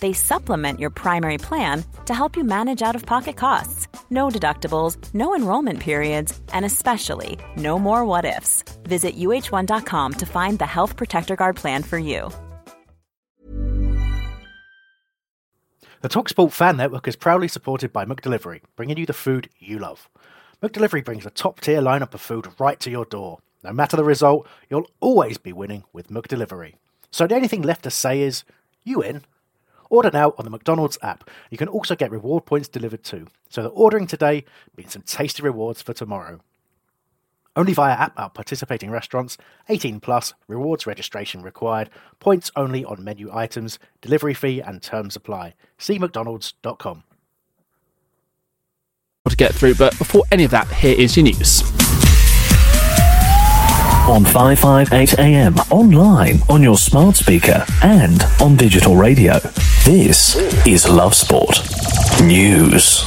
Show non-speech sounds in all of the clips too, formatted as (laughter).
they supplement your primary plan to help you manage out of pocket costs. No deductibles, no enrollment periods, and especially no more what ifs. Visit uh1.com to find the Health Protector Guard plan for you. The Talksport Fan Network is proudly supported by McDelivery, bringing you the food you love. McDelivery brings a top tier lineup of food right to your door. No matter the result, you'll always be winning with McDelivery. So the only thing left to say is, you in? Order now on the McDonald's app. You can also get reward points delivered too, so that ordering today means some tasty rewards for tomorrow. Only via app at participating restaurants, 18 plus, rewards registration required, points only on menu items, delivery fee and terms apply. See McDonald's.com. To get through, but before any of that, here is your news on 558 AM, online, on your smart speaker, and on digital radio. This is Love Sport News.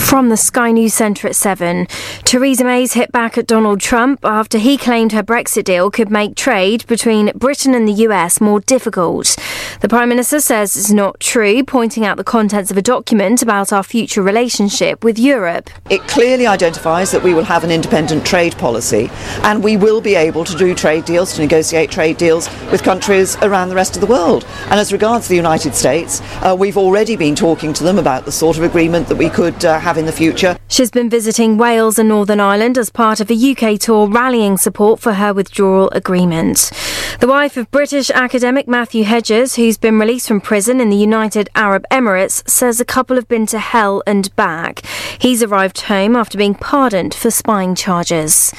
From the Sky News Centre at 7, Theresa May's hit back at Donald Trump after he claimed her Brexit deal could make trade between Britain and the US more difficult. The Prime Minister says it's not true, pointing out the contents of a document about our future relationship with Europe. It clearly identifies that we will have an independent trade policy and we will be able to do trade deals, to negotiate trade deals with countries around the rest of the world. And as regards the United States, uh, we've already been talking to them about the sort of agreement that we could uh, have in the future. She's been visiting Wales and Northern Ireland as part of a UK tour rallying support for her withdrawal agreement. The wife of British academic Matthew Hedges, who's been released from prison in the United Arab Emirates, says the couple have been to hell and back. He's arrived home after being pardoned for spying charges.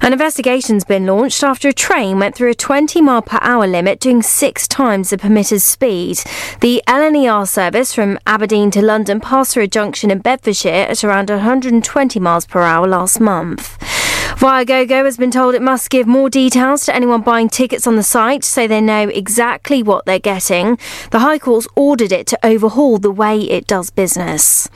An investigation's been launched after a train went through a 20 mile per hour limit, doing six times the permitted speed. The LNER service from Aberdeen to London passed through a junction in Bedfordshire at around 120 miles per hour last month. Viagogo has been told it must give more details to anyone buying tickets on the site so they know exactly what they're getting. The High Court's ordered it to overhaul the way it does business.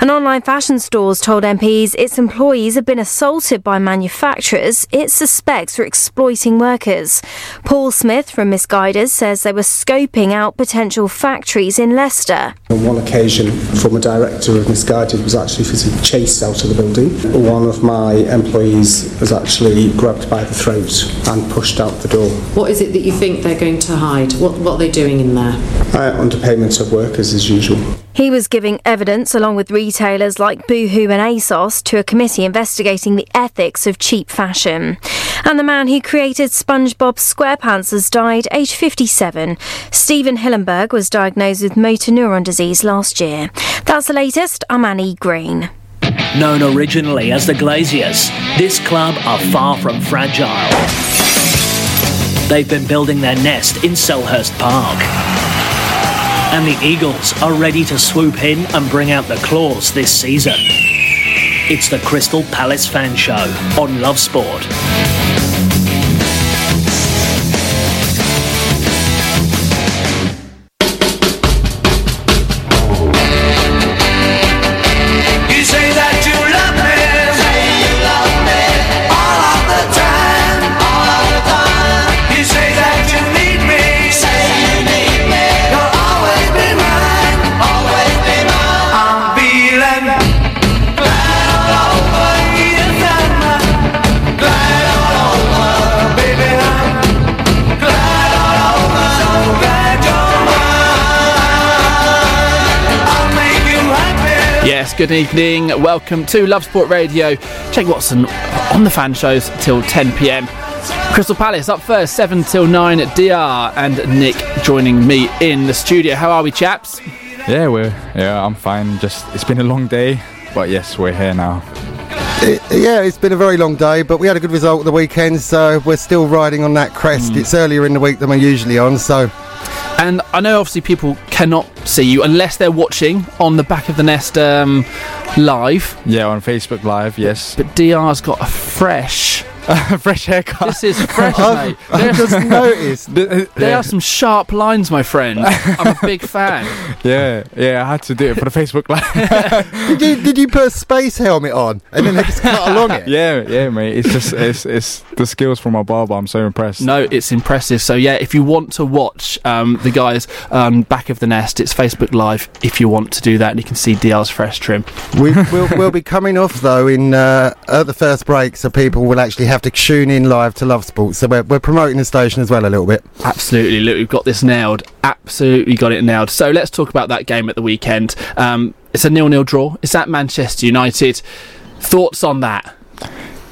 An online fashion store's told MPs its employees have been assaulted by manufacturers it suspects are exploiting workers. Paul Smith from Missguided says they were scoping out potential factories in Leicester. On one occasion, former director of Missguided was actually physically chased out of the building. One of my employees was actually grabbed by the throat and pushed out the door. What is it that you think they're going to hide? What, what are they doing in there? Uh, underpayment of workers as usual. He was giving evidence along with retailers like Boohoo and ASOS to a committee investigating the ethics of cheap fashion. And the man who created SpongeBob SquarePants has died aged 57. Stephen Hillenburg was diagnosed with motor neuron disease last year. That's the latest. I'm Annie Green. Known originally as the Glaziers, this club are far from fragile. They've been building their nest in Selhurst Park. And the Eagles are ready to swoop in and bring out the claws this season. It's the Crystal Palace Fan Show on Love Sport. Good evening. Welcome to Love Sport Radio. Jake Watson on the fan shows till 10 pm. Crystal Palace up first, 7 till 9 DR, and Nick joining me in the studio. How are we, chaps? Yeah, we're yeah, I'm fine. Just it's been a long day, but yes, we're here now. It, yeah, it's been a very long day, but we had a good result at the weekend, so we're still riding on that crest. Mm. It's earlier in the week than we're usually on, so And I know obviously people cannot see you unless they're watching on the back of the nest um, live. Yeah, on Facebook Live, yes. But DR's got a fresh. (laughs) fresh haircut. This is fresh, I've- mate. (laughs) I've just noticed. (laughs) There Yeah. are some sharp lines, my friend. I'm a big fan. Yeah, yeah, I had to do it for the Facebook Live. did you did you put a space helmet on and then they just cut along it? yeah, yeah, mate. It's just it's it's the skills from my barber. I'm so impressed. No, it's impressive. So yeah, if you want to watch um, the guys um, back of the nest, it's Facebook Live. If you want to do that, and you can see DL's fresh trim. We, we'll, we'll be coming off though in uh, at the first break, so people will actually have to tune in live to Love Sports. So we're, we're promoting the station as well a little bit. Absolutely, look, we've got this nailed. Absolutely got it nailed. So let's talk about that game at the weekend. Um, it's a nil-nil draw. It's at Manchester United. Thoughts on that?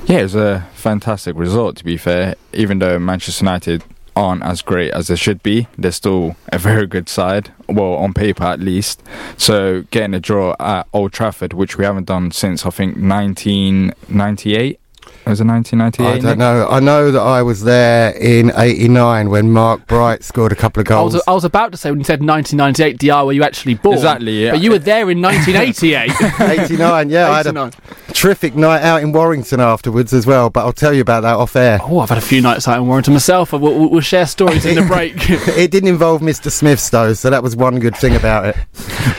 Yeah, it was a fantastic result. To be fair, even though Manchester United aren't as great as they should be, they're still a very good side. Well, on paper at least. So getting a draw at Old Trafford, which we haven't done since I think 1998. Was it 1998? I don't know. I know that I was there in '89 when Mark Bright scored a couple of I goals. was, I was about to say when you said 1998 DR, were you actually born? Exactly, yeah. But you were there in 1988. (laughs) 89, yeah. I had a terrific night out in Warrington afterwards as well, but I'll tell you about that off air. Oh, I've had a few nights out in Warrington myself. We'll, we'll, we'll share stories in the (laughs) break. it didn't involve Mr. Smiths though, so that was one good thing about it. (laughs)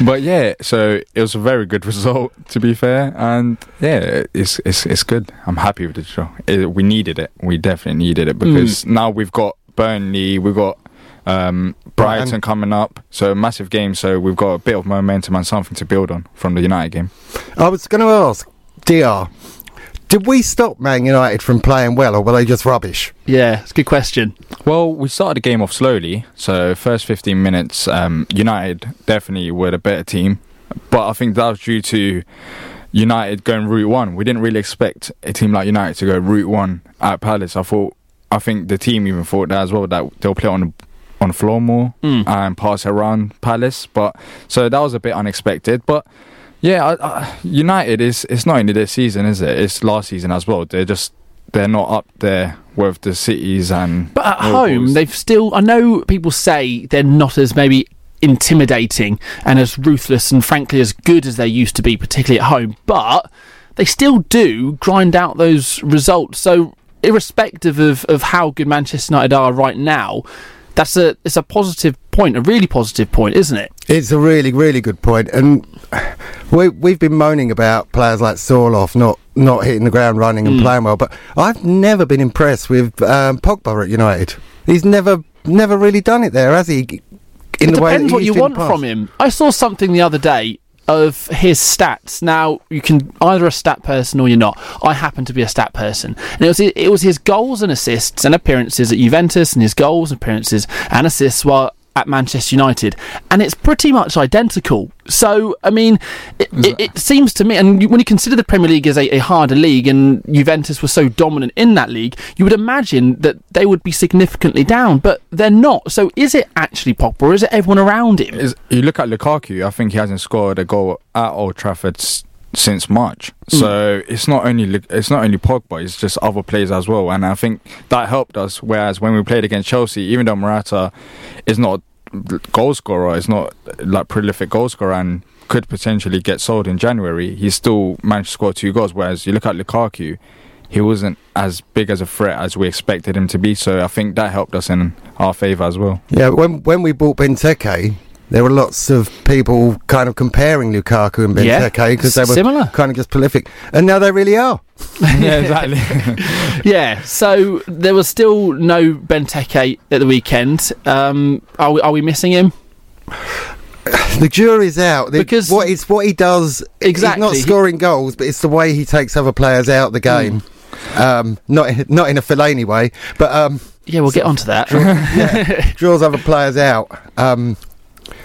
But yeah, so it was a very good result to be fair, and yeah, it's it's it's good. I'm happy with the draw. It, we needed it. We definitely needed it because now we've got Burnley, we've got um, Brighton Brighton. coming up, so massive game. So we've got a bit of momentum and something to build on from the United game. I was going to ask, DR Did we stop Man United from playing well, or were they just rubbish? yeah, it's a good question. Well, we started the game off slowly. So first 15 minutes, um, United definitely were the better team, but I think that was due to United going route one. We didn't really expect a team like United to go route one at Palace. I thought, I think the team even thought that as well that they'll play on the on the floor more Mm. and pass around Palace. But so that was a bit unexpected, but. Yeah, I, I, United is it's not only this season, is it? It's last season as well. They're just they're not up there with the cities and. But at Liverpool's. home, they've still. I know people say they're not as maybe intimidating and as ruthless and frankly as good as they used to be, particularly at home. But they still do grind out those results. So, irrespective of, of how good Manchester United are right now, that's a it's a positive point, a really positive point, isn't it? It's a really, really good point, and we we've been moaning about players like Sorloth not not hitting the ground running and Mm. playing well, but I've never been impressed with um, Pogba at United. He's never never really done it there, has he? In it the way depends what you want from him. I saw something the other day of his stats. Now you can either a stat person or you're not. I happen to be a stat person, and it was it was his goals and assists and appearances at Juventus, and his goals, appearances, and assists while at Manchester United, and it's pretty much identical. So I mean, it, it, it seems to me, and you, when you consider the Premier League as a, a harder league, and Juventus were so dominant in that league, you would imagine that they would be significantly down, but they're not. So is it actually Pogba, or is it everyone around him? is you look at Lukaku, I think he hasn't scored a goal at Old Trafford since March. Mm. So it's not only it's not only Pogba, it's just other players as well. And I think that helped us. Whereas when we played against Chelsea, even though Morata is not a goal scorer, is not like prolific goal scorer, and could potentially get sold in January, he still managed to score two goals. Whereas you look at Lukaku. He wasn't as big as a threat as we expected him to be, so I think that helped us in our favour as well. Yeah, when when we bought Benteke, there were lots of people kind of comparing Lukaku and Yeah, Benteke because they were similar. kind of just prolific, and now they really are. (laughs) yeah, (laughs) exactly. Yeah, so there was still no Benteke at the weekend. Um, are, we, are we missing him? The jury's out the, Because- what it's what he does. Exactly. he's not scoring goals, but it's the way he takes other players out of the game. Hmm. Um, not in- not in a Fellaini way, but um, Yeah, we'll get onto that. (laughs) yeah, draws other players out, um,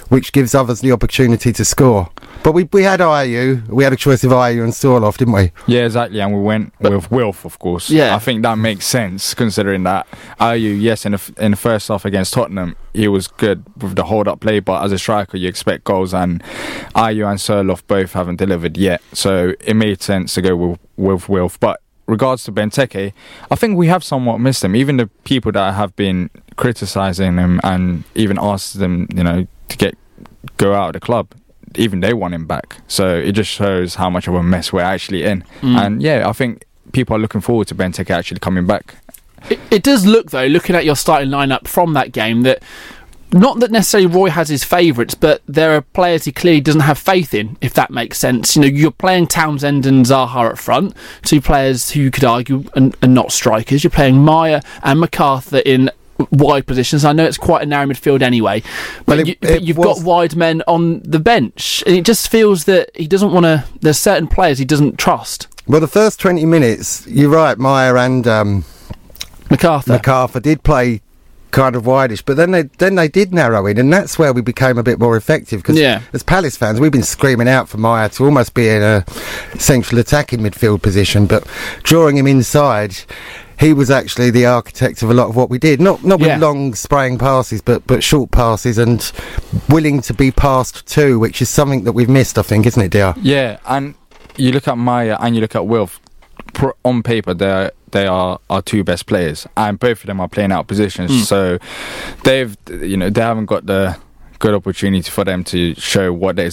which gives others the opportunity to score. But we we had Ayew, we had a choice of Ayew and Sorloth, didn't we? Yeah, exactly. And we went with Wilf, of course. Yeah. I think that makes sense considering that Ayew, yes, in the, in the first half against Tottenham, he was good with the hold up play, but as a striker, you expect goals, and Ayew and Sorloth both haven't delivered yet. So it made sense to go with, with Wilf. But regards to Benteke, I think we have somewhat missed him. Even the people that have been criticising him and even asked them, you know, to get go out of the club, even they want him back. So it just shows how much of a mess we're actually in. Mm. And yeah, I think people are looking forward to Benteke actually coming back. It, it does look, though, looking at your starting lineup from that game, that not that necessarily Roy has his favourites, but there are players he clearly doesn't have faith in, if that makes sense. You know, you're playing Townsend and Zaha at front, two players who you could argue are, are not strikers. You're playing Meyer and McArthur in wide positions. I know it's quite a narrow midfield anyway, but, Well, it- you, but you've was- got wide men on the bench. And it just feels that he doesn't want to. There's certain players he doesn't trust. Well, the first 20 minutes, you're right, Meyer and um, McArthur. McArthur did play kind of wideish, but then they then they did narrow in, and that's where we became a bit more effective. Because Yeah. as Palace fans, we've been screaming out for Meyer to almost be in a central attacking midfield position, but drawing him inside. He was actually the architect of a lot of what we did. Not not Yeah. with long spraying passes, but but short passes and willing to be passed too, which is something that we've missed, I think, isn't it, Dear? Yeah, and you look at Meyer and you look at Wilf. On paper, they are, they are our two best players, and both of them are playing out positions. Mm. So they've, you know, they haven't got the good opportunity for them to show what they're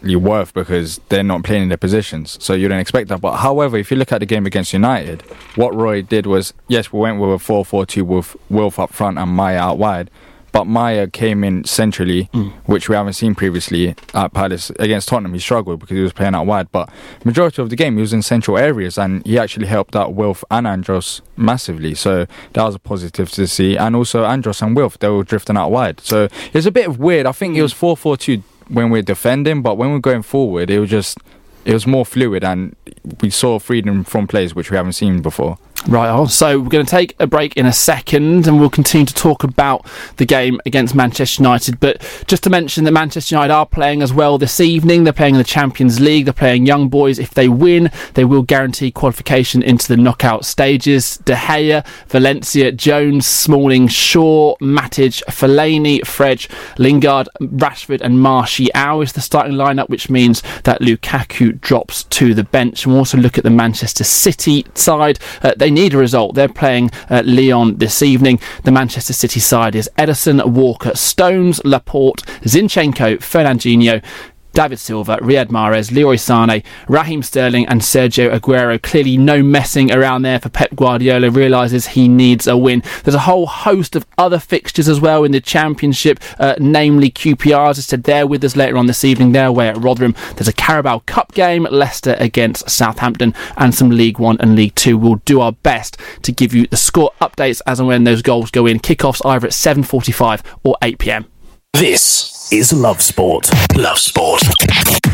exactly worth because they're not playing in their positions. So you don't expect that. But however, if you look at the game against United, what Roy did was, yes, we went with a 4-4-2 with Wilf up front and Meyer out wide. But Meyer came in centrally, hmm. which we haven't seen previously at Palace against Tottenham. He struggled because he was playing out wide, but majority of the game he was in central areas, and he actually helped out Wilf and Andros massively. So that was a positive to see. And also Andros and Wilf, they were drifting out wide. So it's a bit of weird. I think it hmm. was four four two when we're defending, but when we're going forward, it was just it was more fluid, and we saw freedom from plays which we haven't seen before. Right on. So we're going to take a break in a second and we'll continue to talk about the game against Manchester United. But just to mention that Manchester United are playing as well this evening. They're playing in the Champions League. They're playing young boys. If they win, they will guarantee qualification into the knockout stages. De Gea, Valencia, Jones, Smalling, Shaw, Matic, Fellaini, Fred, Lingard, Rashford and Martial is the starting lineup, which means that Lukaku drops to the bench. And we'll also look at the Manchester City side. Uh, they need a result. They're playing uh, Lyon this evening. The Manchester City side is Ederson, Walker, Stones, Laporte, Zinchenko, Fernandinho. David Silva, Riyad Mahrez, Leroy Sane, Raheem Sterling, and Sergio Aguero. Clearly, no messing around there for Pep Guardiola. Realizes he needs a win. There's a whole host of other fixtures as well in the Championship, uh, namely QPR. As I said, they're with us later on this evening. They're away at Rotherham. There's a Carabao Cup game, Leicester against Southampton, and some League One and League Two. We'll do our best to give you the score updates as and when those goals go in. Kickoffs either at 7:45 or 8 p.m. This is Love Sport. Love Sport.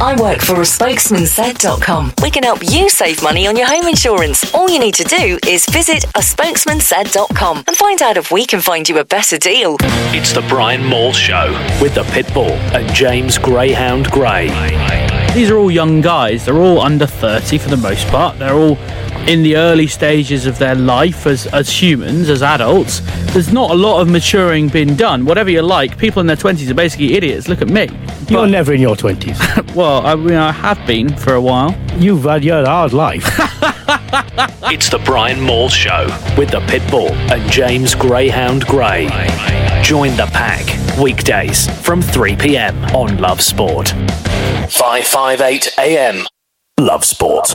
I work for a spokesmansaid.com. We can help you save money on your home insurance. All you need to do is visit a spokesmansaid.com and find out if we can find you a better deal. It's the Brian Moore Show with the Pitbull and James Greyhound Grey. These are all young guys. They're all under 30 for the most part. They're all in the early stages of their life as, as humans, as adults. There's not a lot of maturing been done. Whatever you like, people in their 20s are basically idiots. Look at me. You're never in your 20s. (laughs) well, I, mean, I have been for a while. You've had your hard life. (laughs) It's the Brian Moore Show with the Pitbull and James Greyhound Grey. Join the pack weekdays from 3 p.m. on Love Sport. 558 AM. Love Sport.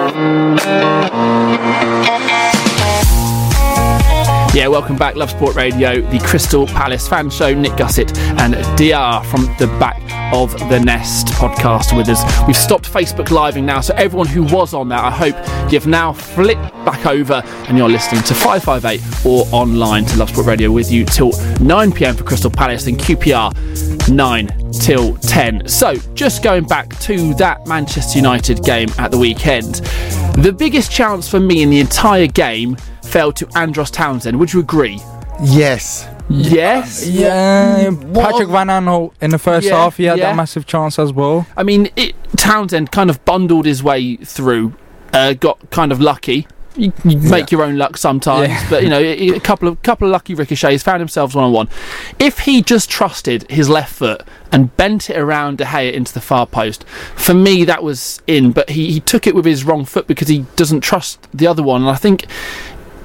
Yeah, welcome back, Love Sport Radio, the Crystal Palace fan show. Nick Gussett and DR from the back of the Nest podcast with us. We've stopped Facebook living now, so everyone who was on that, I hope you've now flipped back over and you're listening to 558 or online to Love Sport Radio with you till 9 pm for Crystal Palace and QPR 9 till 10. So, just going back to that Manchester United game at the weekend, the biggest chance for me in the entire game fell to Andros Townsend. Would you agree? Yes. Yes. Yeah, Patrick Van Aanholt in the first Yeah, half, he had yeah. that massive chance as well. I mean, it, Townsend kind of bundled his way through, uh, got kind of lucky you, you make your own luck sometimes, but you know, a couple of couple of lucky ricochets found themselves one on one. If he just trusted his left foot and bent it around De Gea into the far post, for me that was in. But he, he took it with his wrong foot because he doesn't trust the other one, and I think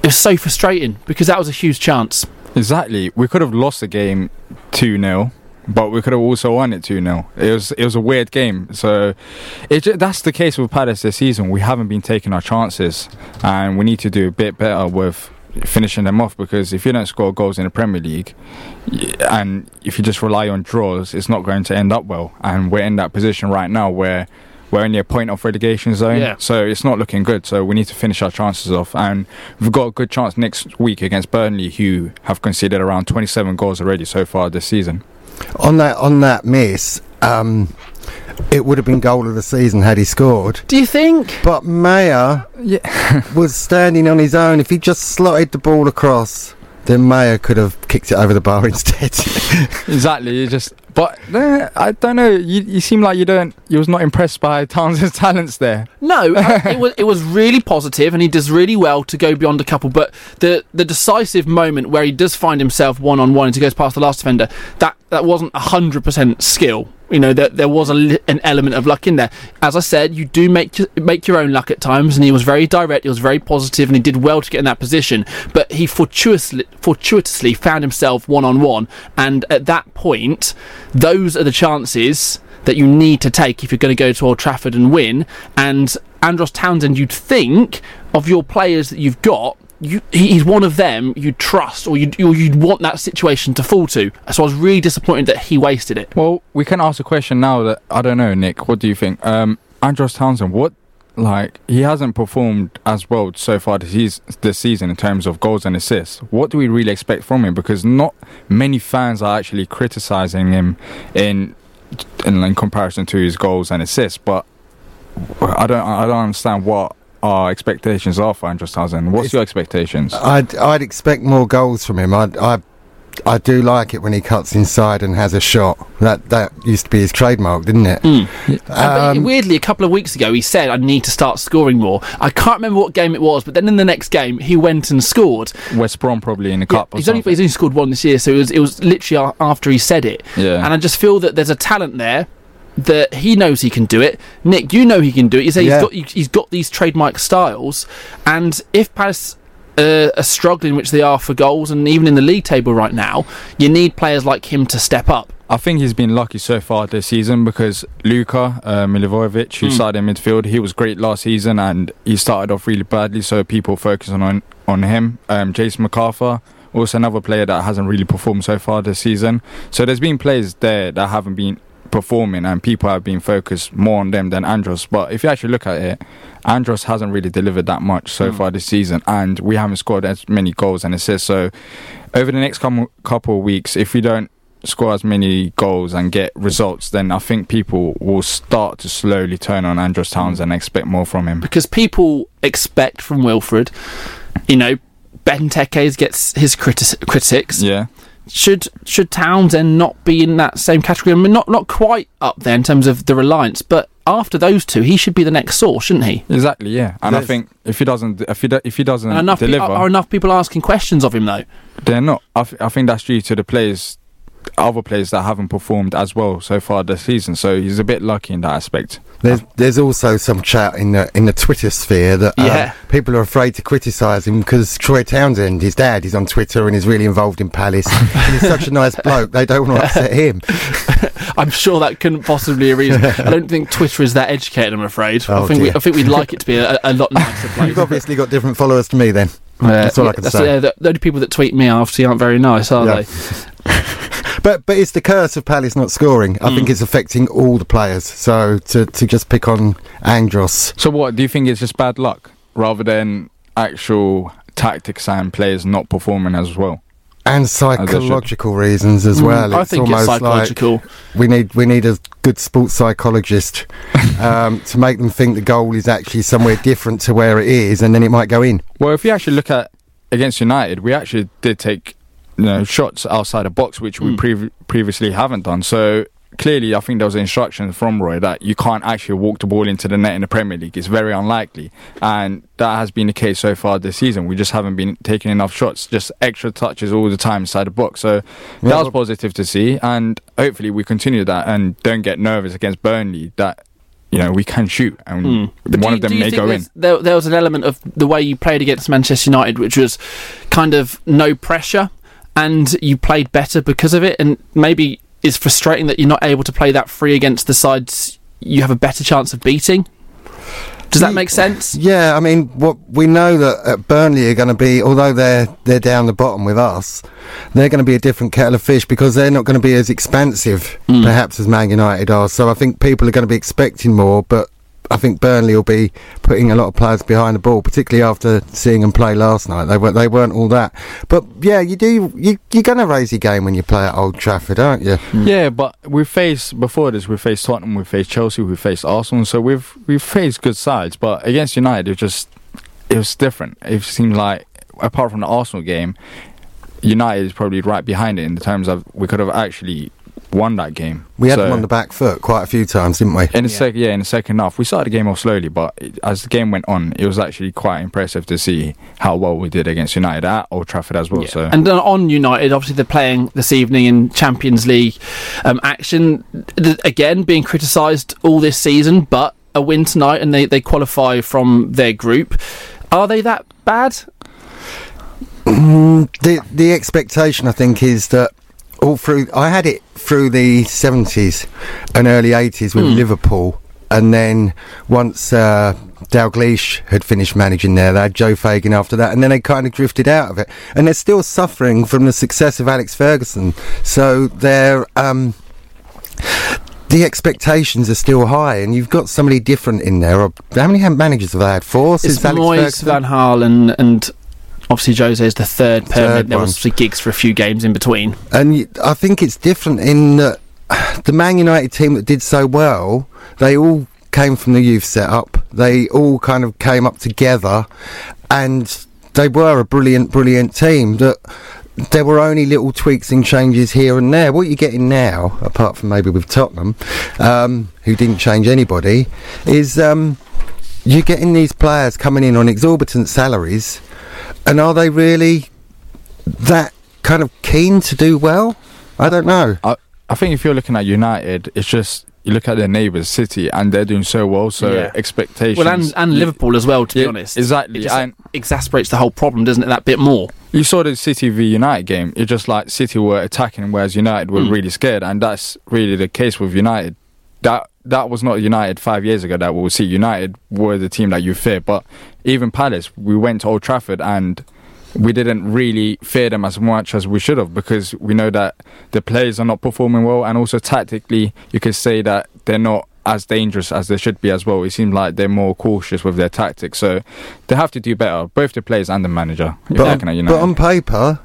it was so frustrating because that was a huge chance. Exactly. We could have lost the game 2 0, but we could have also won it 2 0. It was it was a weird game. So it, that's the case with Palace this season. We haven't been taking our chances, and we need to do a bit better with finishing them off because if you don't score goals in the Premier League and if you just rely on draws, it's not going to end up well. And we're in that position right now where we're only a point off relegation zone, Yeah. so it's not looking good. So we need to finish our chances off, and we've got a good chance next week against Burnley, who have conceded around 27 goals already so far this season. On that on that miss, um, it would have been goal of the season had he scored. Do you think? But Meyer (laughs) was standing on his own. If he just slotted the ball across, then Meyer could have kicked it over the bar (laughs) instead. exactly. You just, but uh, I don't know. You, you seem like you don't. You was not impressed by Townsend's (laughs) talents there. No, uh, (laughs) it was it was really positive, and he does really well to go beyond a couple. But the the decisive moment where he does find himself one on one and he goes past the last defender, that that wasn't hundred percent skill. You know, there, there was a, an element of luck in there. As I said, you do make make your own luck at times, and he was very direct. He was very positive, and he did well to get in that position. But he fortuitously fortuitously found himself one on one, and at that point, those are the chances that you need to take if you're going to go to Old Trafford and win. And Andros Townsend, you'd think of your players that you've got. You, he's one of them you'd trust or you'd, you'd want that situation to fall to. So I was really disappointed that he wasted it. Well, we can ask a question now that I don't know, Nick. What do you think? Um, Andros Townsend, what like he hasn't performed as well so far this, this season in terms of goals and assists. What do we really expect from him? Because not many fans are actually criticizing him in in, in comparison to his goals and assists. But I don't I don't understand what our expectations are for Andros Townsend. What's your expectations? I'd I'd expect more goals from him. I I I do like it when he cuts inside and has a shot. That that used to be his trademark, didn't it? But Um, weirdly, a couple of weeks ago, he said, I need to start scoring more. I can't remember what game it was, but then in the next game, he went and scored. West Brom probably in the cup. or He's only, he's only scored one this year, so it was, it was literally after he said it. Yeah. And I just feel that there's a talent there that he knows he can do it. Nick, you know he can do it. You say Yeah. he's got he's got these trademark styles, and if Palace uh, are struggling, which they are for goals, and even in the league table right now, you need players like him to step up. I think he's been lucky so far this season because Luka uh, Milivojevic, who Mm. started in midfield, he was great last season and he started off really badly, so people focusing on on him. Um, Jason McArthur, also another player that hasn't really performed so far this season. So there's been players there that haven't been performing, and people have been focused more on them than Andros. But if you actually look at it, Andros hasn't really delivered that much so hmm. far this season, and we haven't scored as many goals and assists. So over the next couple couple of weeks, if we don't score as many goals and get results, then I think people will start to slowly turn on Andros Towns hmm. and expect more from him. because people expect from Wilfred, you know, Benteke gets his criti- critics. Yeah. Should should Townsend not be in that same category? I mean, not not quite up there in terms of the reliance, but after those two, he should be the next source, shouldn't he? Exactly, yeah. And I think if he doesn't, if he do, if he doesn't And enough pe- deliver, are, are enough people asking questions of him though? they're not. I, th- I think that's due to the players, other players that haven't performed as well so far this season. So he's a bit lucky in that aspect. There's there's also some chat in the in the Twitter sphere that um, Yeah. people are afraid to criticise him because Troy Townsend, his dad, is on Twitter and is really involved in Palace. and he's such a nice (laughs) bloke. They don't want to upset him. (laughs) I'm sure that couldn't possibly be a reason. I don't think Twitter is that educated. I'm afraid. I Oh, think we, I think we'd like it to be a, a lot nicer (laughs) place. You've obviously got different followers to me then. Uh, That's all yeah, I can that's- say. yeah, the, the only people that tweet me obviously aren't very nice, are Yeah. they? But but it's the curse of Palace not scoring. I Mm. think it's affecting all the players. So to, to just pick on Andros. So what do you think? It's just bad luck rather than actual tactics and players not performing as well. And psychological reasons as Mm, well. I think it's psychological. Like we need we need a good sports psychologist (laughs) um, to make them think the goal is actually somewhere different to where it is, and then it might go in. Well, if you actually look at against United, we actually did take you know shots outside the box, which we Mm. prev- previously haven't done. So clearly, I think there was instructions from Roy that you can't actually walk the ball into the net in the Premier League. It's very unlikely, and that has been the case so far this season. We just haven't been taking enough shots, just extra touches all the time inside the box. So Yeah, that was positive to see, and hopefully we continue that and don't get nervous against Burnley. That you know we can shoot, and Mm. One do of them you, do you may go in. There, there was an element of the way you played against Manchester United, which was kind of no pressure, and you played better because of it. And maybe it's frustrating that you're not able to play that free against the sides you have a better chance of beating. Does that make sense? Yeah, I mean, what we know that at Burnley are going to be, although they're they're down the bottom with us, they're going to be a different kettle of fish because they're not going to be as expansive, Hmm. perhaps, as Man United are. So I think people are going to be expecting more, but I think Burnley will be putting a lot of players behind the ball, particularly after seeing them play last night. They weren't they weren't all that, but yeah, you do you you're going to raise your game when you play at Old Trafford, aren't you? Hmm. Yeah, but we faced before this. We faced Tottenham, we faced Chelsea, we faced Arsenal. So we've we've faced good sides, but against United, it just it was different. It seemed like apart from the Arsenal game, United is probably right behind it in the terms of we could have actually won that game. We had So- them on the back foot quite a few times, didn't we? in the sec- yeah, in the second half, we started the game off slowly, but it, as the game went on, it was actually quite impressive to see how well we did against United at Old Trafford as well. So And then on United, obviously they're playing this evening in Champions League um, action. Th- Again, being criticised all this season, but a win tonight and they, they qualify from their group. Are they that bad? Mm, the the expectation I think is that all through I had it through the seventies and early eighties with Hmm. Liverpool, and then once uh, Dalglish had finished managing there, they had Joe Fagan after that, and then they kind of drifted out of it, and they're still suffering from the success of Alex Ferguson. So they're. Um, the expectations are still high, and you've got somebody different in there. How many managers have they had? Four since It's Alex Moyes, Ferguson? Van Gaal, and, and obviously Jose is the third permanent. Third there was obviously Giggs for a few games in between. And I think it's different in that (sighs) the Man United team that did so well, they all came from the youth setup. They all kind of came up together, and they were a brilliant, brilliant team. That there were only little tweaks and changes here and there. What you're getting now, apart from maybe with Tottenham, um, who didn't change anybody, is um, you're getting these players coming in on exorbitant salaries, and are they really that kind of keen to do well? I don't know. I, I think if you're looking at United, it's just you look at their neighbours, City, and they're doing so well. So Yeah. expectations. Well, and, and Liverpool as well, to be honest. exactly, It just and- exasperates the whole problem, doesn't it, that bit more? You saw the City v United game. It's just like City were attacking, whereas United were Mm. really scared, and that's really the case with United. That that was not United five years ago. That we'll see. United were the team that you fear, but even Palace, we went to Old Trafford and we didn't really fear them as much as we should have because we know that the players are not performing well, and also tactically, you could say that they're not as dangerous as they should be as well. It seems like they're more cautious with their tactics, so they have to do better, both the players and the manager. But, you're at on, United. but on paper,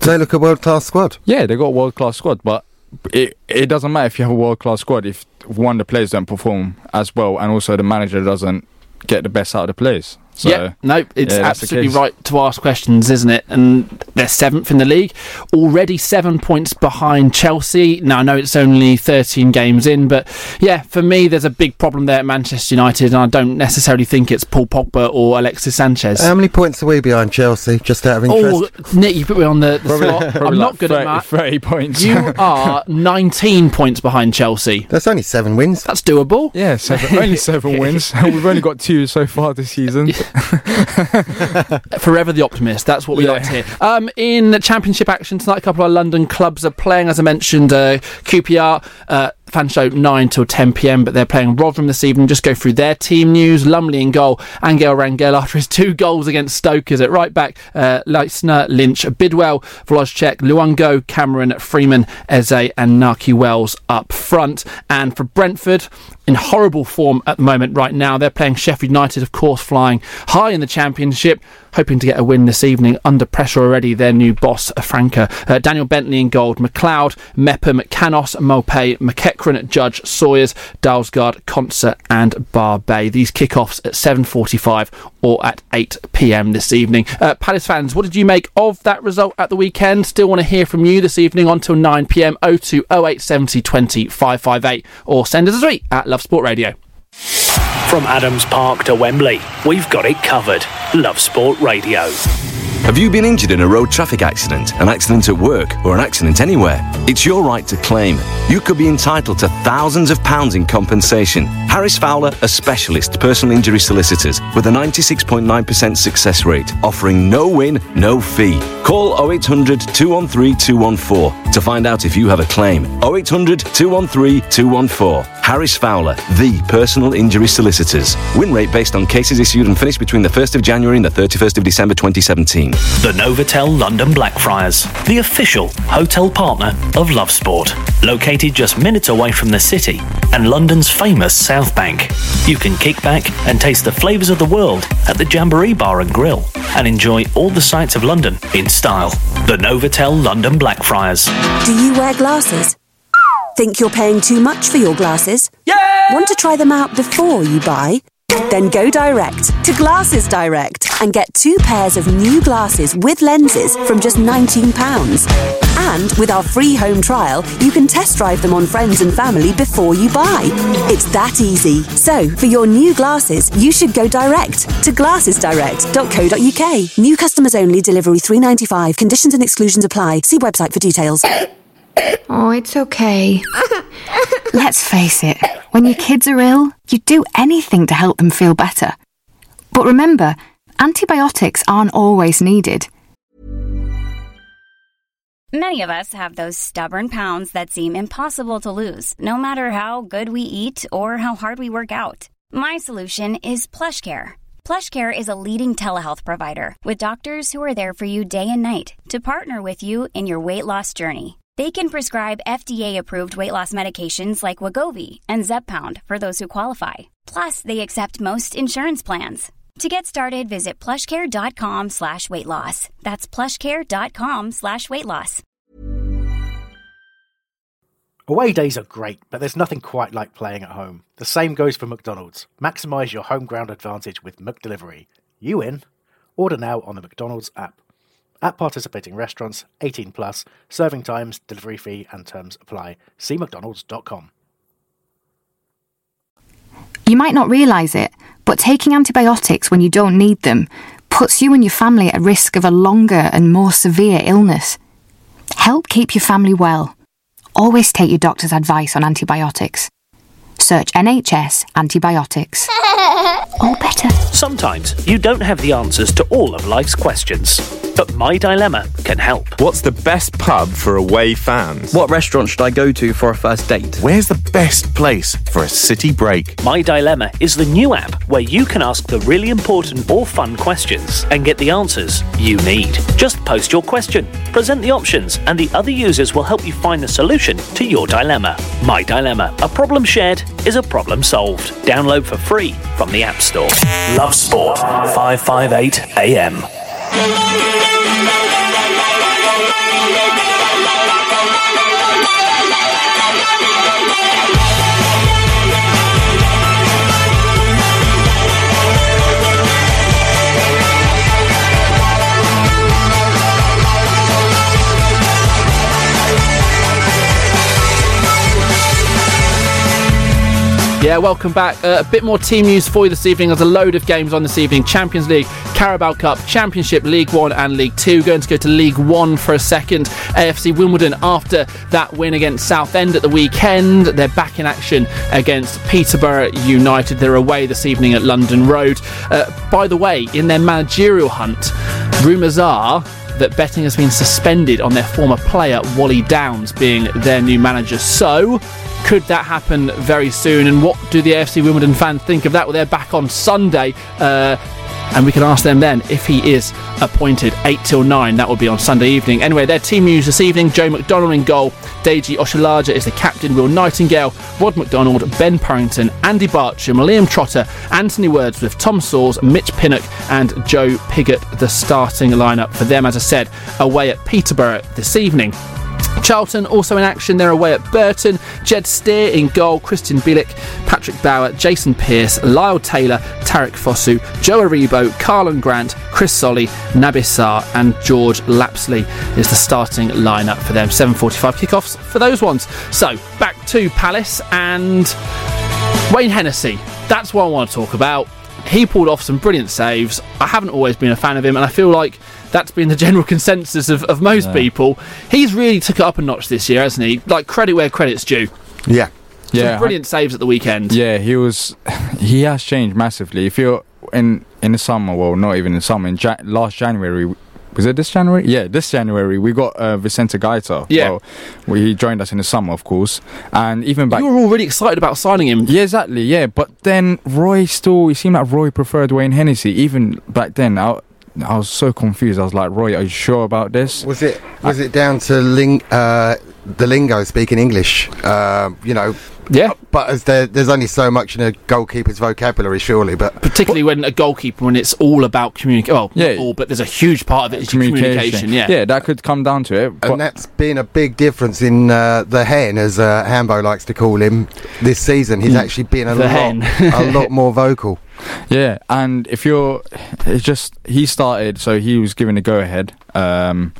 they look a world class squad. Yeah, they got a world class squad, but it it doesn't matter if you have a world class squad if one the players don't perform as well, and also the manager doesn't get the best out of the players. So, yeah, no, it's yeah, absolutely right to ask questions, isn't it? And they're seventh in the league, already seven points behind Chelsea. Now, I know it's only 13 games in, but yeah, for me, there's a big problem there at Manchester United, and I don't necessarily think it's Paul Pogba or Alexis Sanchez. How many points are we behind Chelsea? Just out of oh, interest. Oh, Nick, you put me on the, the spot. (laughs) I'm probably not like good 30 at math. 30 points. You (laughs) are 19 points behind Chelsea. That's only seven wins. That's doable. Yeah, seven, only seven (laughs) wins. We've only got two so far this season. (laughs) Forever the optimist. That's what we Yeah. like to hear. Um, in the championship action tonight, a couple of London clubs are playing. As I mentioned, uh, QPR. Uh, Fan show 9 till 10 pm, but they're playing Rotherham this evening. Just go through their team news. Lumley in goal. Angel Rangel after his two goals against Stokers at right back. Uh, Leistner, Lynch, Bidwell, Wszolek, Luongo, Cameron, Freeman, Eze, and Nahki Wells up front. And for Brentford, in horrible form at the moment right now. They're playing Sheffield United, of course, flying high in the Championship, hoping to get a win this evening. Under pressure already, their new boss, Franca. Uh, Daniel Bentley in gold, McLeod, Mepham, Canos, Maupay, McEachran, Judge, Sawyers, Dalsgaard, Konsa and Barbet. These kick-offs at 7.45 or at 8pm this evening. Uh, Palace fans, what did you make of that result at the weekend? Still want to hear from you this evening until 9pm 02 0870 20 558 or send us a tweet at Love Sport Radio. From Adams Park to Wembley, we've got it covered. Love Sport Radio. Have you been injured in a road traffic accident, an accident at work, or an accident anywhere? It's your right to claim. You could be entitled to thousands of pounds in compensation. Harris Fowler are specialist personal injury solicitors with a 96.9% success rate, offering no win, no fee. Call 0800 213 214 to find out if you have a claim. 0800 213 214. Harris Fowler, the personal injury solicitors. Win rate based on cases issued and finished between the 1st of January and the 31st of December 2017. The Novotel London Blackfriars, the official hotel partner of Love Sport. Located just minutes away from the city and London's famous South Bank. You can kick back and taste the flavours of the world at the Jamboree Bar and Grill and enjoy all the sights of London in style. The Novotel London Blackfriars. Do you wear glasses? Think you're paying too much for your glasses? Yeah! Want to try them out before you buy? Then go direct to Glasses Direct and get two pairs of new glasses with lenses from just £19. And with our free home trial, you can test drive them on friends and family before you buy. It's that easy. So, for your new glasses, you should go direct to glassesdirect.co.uk. New customers only, delivery 395. Conditions and exclusions apply. See website for details. Oh, it's okay. (laughs) Let's face it, when your kids are ill, you do anything to help them feel better. But remember, antibiotics aren't always needed. Many of us have those stubborn pounds that seem impossible to lose, no matter how good we eat or how hard we work out. My solution is PlushCare. PlushCare is a leading telehealth provider with doctors who are there for you day and night to partner with you in your weight loss journey. They can prescribe FDA-approved weight loss medications like Wegovy and Zepbound for those who qualify. Plus, they accept most insurance plans. To get started, visit plushcare.com slash weight loss. That's plushcare.com slash weight loss. Away days are great, but there's nothing quite like playing at home. The same goes for McDonald's. Maximise your home ground advantage with McDelivery. You in? Order now on the McDonald's app. At participating restaurants, 18 plus, serving times, delivery fee, and terms apply. See McDonald's.com. You might not realise it, but taking antibiotics when you don't need them puts you and your family at risk of a longer and more severe illness. Help keep your family well. Always take your doctor's advice on antibiotics. Search NHS antibiotics. (laughs) Or better. Sometimes you don't have the answers to all of life's questions, but My Dilemma can help. What's the best pub for away fans? What restaurant should I go to for a first date? Where's the best place for a city break? My Dilemma is the new app where you can ask the really important or fun questions and get the answers you need. Just post your question, present the options, and the other users will help you find the solution to your dilemma. My Dilemma, a problem shared is a problem solved. Download for free from the App Store. Love Sport, 558 AM. Yeah, welcome back. Uh, a bit more team news for you this evening. There's a load of games on this evening Champions League, Carabao Cup, Championship, League One, and League Two. Going to go to League One for a second. AFC Wimbledon, after that win against Southend at the weekend, they're back in action against Peterborough United. They're away this evening at London Road. Uh, by the way, in their managerial hunt, rumours are that betting has been suspended on their former player, Wally Downes, being their new manager. So, could that happen very soon? And what do the AFC Wimbledon fans think of that? Well, they're back on Sunday. Uh, and we can ask them then if he is appointed 8 till 9. That will be on Sunday evening. Anyway, their team news this evening Joe McDonald in goal, Deji Oshilaja is the captain, Will Nightingale, Rod McDonald, Ben Purrington, Andy Barcham, Liam Trotter, Anthony Wordsworth, Tom Soares, Mitch Pinnock, and Joe Piggott, the starting lineup for them, as I said, away at Peterborough this evening. Charlton also in action. They're away at Burton. Jed Steer in goal. Krystian Bielik, Patrick Bauer, Jason Pearce, Lyle Taylor, Tariqe Fosu, Joe Aribo, Karlan Grant, Chris Solly, Naby Sarr, and George Lapslie is the starting lineup for them. 7:45 kickoffs for those ones. So back to Palace and Wayne Hennessy. That's what I want to talk about. He pulled off some brilliant saves. I haven't always been a fan of him, and I feel like that's been the (laughs) general consensus of, of most Yeah. people. He's really took it up a notch this year, hasn't he? Like credit where credit's due. Yeah. Some Yeah, brilliant saves at the weekend. Yeah, he was. (laughs) He has changed massively. If you're in in the summer, well, not even in summer. In ja- last January, was it this January? Yeah, this January we got uh, Vicente Guaita. Yeah. well, well, he joined us in the summer, of course, and even back. You were all really excited about signing him. Yeah, exactly. Yeah, but then Roy still. It seemed like Roy preferred Wayne Hennessy even back then. I, I was so confused. I was like, Roy, are you sure about this? Was it was it down to ling- uh, the lingo speaking English? Uh, you know. Yeah. But as there, there's only so much in a goalkeeper's vocabulary, surely. But Particularly when a goalkeeper, when it's all about communication. Well, Yeah. not all, but there's a huge part of it is communication. Yeah. yeah, that could come down to it. but- and that's been a big difference in uh, the hen, as uh, Hambo likes to call him, this season. He's Mm. actually been a The lot, hen. a lot (laughs) more vocal. Yeah, and if you're, it's just he started, so he was given a go ahead um,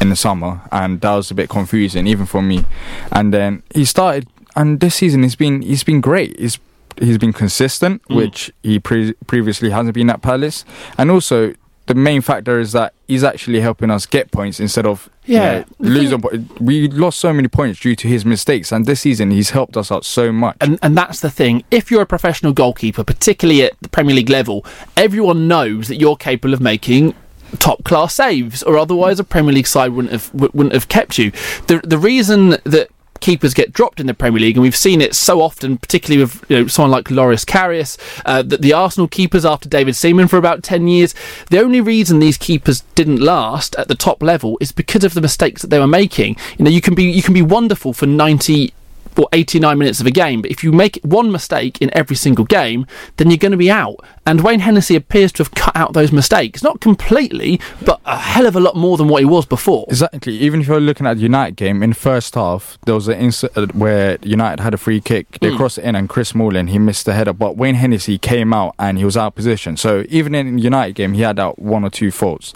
in the summer, and that was a bit confusing even for me. And then he started, and this season he's been he's been great. He's he's been consistent, Mm. which he pre- previously hasn't been at Palace, and also. The main factor is that he's actually helping us get points instead of Yeah, losing. We lost so many points due to his mistakes, and this season he's helped us out so much. And, and that's the thing. If you're a professional goalkeeper, particularly at the Premier League level, everyone knows that you're capable of making top class saves, or otherwise a Premier League side wouldn't have wouldn't have kept you. The the reason that keepers get dropped in the Premier League, and we've seen it so often, particularly with you know someone like Loris Karius, uh, that the Arsenal keepers after David Seaman for about ten years, the only reason these keepers didn't last at the top level is because of the mistakes that they were making. You know, you can be you can be wonderful for ninety or 89 minutes of a game. But if you make one mistake in every single game, then you're going to be out. And Wayne Hennessy appears to have cut out those mistakes. Not completely, but a hell of a lot more than what he was before. Exactly. Even if you're looking at the United game in the first half, there was an incident where United had a free kick. They Mm. crossed it in, and Chris Smalling he missed the header. But Wayne Hennessy came out and he was out of position. So even in the United game, he had out one or two faults.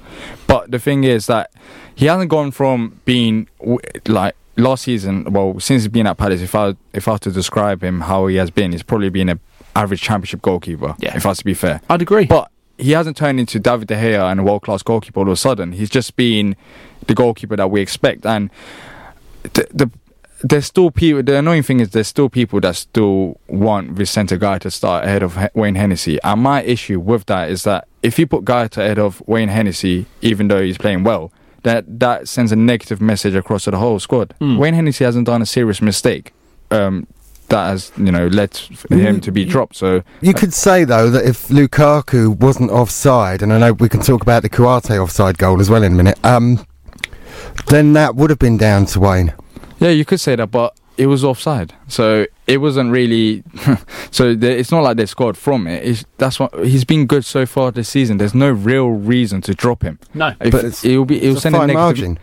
But the thing is that he hasn't gone from being like last season. Well, since he's been at Palace, if I if I had to describe him how he has been, he's probably been an average Championship goalkeeper. Yeah. If I was to be fair, I'd agree. But he hasn't turned into David De Gea and a world class goalkeeper all of a sudden. He's just been the goalkeeper that we expect. And the, the there's still people. The annoying thing is there's still people that still want Vicente Guaita to start ahead of Wayne Hennessy. And my issue with that is that if you put Guaita ahead of Wayne Hennessy, even though he's playing well, that that sends a negative message across to the whole squad. Mm. Wayne Hennessy hasn't done a serious mistake. Um, that has, you know, led him to be dropped. So You could say though that if Lukaku wasn't offside, and I know we can talk about the Kouyate offside goal as well in a minute, um, then that would have been down to Wayne. Yeah, you could say that, but it was offside, so it wasn't really. (laughs) so the, it's not like they scored from it. It's, that's what he's been good so far this season. There's no real reason to drop him. No. If- But it's- it'll be it'll it's a send a fine negative. margin.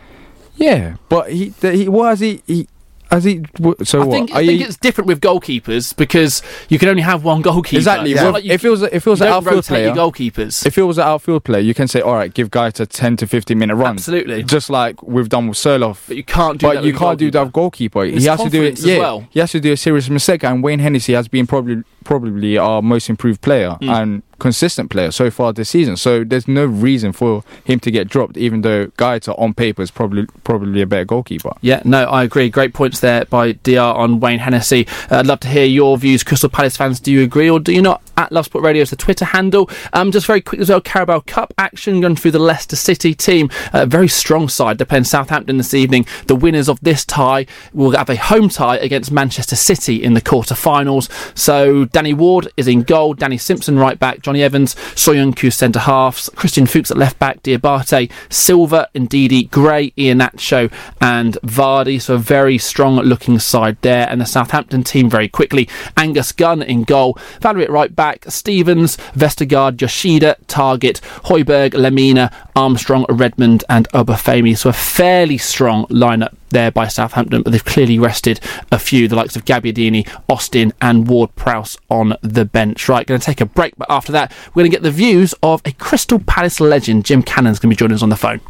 Yeah, but he, the, he what has he he has he so I what think, I think you it's different with goalkeepers because you can only have one goalkeeper. exactly not well, like you- if it was if it was an outfield player goalkeepers. if it was an outfield player you can say all right give guy to 10 to 15 minute run. Absolutely. just like we've done with Sorloth But you can't do but that you with can't do that with goalkeeper. It's he has to do it. Yeah, well. he has to do a serious mistake. And Wayne Hennessy has been probably probably our most improved player Mm. and consistent player so far this season. So there's no reason for him to get dropped, even though Guaita on paper is probably probably a better goalkeeper. Yeah, no, I agree. Great points there by DR on Wayne Hennessy. Uh, I'd love to hear your views, Crystal Palace fans. Do you agree or do you not? At Love Sport Radio is the Twitter handle. Um, just very quick as well, Carabao Cup action going through the Leicester City team. Uh, very strong side. They're playing Southampton this evening. The winners of this tie will have a home tie against Manchester City in the quarter-finals. So Danny Ward is in goal. Danny Simpson right back. Jonny Evans, Soyuncu centre halves, Christian Fuchs at left back, Diabate, Silva, Ndidi, Gray, Iheanacho, and Vardy. So a very strong looking side there. And the Southampton team very quickly. Angus Gunn in goal, Valery at right back, Stevens, Vestergaard, Yoshida, Targett, Højbjerg, Lemina, Armstrong, Redmond, and Obafemi. So a fairly strong lineup there by Southampton, but they've clearly rested a few, the likes of Gabbiadini, Austin, and Ward Prowse on the bench. Right, going to take a break, but after that, we're going to get the views of a Crystal Palace legend. Jim Cannon's going to be joining us on the phone.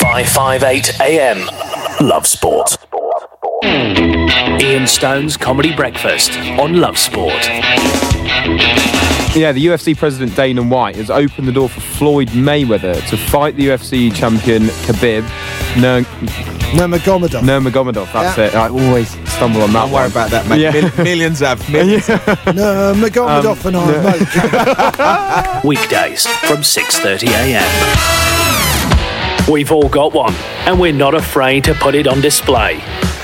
558 AM. Love Sport. Ian Stone's Comedy Breakfast on Love Sport. Yeah, the UFC president Dana White has opened the door for Floyd Mayweather to fight the UFC champion Khabib Nur- Nurmagomedov. Nurmagomedov, that's Yeah. it. I always stumble on that Don't worry one. about that, mate. Yeah. Mil- millions have. (laughs) Millions. Nurmagomedov Um, and I, mate. (laughs) (laughs) Weekdays from 6:30 a.m. We've all got one, and we're not afraid to put it on display.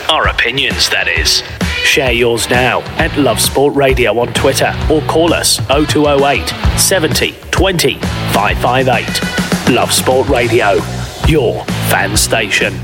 Our opinions, that is. Share yours now at Love Sport Radio on Twitter or call us 0208 70 20 558. Love Sport Radio, your fan station.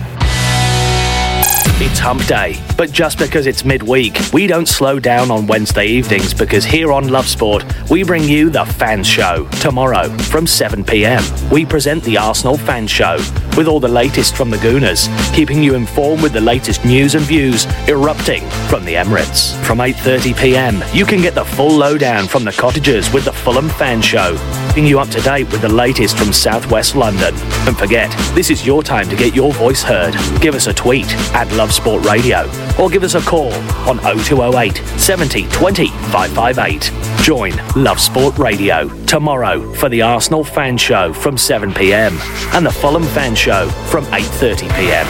It's hump day, but just because it's midweek, we don't slow down on Wednesday evenings because here on Love Sport, we bring you the Fans Show tomorrow from 7 pm. We present the Arsenal Fans Show with all the latest from the Gooners, keeping you informed with the latest news and views erupting from the Emirates. From 8:30 pm, you can get the full lowdown from the Cottagers with the Fulham Fan Show, keeping you up to date with the latest from Southwest London. Don't forget, this is your time to get your voice heard. Give us a tweet at Love Sport Radio or give us a call on 0208 70 20 558. Join Love Sport Radio tomorrow for the Arsenal Fan Show from 7 pm and the Fulham Fan Show from 8:30 pm.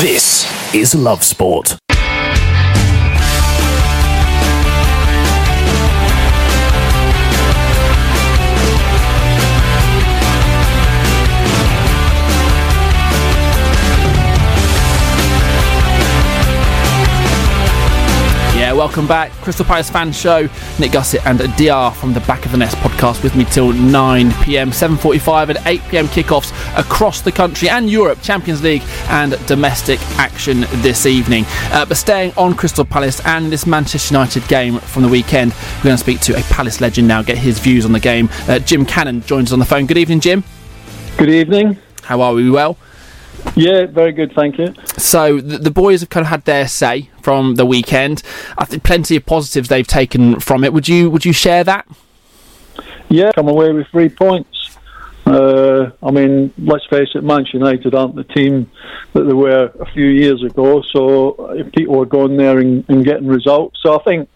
This is Love Sport. Welcome back. Crystal Palace fan show. Nick Gussett and DR from the Back of the Nest podcast with me till 9 pm, 7:45 and 8 pm kickoffs across the country and Europe, Champions League and domestic action this evening. Uh, but staying on Crystal Palace and this Manchester United game from the weekend, we're going to speak to a Palace legend now, get his views on the game. Uh, Jim Cannon joins us on the phone. Good evening, Jim. Good evening. How are we? Well. Yeah, very good, thank you. So the, the boys have kind of had their say from the weekend. I think plenty of positives they've taken from it. Would you would you share that? Yeah, come away with three points. Uh, I mean, let's face it, Manchester United aren't the team that they were a few years ago. So if people are going there and, and getting results, so I think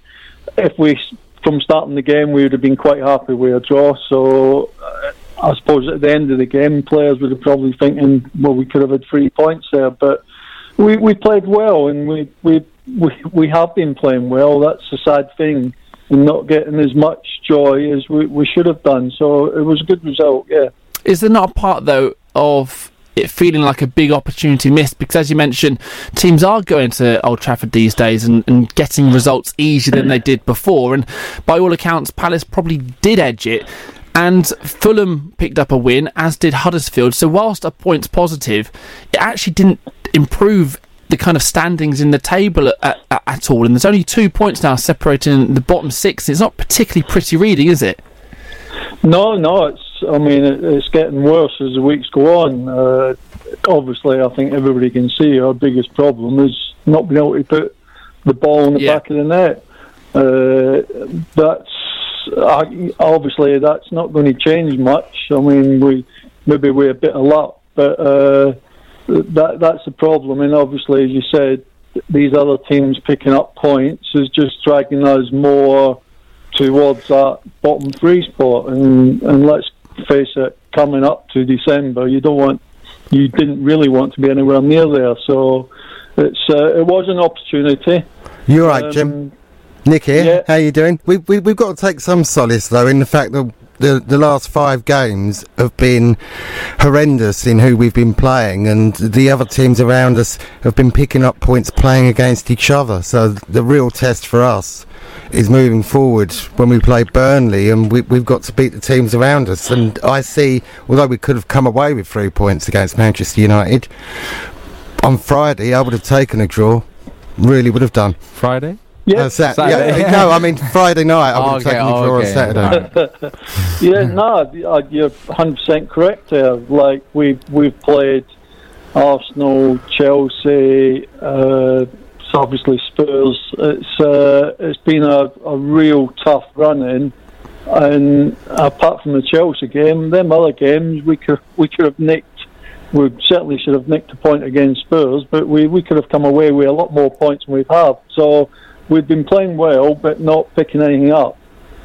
if we from starting the game we would have been quite happy with a draw. So. Uh, I suppose at the end of the game, players would have probably thinking, well, we could have had three points there, but we we played well, and we we we, we have been playing well. That's the sad thing, and not getting as much joy as we, we should have done. So it was a good result, yeah. Is there not a part though of it feeling like a big opportunity missed? Because as you mentioned, teams are going to Old Trafford these days and, and getting results easier than they did before, and by all accounts, Palace probably did edge it. And Fulham picked up a win, as did Huddersfield. So, whilst a point's positive, it actually didn't improve the kind of standings in the table at, at, at all. And there's only two points now separating the bottom six. It's not particularly pretty reading, is it? No, no, it's. I mean, it, it's getting worse as the weeks go on. Uh, obviously, I think everybody can see our biggest problem is not being able to put the ball in the Yeah. back of the net. Uh, that's I- obviously that's not going to change much. I mean, we maybe we're a bit of luck, but uh, that that's the problem. And obviously, as you said, these other teams picking up points is just dragging us more towards that bottom three spot. And and let's face it, coming up to December, you don't want you didn't really want to be anywhere near there. So it's uh, it was an opportunity. You're right, Um, Jim. Nick here. How you doing? We, we we've got to take some solace though in the fact that the the last five games have been horrendous in who we've been playing, and the other teams around us have been picking up points playing against each other. So the real test for us is moving forward when we play Burnley, and we, we've got to beat the teams around us. And I see, although we could have come away with three points against Manchester United on Friday, I would have taken a draw. Really would have done. Friday? Yeah. Uh, Sat- Saturday. yeah, no, I mean Friday night. I would Oh, have okay, taken a oh, draw okay. on Saturday. (laughs) yeah, no, uh, you're 100% correct there. Like, we've, we've played Arsenal, Chelsea, uh, it's obviously Spurs. It's, uh, it's been a, a real tough run in. And apart from the Chelsea game, them other games, we could, we could have nicked we certainly should have nicked a point against Spurs, but we, we could have come away with a lot more points than we've had. So we've been playing well, but not picking anything up.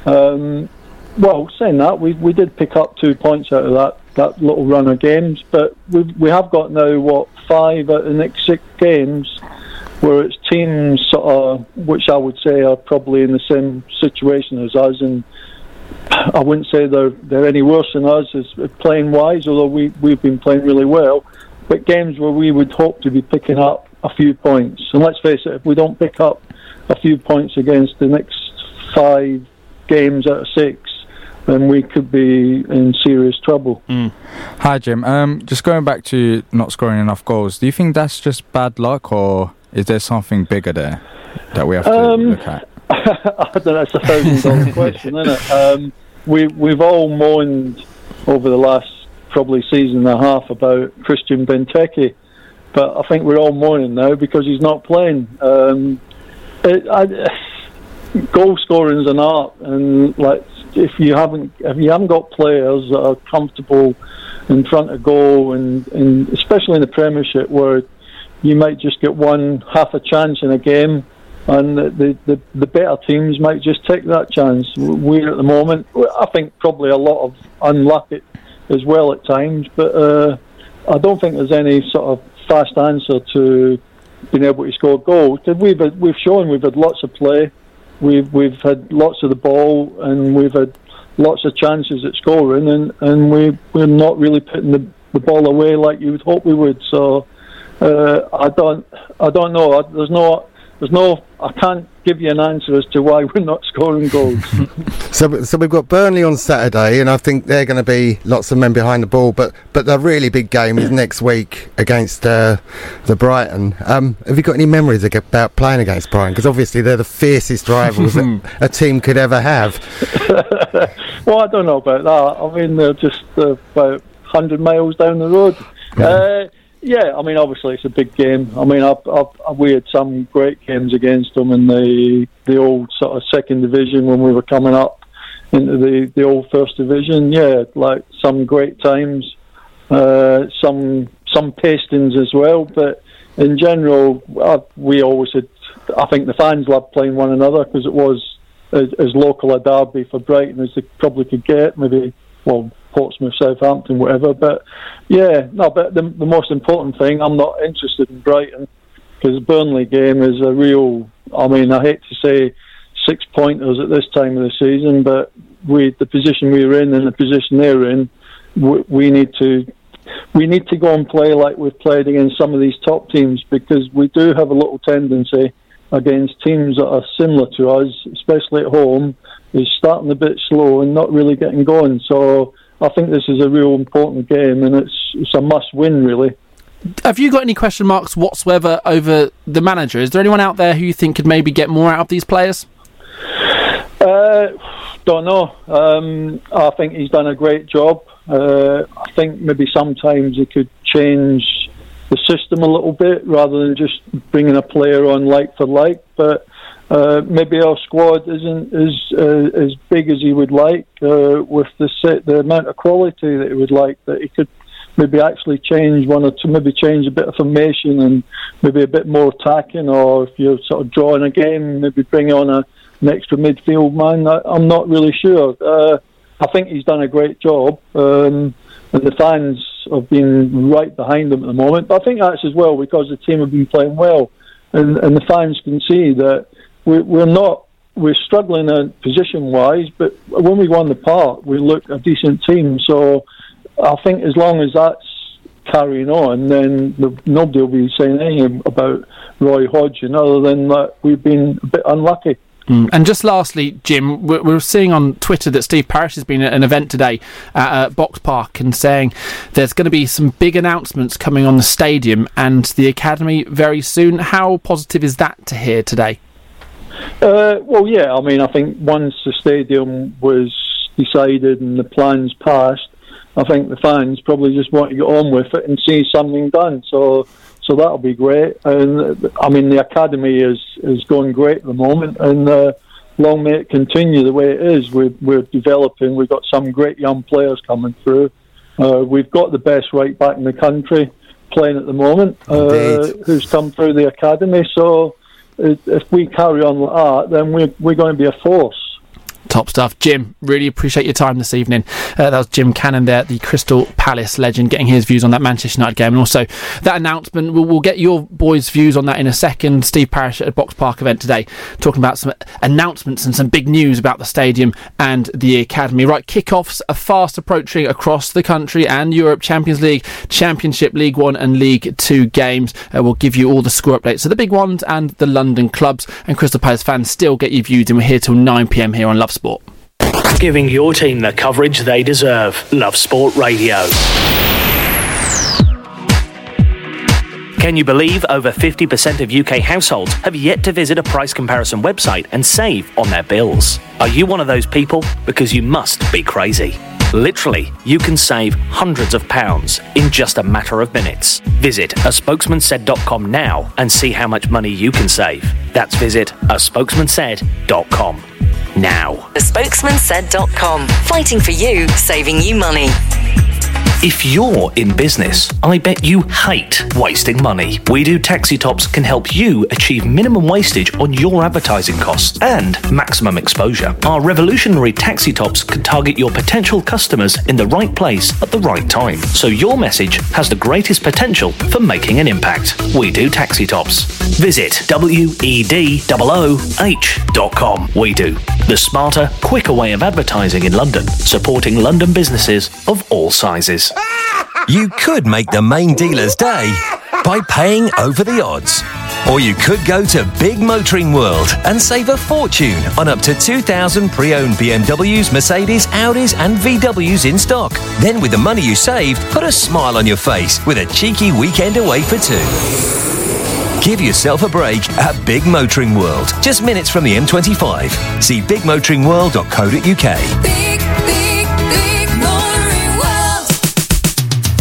Um, well, saying that, we, we did pick up two points out of that, that little run of games, but we we have got now, what, five out of the next six games where it's teams sort of, which I would say are probably in the same situation as us, and I wouldn't say they're they're any worse than us as playing wise, although we we've been playing really well. But games where we would hope to be picking up a few points, and let's face it, if we don't pick up a few points against the next five games out of six, then we could be in serious trouble. Hi, Jim. Um, just going back to not scoring enough goals, do you think that's just bad luck, or is there something bigger there that we have to Um, look at? (laughs) I don't know, that's a thousand dollar (laughs) question, isn't it? Um, we, we've all moaned over the last probably season and a half about Christian Benteke, but I think we're all mourning now because he's not playing. Um, it, I, goal scoring is an art, and like if you haven't if you haven't got players that are comfortable in front of goal, and, and especially in the Premiership where you might just get one half a chance in a game and the, the, the, better teams might just take that chance. We're at the moment, I think probably a lot of unluck as well at times, but uh, I don't think there's any sort of fast answer to being able to score goals. We've we've shown we've had lots of play, we've we've had lots of the ball, and we've had lots of chances at scoring, and and we we're not really putting the, the ball away like you would hope we would. So uh, I don't I don't know. There's no there's no I can't give you an answer as to why (laughs) we're not scoring goals. (laughs) So, so we've got Burnley on Saturday, and I think they're going to be lots of men behind the ball. But, but the really big game is next week against uh, the Brighton. Um, have you got any memories about playing against Brighton? Because obviously they're the fiercest rivals that (laughs) a team could ever have. well, I don't know about that. I mean, they're just uh, about 100 miles down the road. Uh, yeah, I mean, obviously it's a big game. I mean, I've, I've, we had some great games against them in the the old sort of second division when we were coming up into the, the old first division. Yeah, like some great times, uh, some some pastings as well. But in general, I, we always had. I think the fans loved playing one another because it was as, as local a derby for Brighton as they probably could get. Maybe well, Portsmouth, Southampton, whatever. But yeah, no. But the, the most important thing, I'm not interested in Brighton because Burnley game is a real. I mean, I hate to say six pointers at this time of the season, but we the position we're in and the position they're in, we, we need to. We need to go and play like we've played against some of these top teams because we do have a little tendency against teams that are similar to us, especially at home, is starting a bit slow and not really getting going. So I think this is a real important game and it's it's a must win really. Have you got any question marks whatsoever over the manager? Is there anyone out there who you think could maybe get more out of these players? Uh, don't know. Um, I think he's done a great job. Uh, I think maybe sometimes he could change the system a little bit rather than just bringing a player on like for like. But uh, maybe our squad isn't as uh, as big as he would like uh, with the set, the amount of quality that he would like. That he could maybe actually change one or two, maybe change a bit of formation and maybe a bit more attacking. Or if you're sort of drawing a game, maybe bring on a an extra midfield man. I, I'm not really sure. Uh, I think he's done a great job, um, and the fans have been right behind him at the moment. But I think that's as well because the team have been playing well, and, and the fans can see that we, we're not we're struggling uh, position wise, but when we won the part, we look a decent team. So I think as long as that's carrying on, then the, nobody will be saying anything about Roy Hodgson other than that we've been a bit unlucky. Mm. And just lastly, Jim, we're, we're seeing on Twitter that Steve Parish has been at an event today at uh, Box Park and saying there's going to be some big announcements coming on the stadium and the academy very soon. How positive is that to hear today? Uh, well, yeah, I mean, I think once the stadium was decided and the plans passed, I think the fans probably just want to get on with it and see something done. So, so that'll be great. And I mean, the academy is is going great at the moment, and uh, long may it continue the way it is. We're we're developing. We've got some great young players coming through. Uh, we've got the best right back in the country playing at the moment, uh, who's come through the academy. So, if we carry on like that, then we're we're going to be a force. Top stuff. Jim, really appreciate your time this evening. Uh, that was Jim Cannon there, the Crystal Palace legend, getting his views on that Manchester United game. And also that announcement, we'll, we'll get your boys' views on that in a second. Steve Parish at a Box Park event today, talking about some announcements and some big news about the stadium and the academy. Right, kickoffs are fast approaching across the country and Europe Champions League, Championship, League One, and League Two games. Uh, we'll give you all the score updates of the big ones and the London clubs. And Crystal Palace fans still get your views, and we're here till 9 pm here on Love Sport. Giving your team the coverage they deserve. Love Sport Radio. Can you believe over 50% of UK households have yet to visit a price comparison website and save on their bills? Are you one of those people? Because you must be crazy. Literally, you can save hundreds of pounds in just a matter of minutes. Visit a spokesmansaid.com now and see how much money you can save. That's visit a spokesmansaid.com now. Thespokesmansaid.com. Fighting for you, saving you money. If you're in business, I bet you hate wasting money. We Do Taxi Tops can help you achieve minimum wastage on your advertising costs and maximum exposure. Our revolutionary taxi tops can target your potential customers in the right place at the right time, so your message has the greatest potential for making an impact. We Do Taxi Tops. Visit wedooh.com. We Do, the smarter, quicker way of advertising in London, supporting London businesses of all sizes. (laughs) You could make the main dealer's day by paying over the odds. Or you could go to Big Motoring World and save a fortune on up to 2,000 pre owned BMWs, Mercedes, Audis, and VWs in stock. Then, with the money you saved, put a smile on your face with a cheeky weekend away for two. Give yourself a break at Big Motoring World, just minutes from the M25. See bigmotoringworld.co.uk.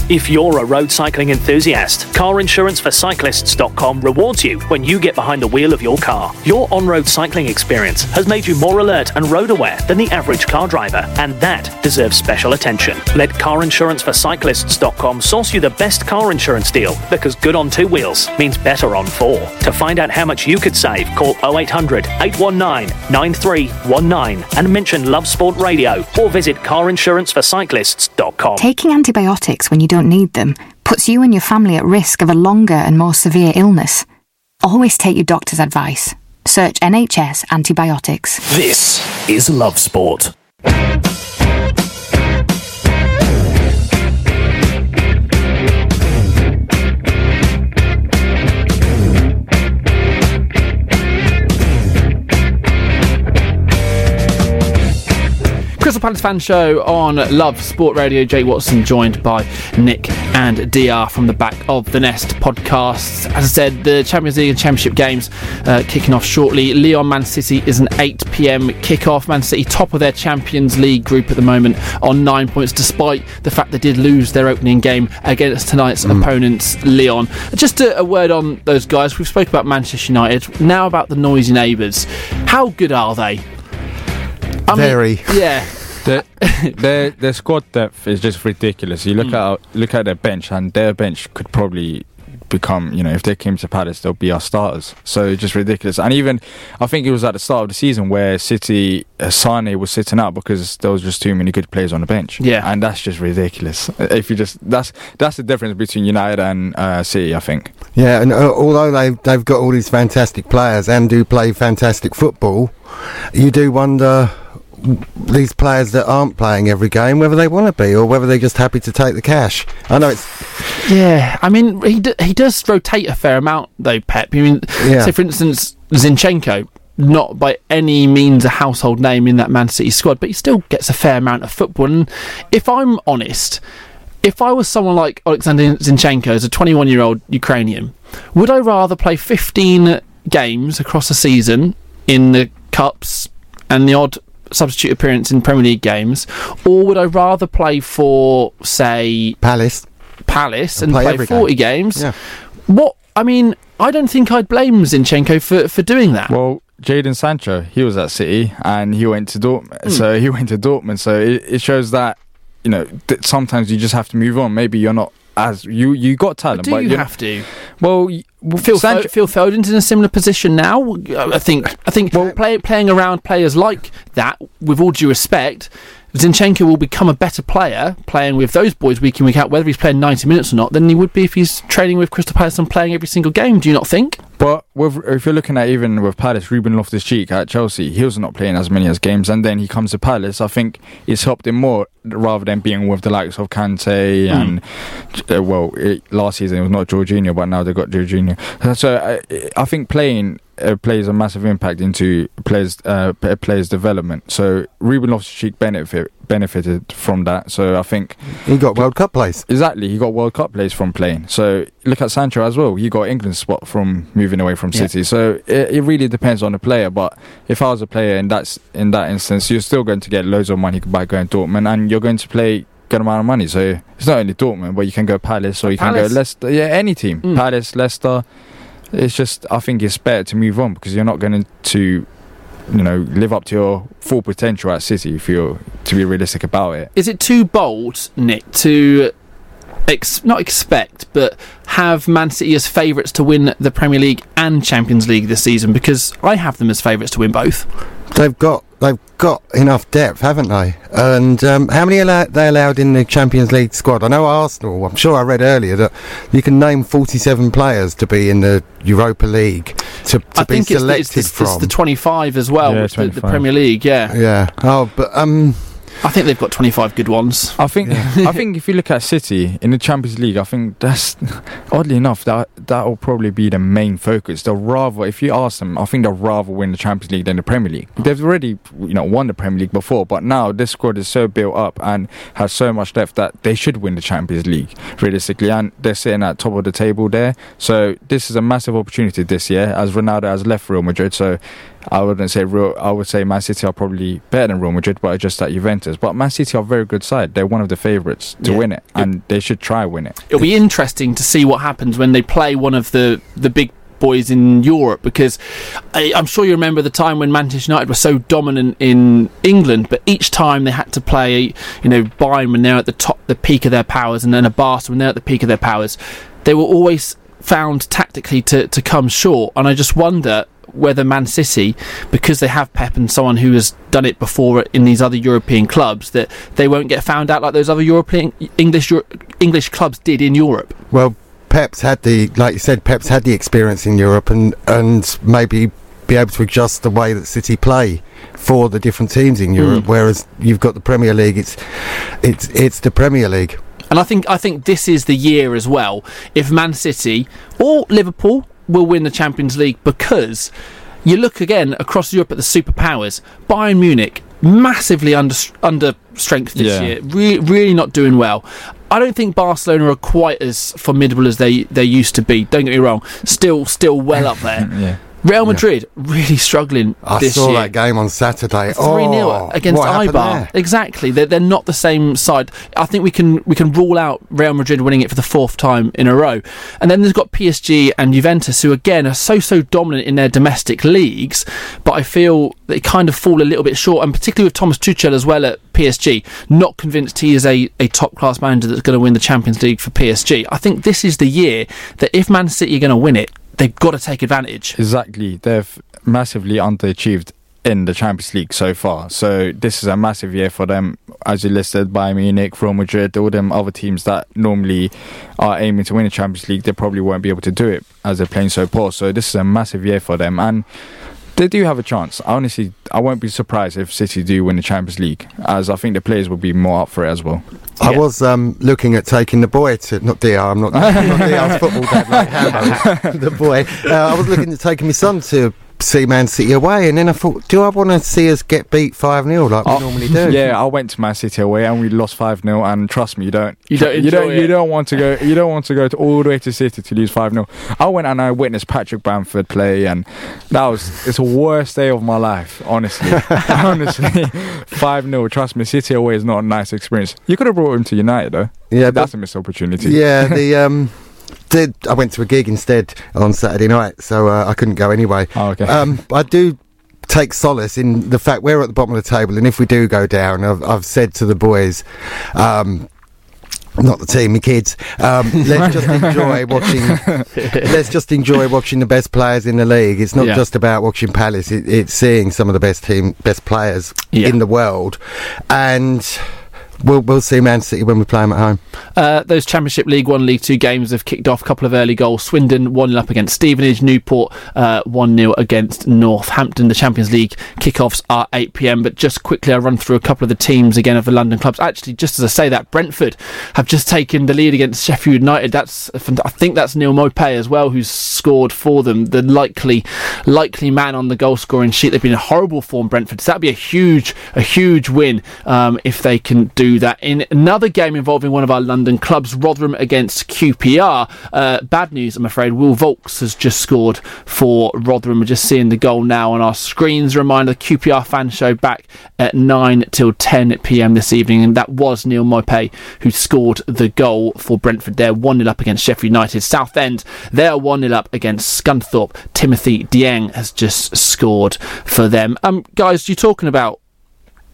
If you're a road cycling enthusiast, carinsuranceforcyclists.com rewards you when you get behind the wheel of your car. Your on road cycling experience has made you more alert and road aware than the average car driver, and that deserves special attention. Let carinsuranceforcyclists.com source you the best car insurance deal because good on two wheels means better on four. To find out how much you could save, call 0800 819 9319 and mention Love Sport Radio or visit carinsuranceforcyclists.com. Taking antibiotics when you don't need them puts you and your family at risk of a longer and more severe illness. Always take your doctor's advice. Search NHS antibiotics. This is Love Sport. Crystal Palace fan show on Love Sport Radio. Jay Watson joined by Nick and DR from the Back of the Nest podcasts. As I said, the Champions League and Championship games uh, kicking off shortly. Lyon Man City is an 8 pm kickoff. Man City top of their Champions League group at the moment on nine points, despite the fact they did lose their opening game against tonight's Mm. opponents, Lyon. Just a, a word on those guys. We've spoke about Manchester United. Now about the noisy neighbours. How good are they? I mean, Very. yeah. Their, (laughs) their their squad depth is just ridiculous. You look at look at their bench, and their bench could probably become, you know, if they came to Palace, they'll be our starters. So just ridiculous. And even I think it was at the start of the season where City uh, Sane was sitting out because there was just too many good players on the bench. Yeah, and that's just ridiculous. If you just that's that's the difference between United and uh, City, I think. Yeah, and uh, although they've, they've got all these fantastic players and do play fantastic football, you do wonder w- these players that aren't playing every game whether they want to be or whether they're just happy to take the cash. I know it's Yeah, I mean he d- he does rotate a fair amount though, Pep. I mean, Yeah. say for instance Zinchenko. not by any means a household name in that Man City squad, but he still gets a fair amount of football. And if I'm honest, if I was someone like Alexander Zinchenko, as a 21 year old Ukrainian, would I rather play 15 games across a season in the cups and the odd substitute appearance in Premier League games, or would I rather play for, say, Palace, Palace, And and play play, 40 game. games? Yeah. What I mean, I don't think I'd blame Zinchenko for for doing that. Well, Jadon Sancho, he was at City and he went to Dortmund. Hmm. So he went to Dortmund. So it, it shows that you know that sometimes you just have to move on. Maybe you're not as you you got talent, Do but you have to? Well, Phil, Sancho- Phil Foden's in a similar position now. I think. I think play, playing around players like that, with all due respect, Zinchenko will become a better player playing with those boys week in week out, whether he's playing ninety minutes or not, than he would be if he's training with Crystal Palace and playing every single game. Do you not think? But with, if you're looking at even with Palace, Ruben Loftus Cheek at Chelsea, he was not playing as many as games, and then he comes to Palace. I think it's helped him more rather than being with the likes of Kante and uh, well, it, last season it was not Jorginho, but now they've got Jorginho. So I, I think playing uh, plays a massive impact into players uh, players development. So Ruben Loftus Cheek benefit benefited from that. So I think he got World Cup plays. Exactly, he got World Cup plays from playing. So look at Sancho as well. He got England's spot from moving away from Yeah. City. So it, it really depends on the player. But if I was a player in that in that instance, you're still going to get loads of money by going Dortmund, and you're going to play good amount of money. So it's not only Dortmund, but you can go Palace or you can go Leicester. Yeah, any team, Mm. Palace, Leicester. It's just I think it's better to move on because you're not going to. You know, live up to your full potential at City if you're to be realistic about it. Is it too bold, Nick, to ex- not expect, but have Man City as favourites to win the Premier League and Champions League this season? Because I have them as favourites to win both. They've got they've got enough depth, haven't they? And um, how many allow- they allowed in the Champions League squad? I know Arsenal. I'm sure I read earlier that you can name 47 players to be in the Europa League to, to I be think it's the, selected it's, the, it's the 25 as well, Yeah, with the, the Premier League, yeah. yeah. Oh, but um, I think they've got 25 good ones. I think I think if you look at City in the Champions League, I think that's oddly enough that that will probably be the main focus. They'll rather, if you ask them, I think they'll rather win the Champions League than the Premier League. They've already you know won the Premier League before, but now this squad is so built up and has so much depth that they should win the Champions League realistically, and they're sitting at top of the table there. So this is a massive opportunity this year as Ronaldo has left Real Madrid. So. I wouldn't say Real. I would say Man City are probably better than Real Madrid, but just at Juventus. But Man City are a very good side. They're one of the favourites to Yeah. win it, and they should try win it. It'll be interesting to see what happens when they play one of the, the big boys in Europe because I, I'm sure you remember the time when Manchester United were so dominant in England, but each time they had to play, you know, Bayern when they're at the top, the peak of their powers, and then a Barca when they're at the peak of their powers, they were always found tactically to, to come short. And I just wonder whether Man City, because they have Pep and someone who has done it before in these other European clubs, that they won't get found out like those other European English Euro- English clubs did in Europe. well, Pep's had the like you said, Pep's had the experience in Europe, and and maybe be able to adjust the way that City play for the different teams in Europe. Mm. Whereas you've got the Premier League, it's it's it's the Premier League. And I think I think this is the year as well. If Man City or Liverpool will win the Champions League, because you look again across Europe at the superpowers, Bayern Munich massively under under strength this Yeah. year, re- really not doing well. I don't think Barcelona are quite as formidable as they, they used to be. Don't get me wrong, still still well up there. (laughs) Yeah. Real Madrid really struggling I saw year. that game on Saturday. 3 0 oh, against what happened Eibar. there? Exactly. They're, they're not the same side. I think we can we can rule out Real Madrid winning it for the fourth time in a row. And then there's got PSG and Juventus, who again are so, so dominant in their domestic leagues, but I feel they kind of fall a little bit short, and particularly with Thomas Tuchel as well at PSG, not convinced he is a, a top class manager that's going to win the Champions League for PSG. I think this is the year that if Man City are going to win it, they've got to take advantage. Exactly. They've massively underachieved in the Champions League so far. So this is a massive year for them. As you listed, Bayern Munich, Real Madrid, all them other teams that normally are aiming to win the Champions League, they probably won't be able to do it as they're playing so poor. So this is a massive year for them. And they do have a chance. Honestly, I won't be surprised if City do win the Champions League, as I think the players will be more up for it as well. I was um, looking at taking the boy to not DR. I'm not, I'm not DR's (laughs) football dad like Hambo, (laughs) the boy. Uh, I was looking at taking my son to see Man City away, and then I thought, do I want to see us get beat five 0 like we Oh, normally do? Yeah, I went to Man City away and we lost five 0 and trust me, you don't You don't you don't it. you don't want to go you don't want to go to all the way to City to lose five 0 I went and I witnessed Patrick Bamford play and that was it's the worst day of my life, honestly. (laughs) (laughs) honestly. Five 0 trust me, City away is not a nice experience. You could have brought him to United though. Yeah, that's a missed opportunity. Yeah, the um, (laughs) did I went to a gig instead on Saturday night, so uh, I couldn't go anyway. Oh, okay. Um, I do take solace in the fact we're at the bottom of the table, and if we do go down, I've, I've said to the boys. Um, not the team, the kids. Um, (laughs) let's just enjoy watching. (laughs) let's just enjoy watching the best players in the league. It's not Yeah. just about watching Palace. It, it's seeing some of the best team, best players Yeah. in the world, and we'll we'll see Man City when we play them at home. Uh, those Championship League One, League Two games have kicked off. A couple of early goals. Swindon 1 0 up against Stevenage. Newport uh, 1 0 against Northampton. The Champions League kickoffs are 8 pm. But just quickly, I'll run through a couple of the teams again of the London clubs. Actually, just as I say that, Brentford have just taken the lead against Sheffield United. That's I think that's Neal Maupay as well, who's scored for them. The likely likely man on the goal scoring sheet. They've been in horrible form, Brentford. So that'd be a huge a huge win um, if they can do that. In another game involving one of our London clubs, Rotherham against QPR. Uh, bad news, I'm afraid. Will Vaulks has just scored for Rotherham. We're just seeing the goal now on our screens. Reminder: the QPR fan show back at nine till 10 p.m. this evening, and that was Neal Maupay who scored the goal for Brentford. They're one 0 up against Sheffield United. Southend they're one 0 up against Scunthorpe. Timothy Dieng has just scored for them. Um, guys, you're talking about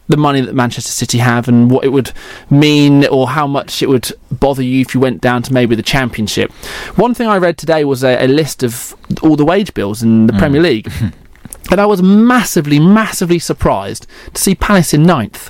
the money that Manchester City have and what it would mean or how much it would bother you if you went down to maybe the Championship. One thing I read today was a, a list of all the wage bills in the mm. Premier League. (laughs) and I was massively, massively surprised to see Palace in ninth.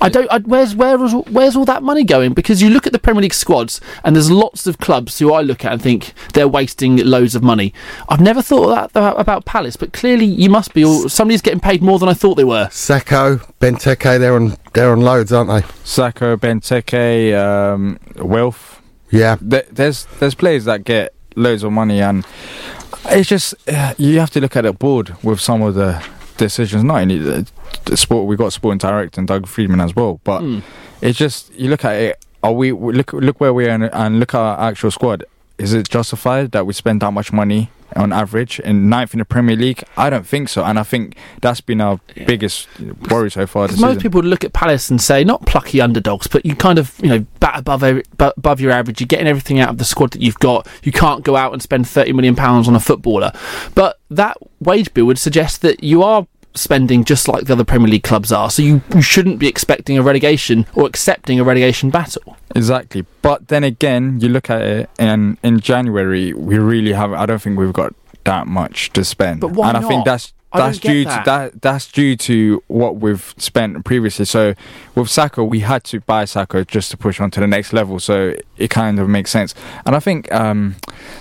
I don't. I, where's where was where's all that money going? Because you look at the Premier League squads, and there's lots of clubs who I look at and think they're wasting loads of money. I've never thought that about, about Palace, but clearly you must be. Or somebody's getting paid more than I thought they were. Sakho, Benteke, they're on they're on loads, aren't they? Sakho, Benteke, um, Wilf. Yeah. There, there's there's players that get loads of money, and it's just uh, you have to look at the board with some of the decisions. Not only the, the sport, we got sporting director and Doug Freedman as well, but Hmm. it's just you look at it. Are we look look where we are and, and look at our actual squad? Is it justified that we spend that much money on average in ninth in the Premier League? I don't think so, and I think that's been our biggest worry so far. This most season. people look at Palace and say, not plucky underdogs, but you kind of, you know, bat above above your average. You're getting everything out of the squad that you've got. You can't go out and spend thirty million pounds on a footballer. But that wage bill would suggest that you are spending just like the other Premier League clubs are. So you, you shouldn't be expecting a relegation or accepting a relegation battle. Exactly. But then again, you look at it, and in January, we really have. I don't think we've got that much to spend. But why and I think that's that's due that. to that. That's due to what we've spent previously. So with Sakho, we had to buy Sakho just to push on to the next level. So it kind of makes sense. And I think um,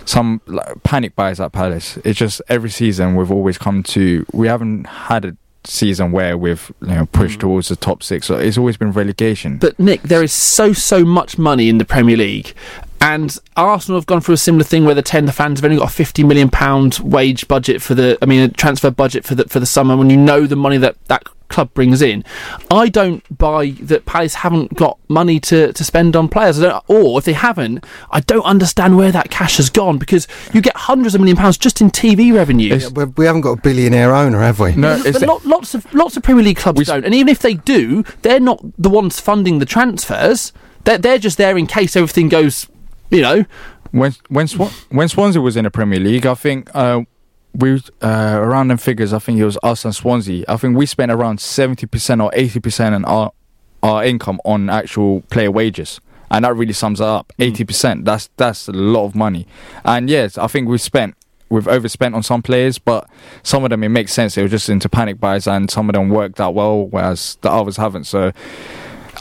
some like, panic buys at Palace. It's just every season we've always come to. We haven't had a season where we've you know pushed towards the top six. So it's always been relegation. But Nick, there is so so much money in the Premier League, and Arsenal have gone through a similar thing where the ten the fans have only got a fifty million pound wage budget for the, I mean, a transfer budget for the for the summer. When you know the money that that club brings in, I don't buy that Palace haven't got money to, to spend on players. I don't, or if they haven't, I don't understand where that cash has gone because you get hundreds of million pounds just in TV revenue. Yeah, we, we haven't got a billionaire owner, have we? but lo- lots of lots of Premier League clubs don't, and even if they do, they're not the ones funding the transfers. They're they're just there in case everything goes, you know. when when Swan, when Swansea was in the Premier League, I think uh, we uh, around them figures. I think it was us and Swansea. I think we spent around seventy percent or eighty percent on our our income on actual player wages, and that really sums it up. Eighty percent. That's that's a lot of money. And yes, I think we've spent. We've overspent on some players, but some of them it makes sense. They were just into panic buys, and some of them worked out well, whereas the others haven't. So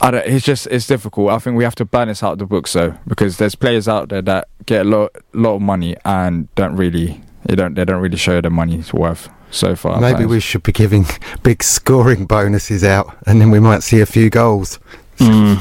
I don't, it's just it's difficult. I think we have to balance out the books though, because there's players out there that get a lot lot of money and don't really they don't they don't really show the money's worth so far. Maybe we should be giving (laughs) big scoring bonuses out, and then we might see a few goals. Hmm.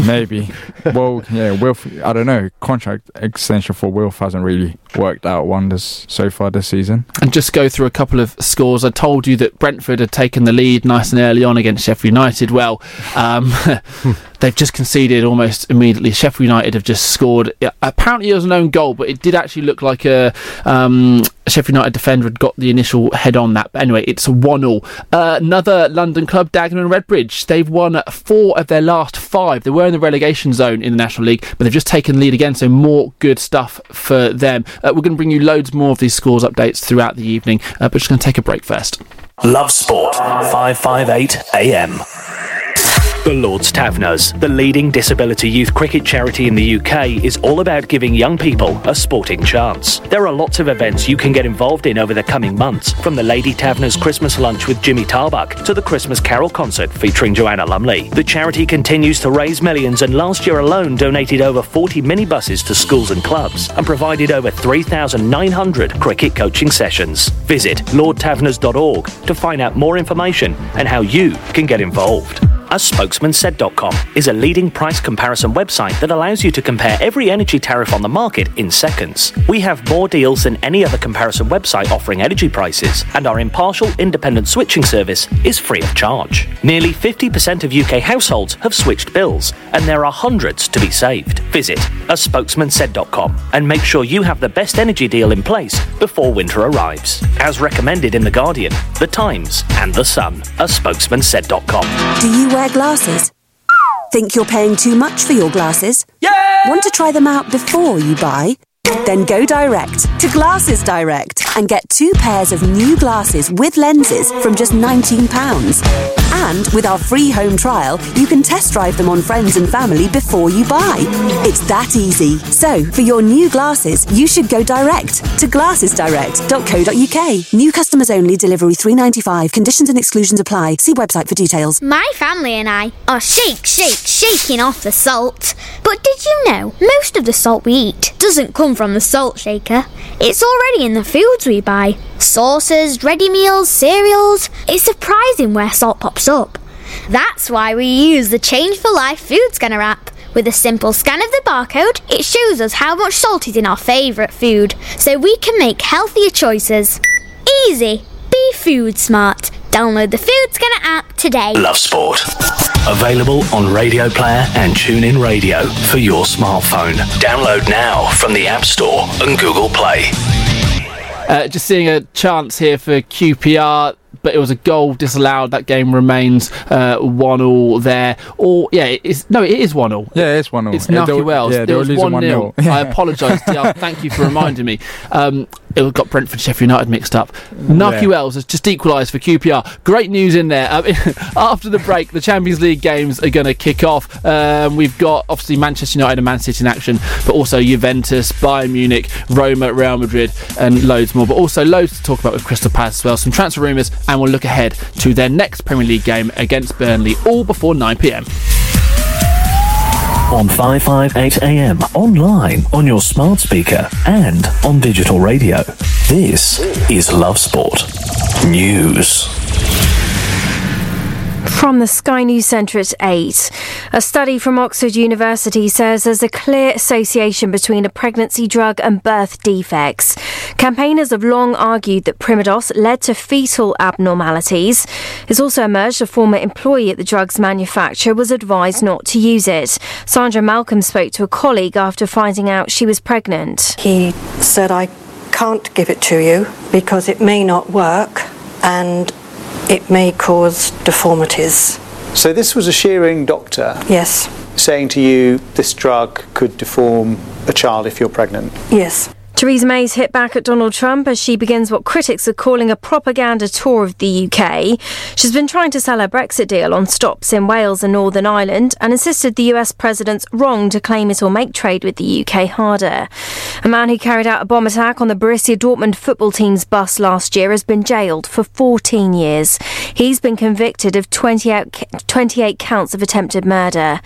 (laughs) maybe. Well, yeah, Wilf. I don't know. Contract extension for Wilf hasn't really worked out wonders so far this season. And just go through a couple of scores. I told you that Brentford had taken the lead nice and early on against Sheffield United. Well, um, (laughs) they've just conceded almost immediately. Sheffield United have just scored. Apparently, it was an own goal, but it did actually look like a um, Sheffield United defender had got the initial head on that. But anyway, it's a 1 0. Uh, another London club, Dagenham and Redbridge. They've won four of their last five. They were in the relegation zone in the National League, but they've just taken the lead again, so more good stuff for them. Uh, we're going to bring you loads more of these scores updates throughout the evening, uh, but just going to take a break first. Love Sport, 558 AM. The Lord's Taverners, the leading disability youth cricket charity in the UK, is all about giving young people a sporting chance. There are lots of events you can get involved in over the coming months, from the Lady Taverners Christmas lunch with Jimmy Tarbuck to the Christmas Carol concert featuring Joanna Lumley. The charity continues to raise millions and last year alone donated over 40 minibuses to schools and clubs and provided over 3,900 cricket coaching sessions. Visit lordtaverners.org to find out more information and how you can get involved. A spokesman said.com is a leading price comparison website that allows you to compare every energy tariff on the market in seconds. We have more deals than any other comparison website offering energy prices, and our impartial independent switching service is free of charge. Nearly 50% of UK households have switched bills, and there are hundreds to be saved. Visit a spokesman said.com and make sure you have the best energy deal in place before winter arrives. As recommended in The Guardian, The Times, and The Sun. A spokesman said.com. Do you wear glasses? Think you're paying too much for your glasses? Yeah! Want to try them out before you buy? Then go direct to Glasses Direct and get two pairs of new glasses with lenses from just £19. And with our free home trial, you can test drive them on friends and family before you buy. It's that easy. So, for your new glasses, you should go direct to glassesdirect.co.uk. New customers only, delivery 3.95. Conditions and exclusions apply. See website for details. My family and I are shake, shake, shaking off the salt. But did you know most of the salt we eat doesn't come from the salt shaker? It's already in the foods we buy. Sauces, ready meals, cereals. It's surprising where salt pops up. That's why we use the Change for Life food scanner app. With a simple scan of the barcode, it shows us how much salt is in our favourite food, so we can make healthier choices. Easy. Be food smart. Download the Food Scanner app today. Love Sport. Available on Radio Player and TuneIn Radio for your smartphone. Download now from the App Store and Google Play. Uh, just seeing a chance here for QPR. But it was a goal disallowed. That game remains uh, one all there. Or yeah, it's no, it is one all. Yeah, it's one all. It's Nahki Wells. Yeah, it was one 0 1-0. (laughs) I apologise, Thank you for reminding me. Um, it got Brentford Sheffield United mixed up. Nahki Yeah. Wells has just equalised for QPR. Great news in there. Um, (laughs) after the break, the Champions League games are going to kick off. Um, we've got obviously Manchester United and Man City in action, but also Juventus, Bayern Munich, Roma, Real Madrid, and loads more. But also loads to talk about with Crystal Palace as well. Some transfer rumours, and we'll look ahead to their next Premier League game against Burnley, all before 9 pm. On 558 AM, online, on your smart speaker, and on digital radio. This is Love Sport News. From the Sky News Centre at 8. A study from Oxford University says there's a clear association between a pregnancy drug and birth defects. Campaigners have long argued that Primodos led to fetal abnormalities. It's also emerged a former employee at the drug's manufacturer was advised not to use it. Sandra Malcolm spoke to a colleague after finding out she was pregnant. He said, I can't give it to you because it may not work and it may cause deformities. So this was a Schering doctor Yes, saying to you this drug could deform a child if you're pregnant. yes. Theresa May's hit back at Donald Trump as she begins what critics are calling a propaganda tour of the UK. She's been trying to sell her Brexit deal on stops in Wales and Northern Ireland and insisted the US president's wrong to claim it will make trade with the UK harder. A man who carried out a bomb attack on the Borussia Dortmund football team's bus last year has been jailed for 14 years. He's been convicted of 28, 28 counts of attempted murder.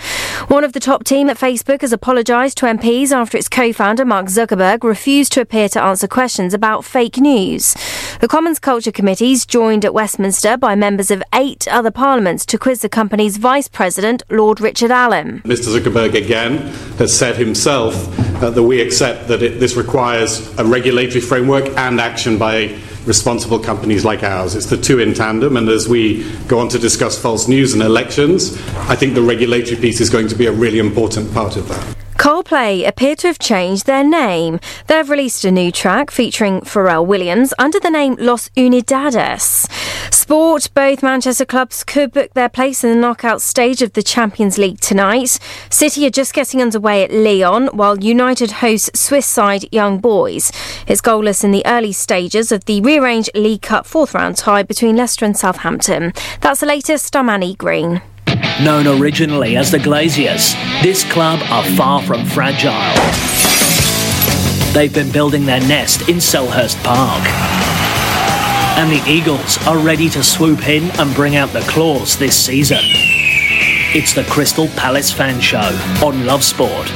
One of the top team at Facebook has apologised to MPs after its co-founder Mark Zuckerberg refused to appear to answer questions about fake news. The Commons Culture Committees joined at Westminster by members of eight other parliaments to quiz the company's vice president, Lord Richard Allan. Mr. Zuckerberg again has said himself uh, that we accept that it, this requires a regulatory framework and action by responsible companies like ours. It's the two in tandem, and as we go on to discuss false news and elections, I think the regulatory piece is going to be a really important part of that. Coldplay appear to have changed their name. They've released a new track featuring Pharrell Williams under the name Los Unidades. Sport, both Manchester clubs could book their place in the knockout stage of the Champions League tonight. City are just getting underway at Lyon, while United host Swiss side Young Boys. It's goalless in the early stages of the rearranged League Cup fourth round tie between Leicester and Southampton. That's the latest. I'm Annie Green. Known originally as the Glaziers, this club are far from fragile. They've been building their nest in Selhurst Park. And the Eagles are ready to swoop in and bring out the claws this season. It's the Crystal Palace Fan Show on Love Sport.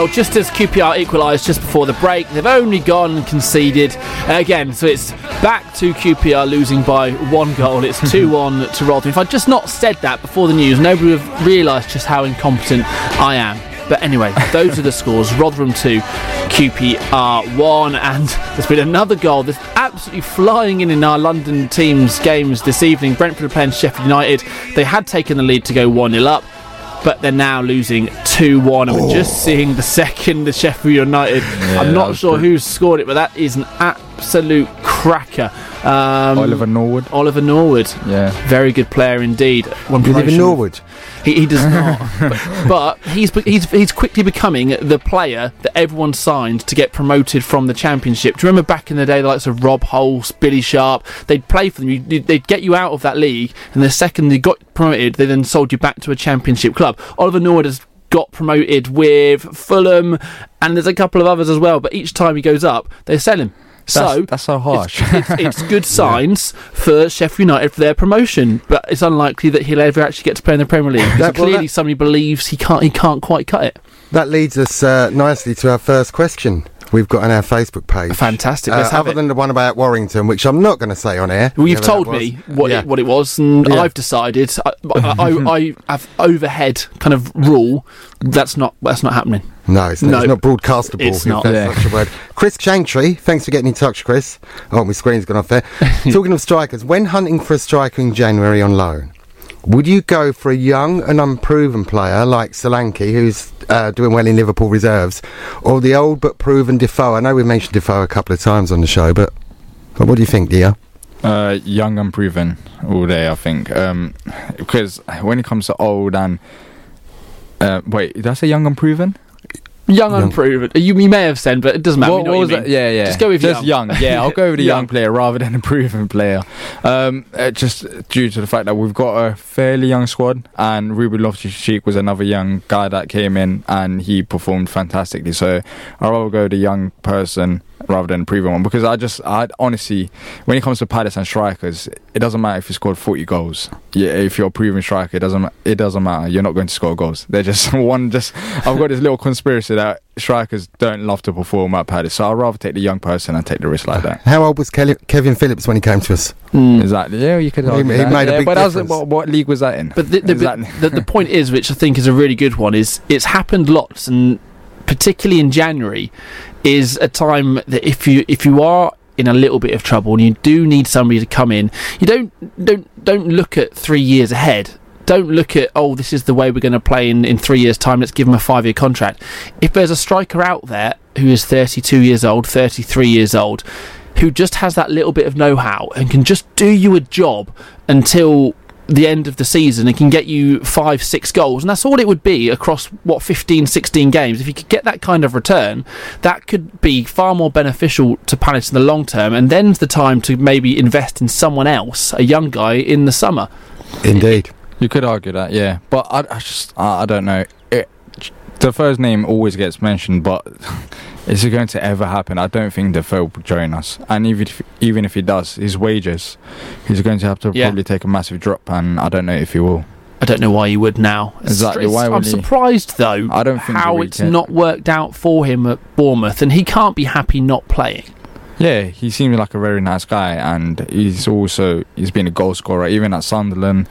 Well, just as QPR equalised just before the break, they've only gone and conceded again. So it's back to QPR losing by one goal. It's (laughs) 2 1 to Rotherham. If I'd just not said that before the news, nobody would have realised just how incompetent I am. But anyway, (laughs) those are the scores Rotherham 2, QPR 1. And there's been another goal that's absolutely flying in in our London team's games this evening. Brentford are playing Sheffield United. They had taken the lead to go 1 0 up but they're now losing 2 1. And we're just oh. seeing the second, the Sheffield United. Yeah, I'm not sure good. who's scored it, but that is an absolute cracker. Um, Oliver Norwood. Oliver Norwood. Yeah. Very good player indeed. One you live in Norwood? He, he does (laughs) not. but, but he's, he's he's quickly becoming the player that everyone signed to get promoted from the championship. Do you remember back in the day, the likes of Rob Hulse, Billy Sharp? They'd play for them. You, they'd get you out of that league, and the second they got promoted, they then sold you back to a championship club. Oliver Norwood has got promoted with Fulham, and there's a couple of others as well. But each time he goes up, they sell him. So That's- that's so harsh. It's, it's, it's (laughs) good signs for Sheffield United for their promotion, but it's unlikely that he'll ever actually get to play in the Premier League. That- well, clearly, that- somebody believes he can't. He can't quite cut it. That leads us uh, nicely to our first question we've got on our Facebook page. Fantastic. Uh, other it. than the one about Warrington, which I'm not going to say on air. Well, you've told me what Yeah. it, what it was, and Yeah. I've decided. I, I, (laughs) I have overhead kind of rule. That's not that's not happening. No, it's, not, it's not broadcastable. It's not. that's Yeah. such a word. Chris Chantry, thanks for getting in touch, Chris. Oh, my screen's gone off there. (laughs) Talking of strikers, when hunting for a striker in January on loan, would you go for a young and unproven player like Solanke, who's uh, doing well in Liverpool reserves, or the old but proven Defoe? I know we mentioned Defoe a couple of times on the show, but, but what do you think, dear? Uh, young and proven all day, I think. Um, because when it comes to old and uh, wait, did I say young and proven? Young, unproven. You, you may have said, but it doesn't matter. What, what was that? Yeah, yeah. Just go with just young. Yeah, I'll go with a (laughs) young Young. player rather than a proven player. Um, uh, just due to the fact that we've got a fairly young squad, and Ruben Loftus-Cheek was another young guy that came in, and he performed fantastically. So I'll rather go with a young person rather than a proven one because I just, I honestly, when it comes to Palace and strikers, it doesn't matter if you scored 40 goals. Yeah, if you're a proven striker, it doesn't, it doesn't matter. You're not going to score goals. They're just (laughs) one. Just I've got this little conspiracy that strikers don't love to perform at Palace, so I'd rather take the young person and take the risk like that. How old was Kelly, Kevin Phillips when he came to us? Hmm. Exactly. Yeah, you could. He- argue he that. made a big but that was- difference. what, what league was that in? But the, the, Exactly. the, the point is, which I think is a really good one, is it's happened lots, and particularly in January, is a time that if you if you are in a little bit of trouble and you do need somebody to come in, you don't don't don't look at three years ahead. Don't look at oh this is the way we're going to play in, in three years time. Let's give them a five year contract. If there's a striker out there who is 32 years old, 33 years old, who just has that little bit of know how and can just do you a job until the end of the season and can get you five, six goals. And that's all it would be across, what, 15, 16 games. If you could get that kind of return, that could be far more beneficial to Palace in the long term. And then's the time to maybe invest in someone else, a young guy, in the summer. Indeed. You could argue that, yeah, but I, I just, I, I don't know. It, Defoe's name always gets mentioned, but (laughs) is it going to ever happen? I don't think Defoe will join us. And even if, even if he does, his wages, he's going to have to Yeah. probably take a massive drop, and I don't know if he will. I don't know why he would now. Exactly, it's- why I'm he? surprised though. I don't think how it's can. not worked out for him at Bournemouth, and he can't be happy not playing. Yeah, he seems like a very nice guy, and he's also he's been a goal scorer. Even at Sunderland,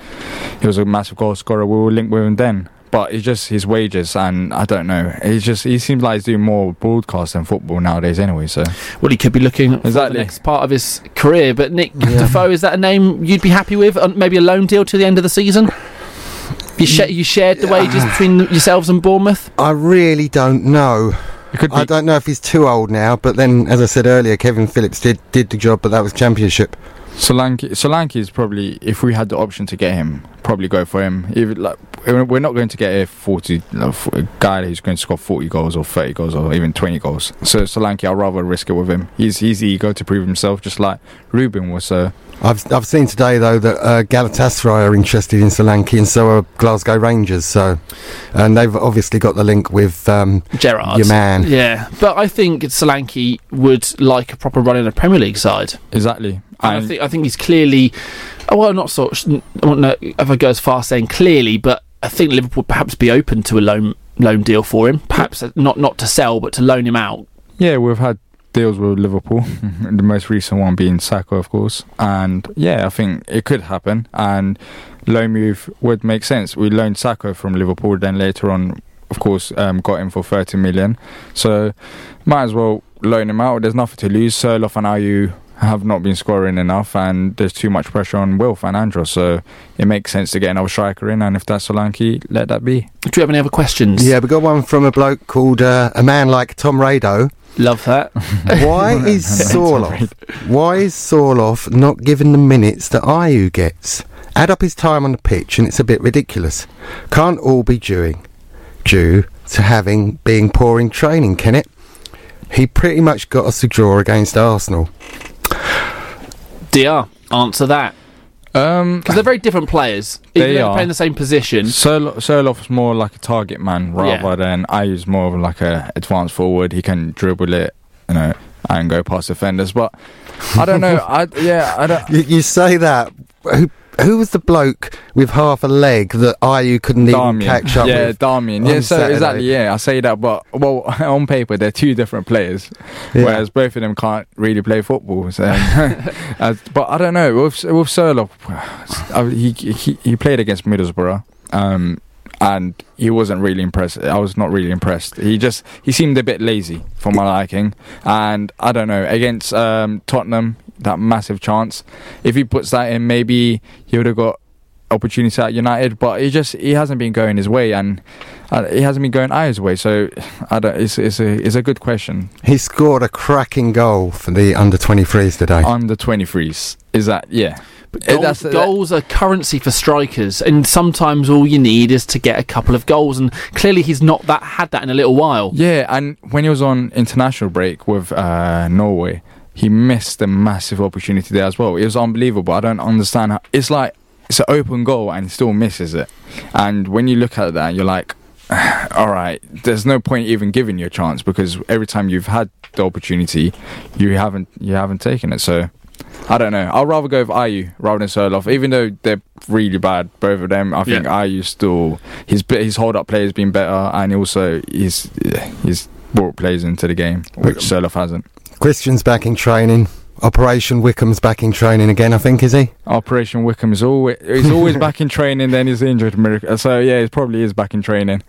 he was a massive goal scorer. We were linked with him then, but it's just his wages, and I don't know. He just he seems like he's doing more broadcast than football nowadays, anyway. So Well, he could be looking for the next part of his career. But Nick Defoe, is that a name you'd be happy with? Uh, Maybe a loan deal to the end of the season. You, sh- you shared the wages between yourselves and Bournemouth. I really don't know. I don't know if he's too old now, but then, as I said earlier, Kevin Phillips did did the job, but that was championship. Solanke Solanke is probably if we had the option to get him, probably go for him. Even like we're not going to get a forty like, a guy who's going to score forty goals or thirty goals or even twenty goals. So Solanke, I'd rather risk it with him. He's he's eager to prove himself, just like Ruben was. Uh, I've I've seen today though that uh, Galatasaray are interested in Solanke, and so are Glasgow Rangers. So, and they've obviously got the link with um, Gerrard. your man. Yeah, but I think Solanke would like a proper run in a Premier League side. Exactly. And I think I think he's clearly, oh, well, not so. I don't know if I go as far as saying clearly, but I think Liverpool would perhaps be open to a loan loan deal for him. Perhaps uh, not not to sell, but to loan him out. Yeah, we've had deals with Liverpool, (laughs) the most recent one being Sakho, of course. And yeah, I think it could happen. And loan move would make sense. We loaned Sakho from Liverpool, then later on, of course, um, got him for 30 million. So might as well loan him out. There's nothing to lose. Sorloth and Ayew have not been scoring enough, and there's too much pressure on Wilf and Andros. So it makes sense to get another striker in. And if that's Solanke, let that be. Do you have any other questions? Yeah, we got one from a bloke called uh, a man like Tom Rado. Love that. (laughs) Why is Sorloth? Why is Sorloth not given the minutes that Ayew gets? Add up his time on the pitch, and it's a bit ridiculous. Can't all be due due to having being poor in training, can it? He pretty much got us a draw against Arsenal. DR. Answer that. Um, because they're very different players. Even they are playing the same position. Sol- Sorloth's more like a target man rather Yeah. than Ayew's more of like a advanced forward. He can dribble it, you know, and go past defenders. But I don't know. (laughs) I yeah, I don't. You, you say that. Who, who was the bloke with half a leg that Ayew couldn't even catch up yeah, with? Darmian. on Yeah, so Saturday? exactly. Yeah, I say that, but well, (laughs) on paper they're two different players, Yeah. whereas both of them can't really play football. So, as, (laughs) but I don't know with with Sorloth, uh, he, he he played against Middlesbrough. Um, and he wasn't really impressed. I was not really impressed. He just he seemed a bit lazy for my liking. And I don't know against um, Tottenham, that massive chance. If he puts that in, maybe he would have got opportunity at United. But he just he hasn't been going his way, and uh, he hasn't been going Ayew's way. So I don't. It's it's a it's a good question. He scored a cracking goal for the under 23s today. Under twenty threes is that yeah. But goals, that's- goals are currency for strikers, and sometimes all you need is to get a couple of goals. And clearly, he's not that had that in a little while. Yeah, and when he was on international break with uh, Norway, he missed a massive opportunity there as well. It was unbelievable. I don't understand how it's like it's an open goal and he still misses it. And when you look at that, you're like, (sighs) all right, there's no point even giving you a chance because every time you've had the opportunity, you haven't you haven't taken it. So. I don't know. I'd rather go with Ayew rather than Sorloth, even though they're really bad, both of them. I think Yeah. Ayew still his his hold up play has been better, and also he's he's brought players into the game, which Sorloth hasn't. Christian's back in training. Operation Wickham's back in training again, I think, is he? Operation Wickham is always he's (laughs) always back in training, then he's injured. So yeah, he probably is back in training.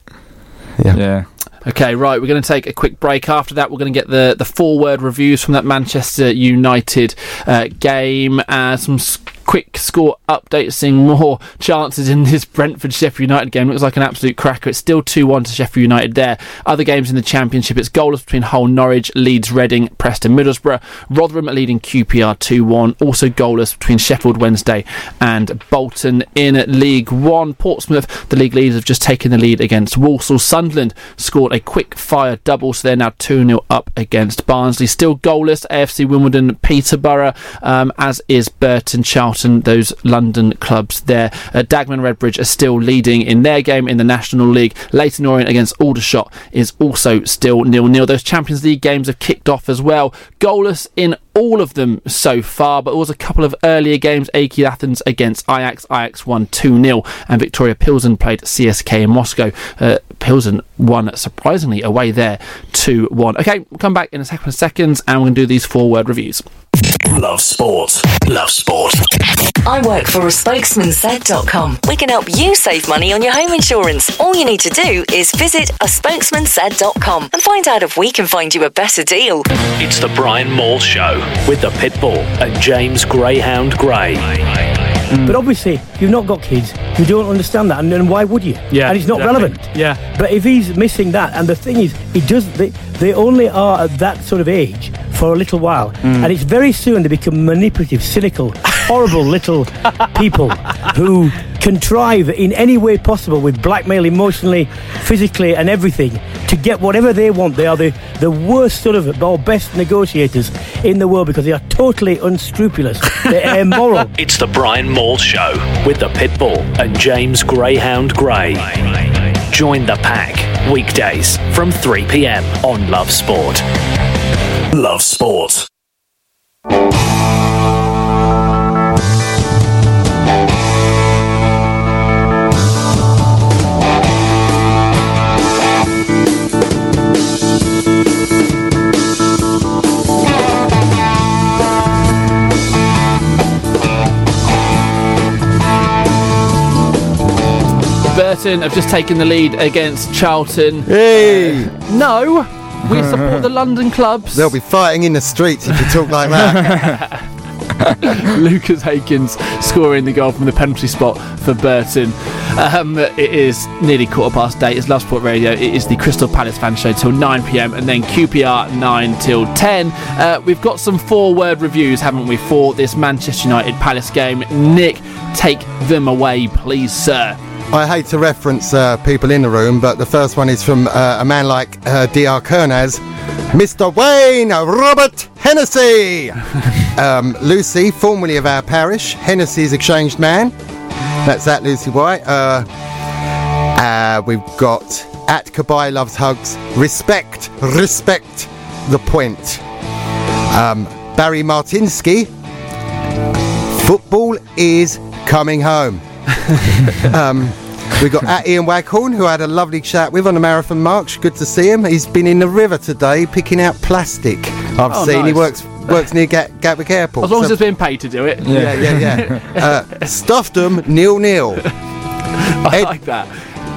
Yeah. Yeah. Okay, right. We're going to take a quick break. After that, we're going to get the the four word reviews from that Manchester United uh, game. Uh, some s- quick score update, seeing more (laughs) chances in this Brentford Sheffield United game. Looks like an absolute cracker. It's still 2 1 to Sheffield United there. Other games in the Championship, it's goalless between Hull Norwich, Leeds Reading, Preston Middlesbrough, Rotherham leading QPR 2 1. Also goalless between Sheffield Wednesday and Bolton in League One. Portsmouth, the league leaders, have just taken the lead against Walsall. Sunderland scored a quick fire double, so they're now 2 0 up against Barnsley. Still goalless, AFC Wimbledon, Peterborough, um, as is Burton. Charlton Those London clubs there. Uh, Dagenham Redbridge are still leading in their game in the National League. Leyton Orient against Aldershot is also still nil-nil. Those Champions League games have kicked off as well. Goalless in all of them so far, but there was a couple of earlier games. AEK Athens against Ajax. Ajax won 2 0, and Viktoria Pilsen played CSK in Moscow. Uh, Pilsen won surprisingly away there 2 1. Okay, we'll come back in a second of seconds and we're going to do these four word reviews. Love sport. Love sport. I work for a spokesmansaid.com. We can help you save money on your home insurance. All you need to do is visit a spokesmansaid.com and find out if we can find you a better deal. It's the Brian Moore Show with the Pitbull and James Greyhound Grey. But obviously, you've not got kids. You don't understand that, and then why would you? Yeah, and it's not exactly. relevant. Yeah. But if he's missing that, and the thing is, he does. They, they only are at that sort of age for a little while, Mm. and it's very soon they become manipulative, cynical, horrible little people who contrive in any way possible with blackmail, emotionally, physically, and everything to get whatever they want. They are the the worst sort of or best negotiators in the world because they are totally unscrupulous. They're immoral. (laughs) It's the Brian Moore Show with the Pitbull and James Greyhound Grey. Join the pack weekdays from 3 p.m. on Love Sport. Love Sport. Burton have just taken the lead against Charlton. Hey! no, we support the (laughs) London clubs. They'll be fighting in the streets if you talk like that. (laughs) Lucas Akins scoring the goal from the penalty spot for Burton. Um, it is nearly quarter past eight. It's Love Sport Radio. It is the Crystal Palace fan show till 9 pm and then QPR 9 till 10. Uh, we've got some four word reviews, haven't we, for this Manchester United Palace game. Nick, take them away, please, sir. I hate to reference uh, people in the room, but the first one is from uh, a man like uh, D.R. Kernaz, Mr. Wayne Robert Hennessy. (laughs) um, Lucy, formerly of our parish, Hennessy's exchanged man. That's that, Lucy White. Uh, uh, we've got at Kabai loves hugs. Respect, respect the point. Um, Barry Martinsky. Football is coming home. Um, we got at Ian Waghorn, who I had a lovely chat with on the marathon march. Good to see him. He's been in the river today picking out plastic. I've Oh, seen he works works near Gat- Gatwick Airport. As long as he's been paid to do it. yeah, yeah, yeah. (laughs) uh, stuffed them nil nil. (laughs) I like that.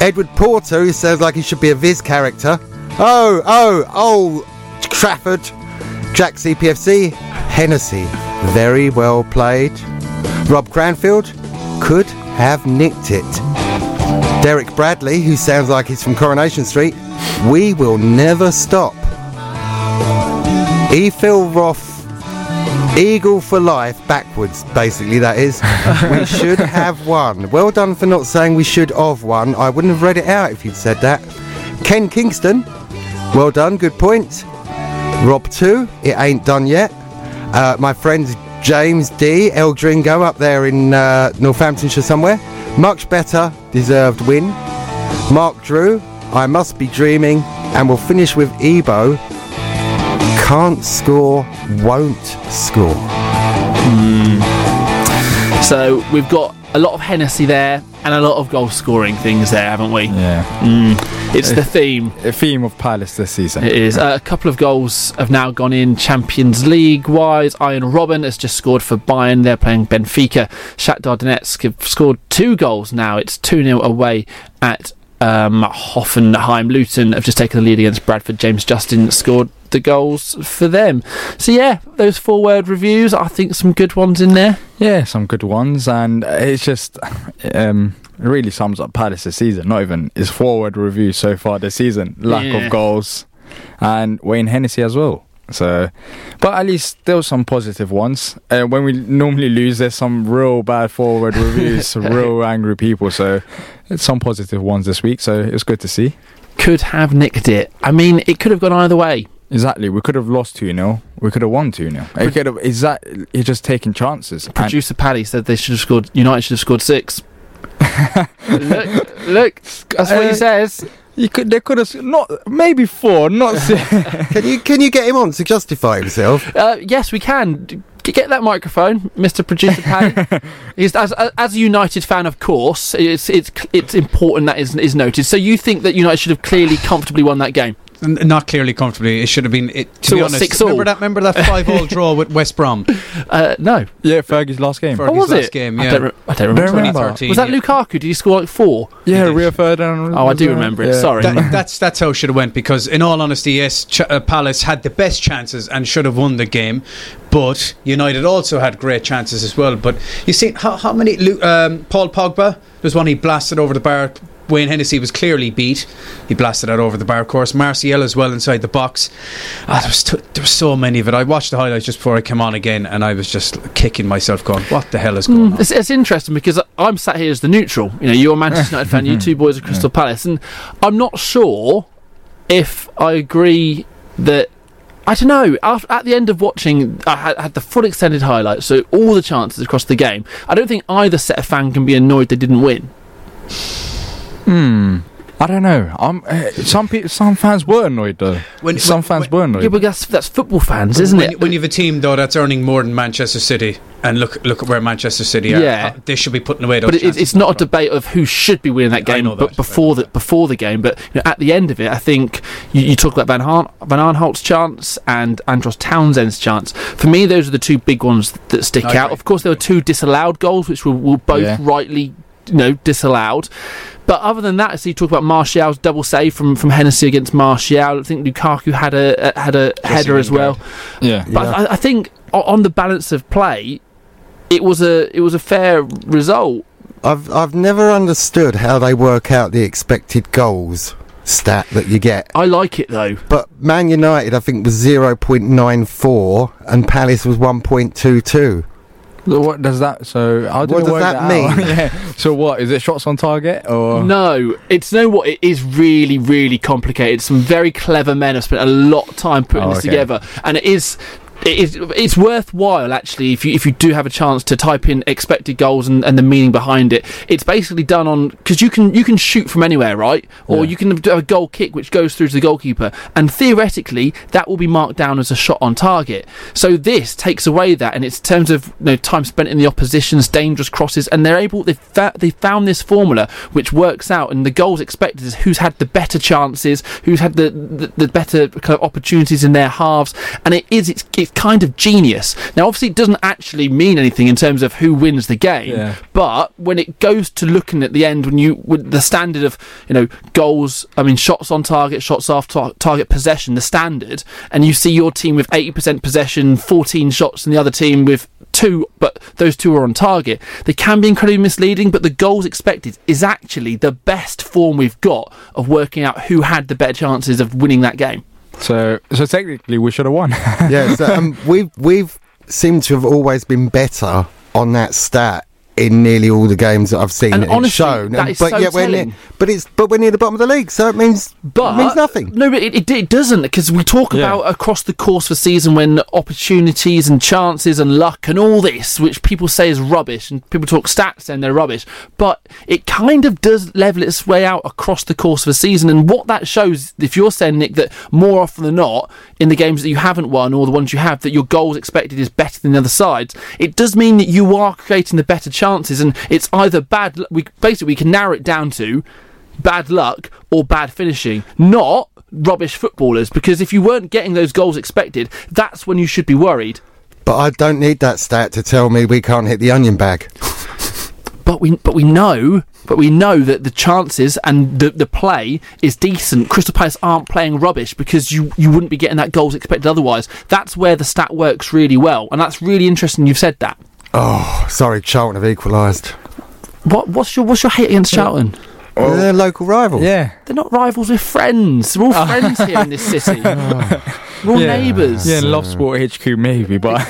Edward Porter, who sounds like he should be a Viz character. Oh, oh, oh, Trafford, Jack CPFC, Hennessy, very well played. Rob Cranfield could have nicked it. Derek Bradley, who sounds like he's from Coronation Street, we will never stop. Ephil Roth, Eagle for life, backwards, basically, that is. (laughs) we should have won. Well done for not saying we should have won. I wouldn't have read it out if you'd said that. Ken Kingston, well done, good point. Rob 2, it ain't done yet. Uh, my friend James D, El Dringo, up there in uh, Northamptonshire somewhere. Much better, deserved win. Mark Drew, I must be dreaming. And we'll finish with Ebo, can't score, won't score. So we've got a lot of Hennessy there and a lot of goal scoring things there, haven't we? Yeah. Mm. It's the theme. (laughs) The theme of Palace this season. It is. Uh, a couple of goals have now gone in Champions League wise. Arjen Robben has just scored for Bayern. They're playing Benfica. Shakhtar Donetsk have scored two goals now. It's 2 0 away at um, Hoffenheim. Luton have just taken the lead against Bradford. James Justin scored the goals for them. So, yeah, those four word reviews, I think some good ones in there. Yeah, some good ones, and it's just (sighs) um, it really sums up Palace this season. Not even his forward review so far this season. Lack Yeah. of goals, and Wayne Hennessy as well. So, but at least there were some positive ones. Uh, when we normally lose, there's some real bad forward reviews, (laughs) real angry people. So, it's some positive ones this week. So it's good to see. Could have nicked it. I mean, it could have gone either way. Exactly. We could have lost 2 0. We could have won 2 0. It could have. Is that, you're just taking chances. And- Producer Paddy said they should have scored. United should have scored six. (laughs) look, look, that's what he Uh, says. You could. They could have. Not. Maybe four. Not (laughs) six. can you can you get him on to justify himself? Uh, yes, we can. Get that microphone, Mr. Producer Paddy. (laughs) He's, as, as a United fan, of course, it's it's it's important that is is noted. So you think that United should have clearly, comfortably won that game? N- Not clearly comfortably. It should have been. It, to So be what, honest, six all? remember that? Remember that five-all draw with West Brom? (laughs) Uh, no. Yeah, Fergie's last game. Fergie's Oh, was last it? game. I Yeah, don't, re- I don't remember. remember. 2013, Was that yeah. Lukaku? Did he score like four? Yeah, Rio Ferdinand. Oh, I do remember it. Sorry. That, that's that's how it should have went because, in all honesty, yes, Ch- uh, Palace had the best chances and should have won the game, but United also had great chances as well. But you see, how, how many? Um, Paul Pogba, there's one he blasted over the bar. Wayne Hennessy was clearly beat. He blasted out over the bar. Of course, Martial as well inside the box. Ah, there was t- there was so many of it. I watched the highlights just before I came on again, and I was just kicking myself, going, "What the hell is going on?" It's, it's interesting because I'm sat here as the neutral. You know, you're a Manchester United fan. You (laughs) two boys are Crystal Palace, and I'm not sure if I agree that. I don't know. After, at the end of watching, I had, had the full extended highlights, so all the chances across the game. I don't think either set of fan can be annoyed they didn't win. Hmm. I don't know. I'm. Uh, some people, some fans were annoyed though. When- some when- fans were annoyed. Yeah, but that's that's football fans, isn't when, it? When you have a team though that's earning more than Manchester City, and look look at where Manchester City are, Yeah. uh, they should be putting away those. But it, chances. it's not a debate of who should be winning that game, but before the before the game. But you know, at the end of it, I think you, you talk about Van Haan, Van Aanholt's chance and Andros Townsend's chance. For me, those are the two big ones that stick I out. Of course, there were two disallowed goals, which were, were both Yeah. rightly. You know, disallowed. But other than that, so you talk about Martial's double save from, from Hennessy against Martial. I think Lukaku had a, a had a header as well. Yeah. But I, I think on the balance of play, it was a it was a fair result. I've I've never understood how they work out the expected goals stat that you get. I like it though. But Man United, I think, was zero point nine four, and Palace was one point two two. So what does that? So how do What they does work that out? mean? (laughs) yeah. So what is it? Shots on target or No, it's no what it is really, really complicated. Some very clever men have spent a lot of time putting Oh, this okay. together, and it is. It is, it's worthwhile actually if you if you do have a chance to type in expected goals and, and the meaning behind it. It's basically done on because you can you can shoot from anywhere, right? Or Yeah. you can do a goal kick which goes through to the goalkeeper, and theoretically that will be marked down as a shot on target. So this takes away that, and it's in terms of you know, time spent in the opposition's dangerous crosses, and they're able they've fa- they found this formula which works out, and the goals expected is who's had the better chances, who's had the the, the better kind of opportunities in their halves, and it is it's it's kind of genius. Now, obviously, it doesn't actually mean anything in terms of who wins the game, Yeah. but when it goes to looking at the end, when you with the standard of you know goals, I mean shots on target, shots off tar- target, possession, the standard, and you see your team with eighty percent possession, fourteen shots, and the other team with two, but those two are on target. They can be incredibly misleading, but the goals expected is actually the best form we've got of working out who had the better chances of winning that game. So? So technically, we should have won. yeah, so, um, (laughs) we've we've seemed to have always been better on that stat in nearly all the games that I've seen And it honestly, shown. that And- is but so yet we're near, but it's but we're near the bottom of the league, so it means But it means nothing. No, but it, it, it doesn't because we talk Yeah. about across the course of the season when opportunities and chances and luck and all this, which people say is rubbish, and people talk stats and they're rubbish, but it kind of does level its way out across the course of a season. And what that shows, if you're saying Nick, that more often than not in the games that you haven't won or the ones you have, that your goals expected is better than the other sides, it does mean that you are creating the better chances, and it's either bad. We basically we can narrow it down to bad luck or bad finishing, not rubbish footballers. Because if you weren't getting those goals expected, that's when you should be worried. But I don't need that stat to tell me we can't hit the onion bag. But we but we know but we know that the chances and the the play is decent. Crystal Palace aren't playing rubbish because you you wouldn't be getting that goals expected otherwise. That's where the stat works really well, and that's really interesting. You've said that. Oh, sorry, Charlton have equalised. What what's your what's your hate against Charlton? They're oh. local rivals. yeah. They're not rivals. We're friends. We're all ah. friends here in this city. (laughs) (laughs) We're all yeah. neighbours. Yeah, in Love Sport HQ maybe, but (laughs)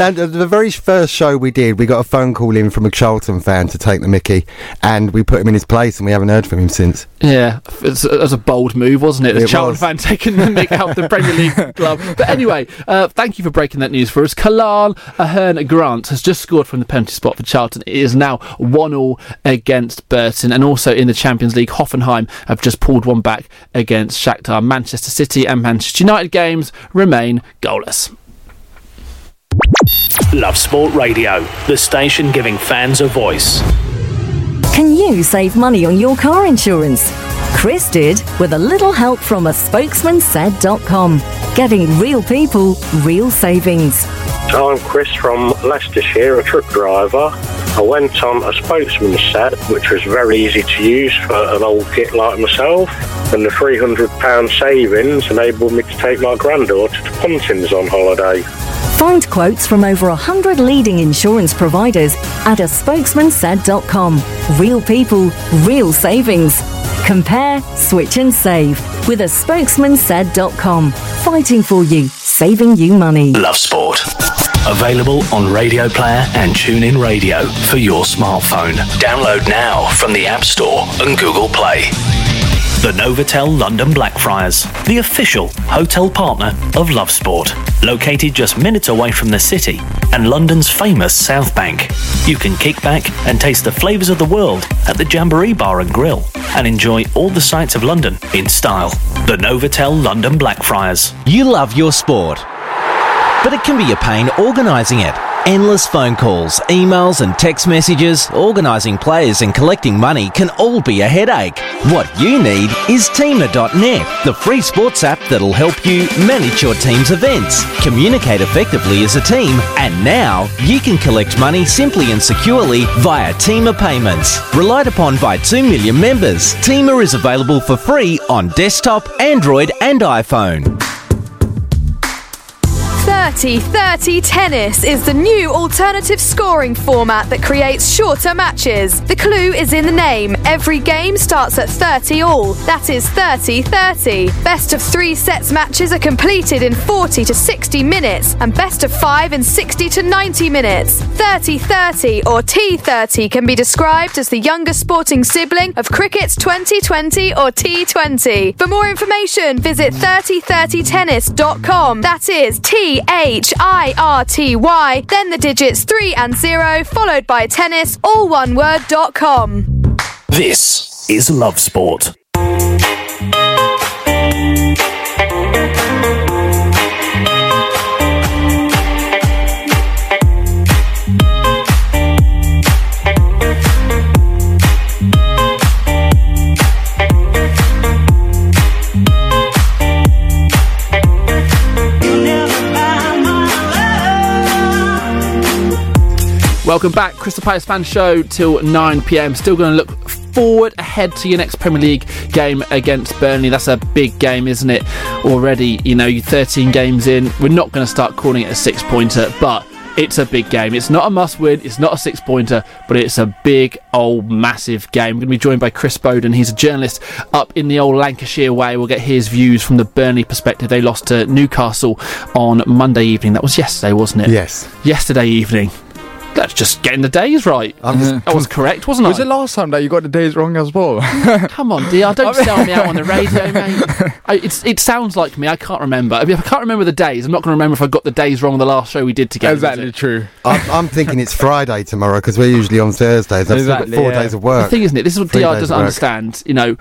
And uh, the very first show we did, we got a phone call in from a Charlton fan to take the Mickey, and we put him in his place, and we haven't heard from him since. Yeah, it's, it was a bold move, wasn't it? The It Charlton was. fan taking the mick out of the Premier League (laughs) club. But anyway, uh, thank you for breaking that news for us. Karlan Ahearne Grant has just scored from the penalty spot for Charlton. It is now 1 all against Burton. And also in the Champions League, Hoffenheim have just pulled one back against Shakhtar. Manchester City and Manchester United games remain goalless. Love Sport Radio, the station giving fans a voice. Can you save money on your car insurance? Chris did with a little help from a spokesmansaid.com. Getting real people, real savings. I'm Chris from Leicestershire, a truck driver. I went on a spokesman set, which was very easy to use for an old git like myself, and the £300 savings enabled me to take my granddaughter to Pontins on holiday. Find quotes from over 100 leading insurance providers at a spokesmansaid.com. Real people, real savings. Compare, switch and save with a spokesmansaid.com. Fighting for you, saving you money. Love Sport. Available on Radio Player and TuneIn Radio for your smartphone. Download now from the App Store and Google Play. The Novotel London Blackfriars, the official hotel partner of Love Sport. Located just minutes away from the city and London's famous South Bank. You can kick back and taste the flavours of the world at the Jamboree Bar and Grill and enjoy all the sights of London in style. The Novotel London Blackfriars. You love your sport, but it can be a pain organising it. Endless phone calls, emails, and text messages, organising players and collecting money can all be a headache. What you need is Teamer.net, the free sports app that'll help you manage your team's events, communicate effectively as a team, and now you can collect money simply and securely via Teamer payments. Relied upon by 2 million members, Teamer is available for free on desktop, Android, and iPhone. 30 30 Tennis is the new alternative scoring format that creates shorter matches. The clue is in the name. Every game starts at 30 all. That is 30 30. Best of three sets matches are completed in 40 to 60 minutes, and best of five in 60 to 90 minutes. 30 30 or T30 can be described as the younger sporting sibling of cricket's 2020 or T20. For more information, visit 3030tennis.com. That is T H I R T Y, then the digits 3 and 0, followed by tennis, all one word, dot com. This is Love Sport. Welcome back, Crystal Palace fan show till 9 pm. Still going to look forward ahead to your next Premier League game against Burnley. That's a big game, isn't it? Already, you know, you're 13 games in. We're not going to start calling it a six pointer, but it's a big game. It's not a must win, it's not a six pointer, but it's a big, old, massive game. We're going to be joined by Chris Boden. He's a journalist up in the old Lancashire way. We'll get his views from the Burnley perspective. They lost to Newcastle on Monday evening. That was yesterday, wasn't it? Yes. Yesterday evening. Let's just getting the days right. I was correct, wasn't I? was I? it last time that you got the days wrong as well? (laughs) Come on, dear. Don't sell me out on the radio, (laughs) mate. I, it's, it sounds like me. I can't remember. I, mean, if I can't remember the days. I'm not going to remember if I got the days wrong on the last show we did together. Exactly true. I'm, I'm thinking it's Friday tomorrow because we're usually on Thursdays. I've Exactly, still got four yeah. days of work. The thing isn't it? This is what Three DR days doesn't work. understand. You know,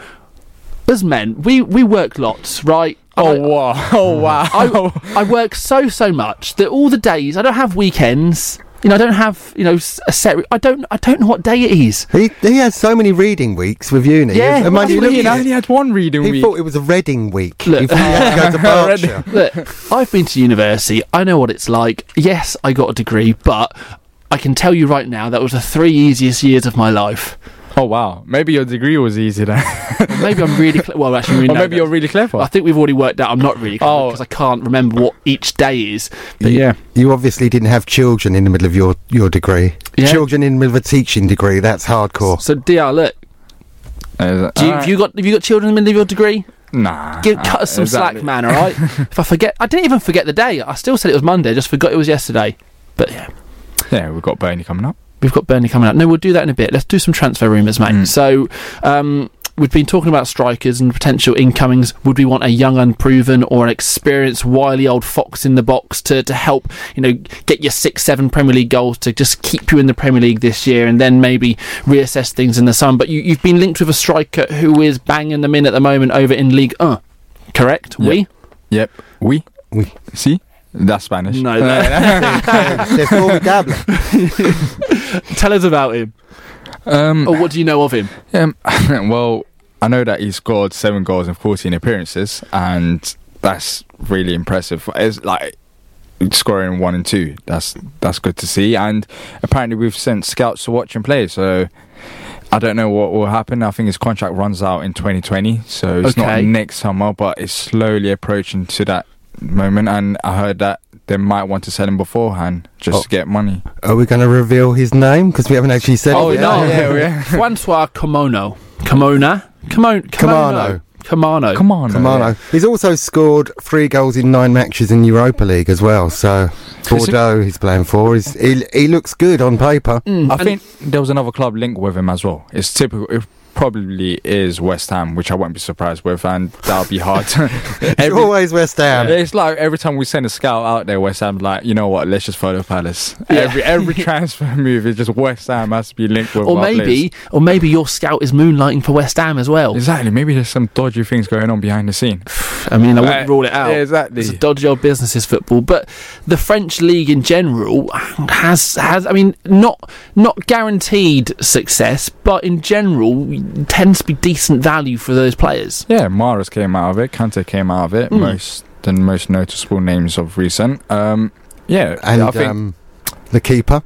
as men, we we work lots, right? Oh wow! (laughs) Oh wow! I, I work so so much that all the days I don't have weekends. You know, I don't have you know s- a set. I don't I don't know what day it is. He he has so many reading weeks with uni. Yeah, and what mind do you, you look mean? at I only had one reading He week. He thought it was a Reading week. Look. He had to go to (laughs) Look, I've been to university. I know what it's like. Yes, I got a degree, but I can tell you right now that was the three easiest years of my life. Oh wow! Maybe your degree was easy then. (laughs) Maybe I'm really cle well. Actually, we or know maybe that. you're really clever. I think we've already worked out I'm not really clever Oh. because I can't remember what each day is. But yeah, You obviously didn't have children in the middle of your, your degree. Yeah. Children in the middle of a teaching degree, that's hardcore. So, DR, look, Uh, do you, alright. have you got have you got children in the middle of your degree? Nah. Give, cut us some exactly. slack, man. All right. (laughs) if I forget, I didn't even forget the day. I still said it was Monday. I just forgot it was yesterday. But yeah, Yeah, we've got Burnley coming up. We've got Burnley coming up. No, we'll do that in a bit. Let's do some transfer rumours, mate. Mm. So. Um, We've been talking about strikers and potential incomings. Would we want a young, unproven, or an experienced, wily old fox in the box to, to help, you know, get your six, seven Premier League goals to just keep you in the Premier League this year, and then maybe reassess things in the summer? But you, you've been linked with a striker who is banging them in at the moment over in League 1. Correct? We. Yep. We. We. See? That's Spanish. No, (laughs) no, (laughs) C'est formidable. (laughs) (laughs) Tell us about him. Um, or what do you know of him? Um, (laughs) well, I know that he scored seven goals in 14 appearances, and that's really impressive. It's like scoring one and two. That's that's good to see. And apparently, we've sent scouts to watch him play. So I don't know what will happen. I think his contract runs out in 2020, so it's Okay. not next summer, but it's slowly approaching to that moment. And I heard that they might want to sell him beforehand just Oh. to get money. Are we going to reveal his name? Because we haven't actually said Oh it yet. no, yeah, yeah. Francois Kimono, Kimona, Kimono, Kimono, Kimono. Come on, Kamano. He's also scored three goals in nine matches in Europa League as well. So Bordeaux he's playing for. He's, he, he looks good on paper. Mm. I think there was another club linked with him as well. It's typical. It probably is West Ham, which I won't be surprised with, and that'll be hard. (laughs) It's always West Ham. It's like every time we send a scout out there, West Ham's like, you know what? Let's just follow Palace. Every every (laughs) transfer move is just West Ham has to be linked with. Or maybe, players. or maybe your scout is moonlighting for West Ham as well. exactly. Maybe there's some dodgy things going on behind the scene. (sighs) I mean, I wouldn't Right. rule it out. Yeah, exactly. It's a dodgy old business is football, but the French league in general has has. I mean, not not guaranteed success, but in general tends to be decent value for those players. Yeah, Maras came out of it. Kante came out of it. Mm. Most the most noticeable names of recent. Um, yeah, And I think um, the keeper,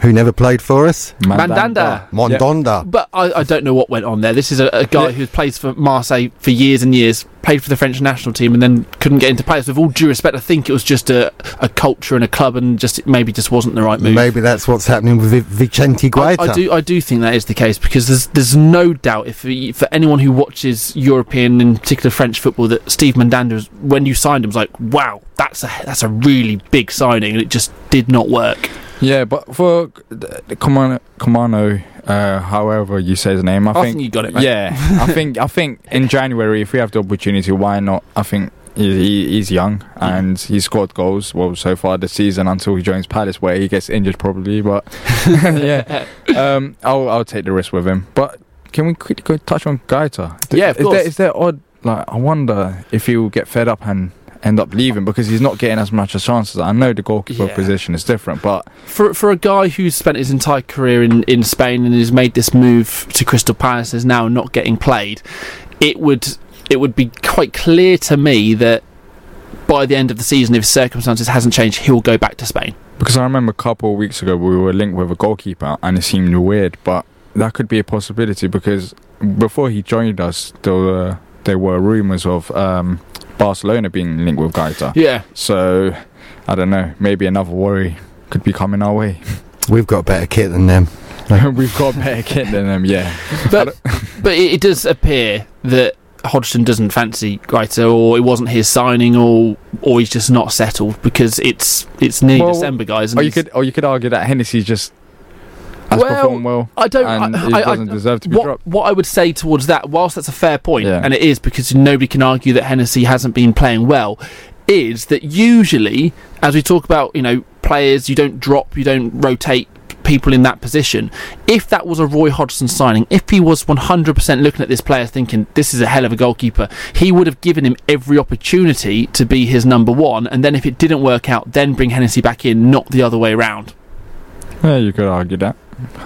who never played for us, Mandanda. Mondonda. But I, I don't know what went on there. This is a, a guy who plays for Marseille for years and years, played for the French national team, and then couldn't get into players. With all due respect, I think it was just a, a culture and a club, and just it maybe just wasn't the right move. Maybe that's what's happening with Vi- Vicente I, Guaita. I do, I do think that is the case because there's, there's no doubt if for anyone who watches European, in particular French football, that Steve Mandanda, was, when you signed him, was like, wow, that's a that's a really big signing, and it just did not work. Yeah, but for Kamano, Kamano uh, however you say his name, I, I think, think you got it, mate. Yeah, I (laughs) think I think in January, if we have the opportunity, why not? I think he, he, he's young and he scored goals. Well, so far this season until he joins Palace, where he gets injured probably. But (laughs) yeah, um, I'll I'll take the risk with him. But can we quickly go touch on Guaita? Yeah, of is course. There, is there odd? Like, I wonder if he will get fed up and end up leaving because he's not getting as much as chances. I know the goalkeeper Yeah. position is different, but for for a guy who's spent his entire career in, in Spain and has made this move to Crystal Palace is now not getting played, it would it would be quite clear to me that by the end of the season, if circumstances hasn't changed, he'll go back to Spain. Because I remember a couple of weeks ago we were linked with a goalkeeper and it seemed weird, but that could be a possibility because before he joined us, there were, there were rumours of um, Barcelona being linked with Guaita. Yeah. So, I don't know, maybe another worry could be coming our way. (laughs) We've got a better kit than them. (laughs) We've got a better kit than them, yeah. But but it, it does appear that Hodgson doesn't fancy Guaita, or it wasn't his signing, or or he's just not settled because it's it's near Well, December, guys. And Or you could, or you could argue that Hennessy just has Well, performed well. I don't. and I, he I- doesn't I- deserve to be what, dropped. What I would say towards that, whilst that's a fair point, Yeah. and it is because nobody can argue that Hennessy hasn't been playing well, is that usually, as we talk about, you know, players, you don't drop, you don't rotate people in that position. If that was a Roy Hodgson signing, if he was 100% looking at this player thinking this is a hell of a goalkeeper, he would have given him every opportunity to be his number one, and then if it didn't work out, then bring Hennessy back in, not the other way around. Yeah, you could argue that.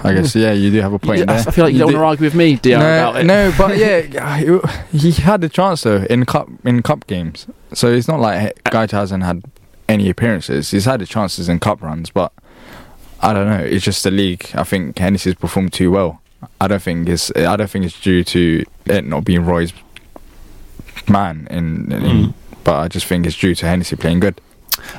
I guess, yeah, you do have a point Yeah, I feel like you, don't do- want to argue with me, Dion, no, about it. No, but yeah, (laughs) he, he had the chance though in cup in cup games. So it's not like Guaita hasn't had any appearances. He's had the chances in cup runs, but I don't know. It's just the league. I think Hennessy's performed too well. I don't think it's. I don't think it's due to it not being Roy's man. In, in Mm. but I just think it's due to Hennessy playing good.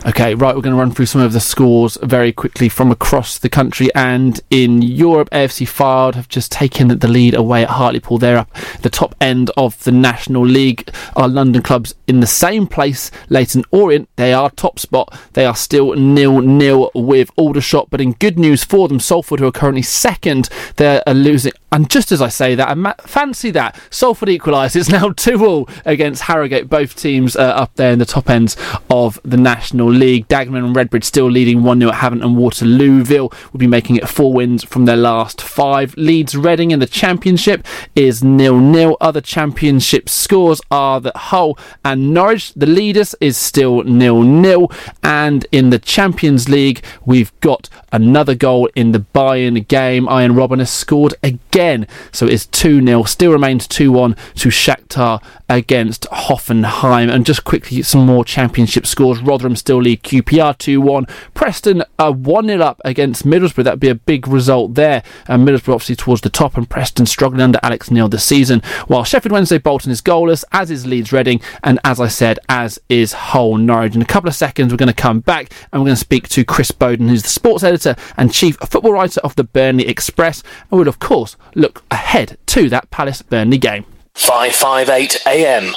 Okay, right, we're going to run through some of the scores very quickly from across the country and in Europe. AFC Fylde have just taken the lead away at Hartlepool. They're up the top end of the National League. Our London clubs in the same place, Leyton Orient, they are top spot. They are still nil-nil with Aldershot, but in good news for them, Salford, who are currently second, they're uh, losing. And just as I say that, ma- fancy that, Salford equalised. It's (laughs) now 2-all against Harrogate, both teams uh, up there in the top ends of the National League. Dagenham and Redbridge still leading 1 0 at Havant and Waterlooville will be making it four wins from their last five. Leeds Reading in the Championship is nil nil. Other Championship scores are that Hull and Norwich, the leaders, is still nil nil. And in the Champions League, we've got another goal in the Bayern game. Arjen Robben has scored again, so it's 2 0. Still remains 2 1 to Shakhtar against Hoffenheim. And just quickly, some more Championship scores. Rotherham still lead QPR 2 1. Preston are 1 0 up against Middlesbrough. That'd be a big result there. And Middlesbrough obviously towards the top, and Preston struggling under Alex Neil this season. While Sheffield Wednesday Bolton is goalless, as is Leeds Reading, and as I said, as is Hull Norwich. In a couple of seconds, we're going to come back and we're going to speak to Chris Boden, who's the sports editor and chief football writer of the Burnley Express, and we'll, of course, look ahead to that Palace Burnley game. 558 AM.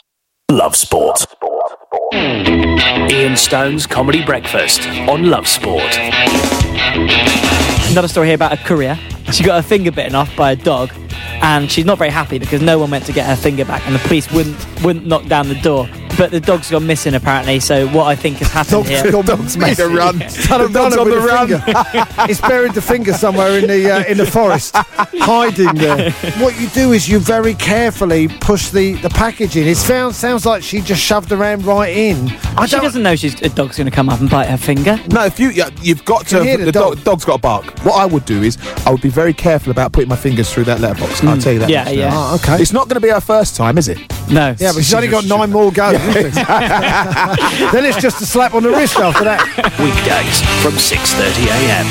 Love Sport. Ian Stone's Comedy Breakfast on Love Sport. Another story here about a courier. She got her finger bitten off by a dog, and she's not very happy because no one went to get her finger back, and the police wouldn't wouldn't knock down the door. But the dog's gone missing apparently. So what I think has happened Dog's here? gone Dog's made a run. (laughs) Son of The dog's on the run. finger. (laughs) He's buried the finger somewhere in the uh, in the forest, (laughs) hiding there. What you do is you very carefully push the, the package in. It sounds sounds like she just shoved her hand right in. I she doesn't know she's a dog's going to come up and bite her finger. No, if you yeah, you've got Can to. hear the The, dog. dog. dog's got to bark. What I would do is I would be very careful about putting my fingers through that letterbox. I'll Mm. tell you that. Yeah, yeah. Oh, okay. It's not going to be our first time, is it? No. Yeah, but she's only got nine more goes. (laughs) then it's just a slap on the wrist after that. Weekdays from 6:30 a.m.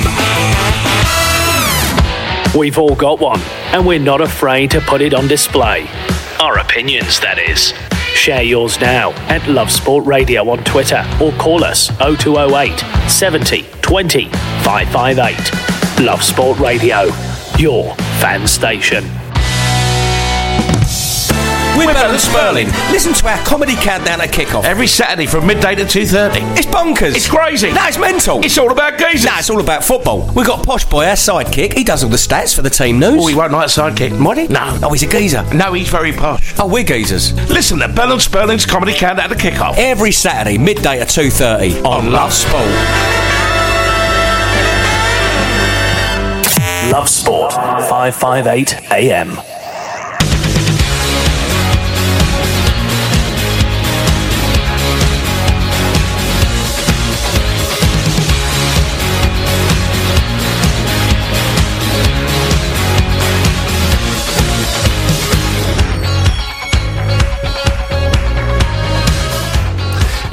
We've all got one, and we're not afraid to put it on display. Our opinions, that is. Share yours now at Love Sport Radio on Twitter or call us 0208 70 20 558. Love Sport Radio, your fan station. We're better than Sperling. Listen to our comedy countdown at kickoff every Saturday from midday to two thirty. It's bonkers. It's crazy. No, it's mental. It's all about geezers. No, it's all about football. We've got Posh Boy, our sidekick. He does all the stats for the team news. Oh, he won't like sidekick, might he? No. Oh, he's a geezer. No, he's very posh. Oh, we're geezers. Listen to Bell and Sperling's comedy countdown at the kickoff every Saturday midday at two thirty on Love Sport. Love Sport, 558 AM.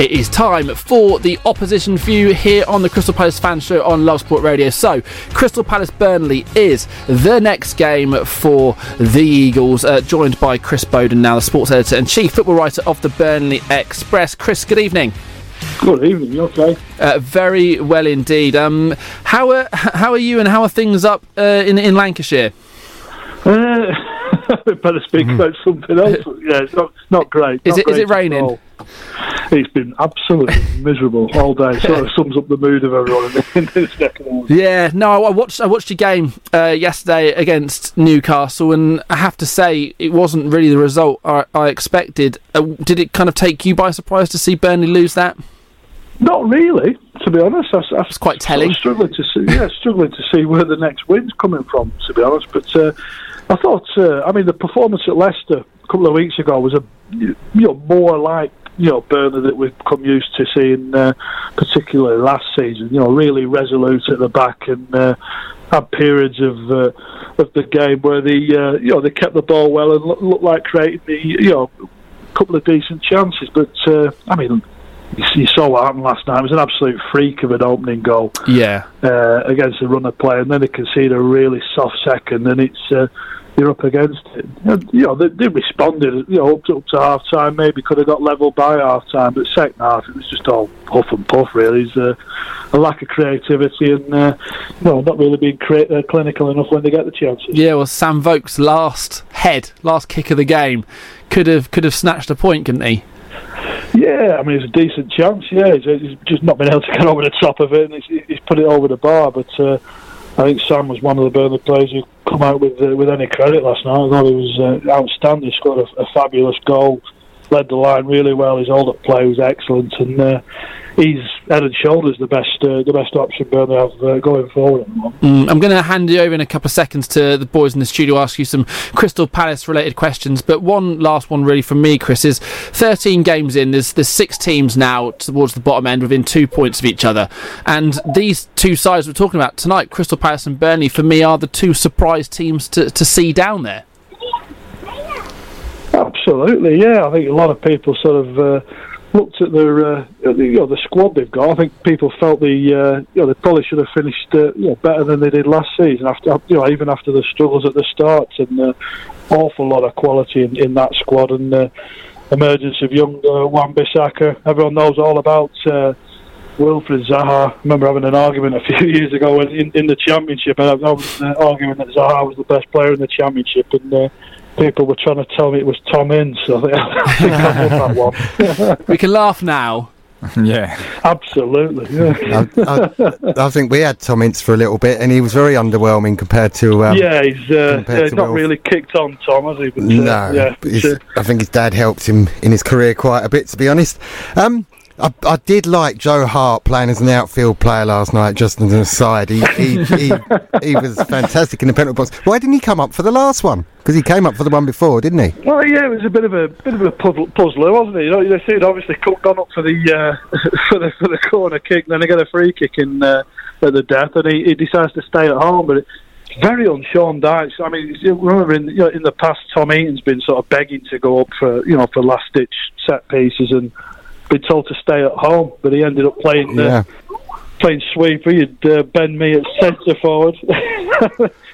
It is time for the opposition view here on the Crystal Palace fan show on Love Sport Radio. So, Crystal Palace Burnley is the next game for the Eagles, uh, joined by Chris Boden, now the sports editor and chief football writer of the Burnley Express. Chris, good evening. Good evening. You okay? Uh, very well indeed. Um, how are how are you and how are things up uh, in in Lancashire? Uh, we (laughs) better speak about something else. (laughs) Yeah, it's not not great. Is not it- is great it raining? It's been absolutely (laughs) miserable all day. Sort of sums up the mood of everyone in this neck of. Yeah, no, I watched I watched your game uh, yesterday against Newcastle, and I have to say it wasn't really the result I, I expected. Uh, did it kind of take you by surprise to see Burnley lose that? Not really, to be honest. I, I, it's quite telling. struggling to see, yeah, struggling to see where the next win's coming from. To be honest, but uh, I thought, uh, I mean, the performance at Leicester a couple of weeks ago was a, you know, more like you know Burnley that we've come used to seeing, uh, particularly last season. You know, really resolute at the back and. Uh, had periods of uh, of the game where they uh, you know they kept the ball well and look, looked like creating the you know a couple of decent chances. But uh, I mean, you, saw what happened last night. It was an absolute freak of an opening goal Yeah. uh, against the runner play, and then they concede a really soft second, and it's uh, you're up against it. And, you know, they, they responded. You know, up to, up to half time, maybe could have got level by half time, but second half it was just all huff and puff. Really, it's uh, a lack of creativity and uh, you know, not really being crea- uh, clinical enough when they get the chances. Yeah, well, Sam Vokes' last head, last kick of the game, could have could have snatched a point, couldn't he? Yeah, I mean, it's a decent chance. Yeah, he's, he's just not been able to get over the top of it, and he's, he's put it over the bar. But uh, I think Sam was one of the Burnley players who come out with uh, with any credit last night. I thought he was uh, outstanding. He scored a, a fabulous goal, led the line really well. His hold-up play was excellent, and uh, he's head and shoulders the best uh, the best option Burnley have uh, going forward. Mm, I'm going to hand you over in a couple of seconds to the boys in the studio, ask you some Crystal Palace related questions. But one last one, really, from me, Chris, is 13 games in. There's there's six teams now towards the bottom end within two points of each other, and these two sides we're talking about tonight, Crystal Palace and Burnley, for me are the two surprise teams to to see down there. Absolutely, yeah. I think a lot of people sort of uh, looked at their, uh, at the, you know, the squad they've got. I think people felt the, uh, you know, they probably should have finished, uh, you know, better than they did last season. After, you know, even after the struggles at the start, and uh, awful lot of quality in, in that squad, and uh, emergence of young uh, Wan Bissaka. Everyone knows all about. Uh, Wilfried Zaha. I remember having an argument a (laughs) few years ago in, in, the championship, and I was uh, arguing that Zaha was the best player in the championship, and uh, people were trying to tell me it was Tom Ince. So I think (laughs) I, I won that one. (laughs) we can laugh now. (laughs) yeah, absolutely. Yeah, I, I, I think we had Tom Ince for a little bit, and he was very underwhelming compared to. Um, yeah, he's uh, yeah, he's to not Wilf. really kicked on, Tom, has he? But, uh, No, yeah, but his- uh, I think his dad helped him in his career quite a bit, to be honest. Um, I, I did like Joe Hart playing as an outfield player last night, just as an aside. He, he, he, he was fantastic in the penalty box. Why didn't he come up for the last one? Because he came up for the one before, didn't he? Well, yeah, it was a bit of a bit of a puzzle, puzzler, wasn't it? You know, they obviously gone up for the uh, (laughs) for the for the corner kick, then they get a free kick in uh, at the death, and he, he decides to stay at home. But it's very on Sean Dyche's. I mean, remember in you know, in the past, Tom Heaton's been sort of begging to go up for you know for last ditch set pieces and been told to stay at home, but he ended up playing uh, Yeah. playing sweeper. He'd uh, bend me at centre forward. (laughs)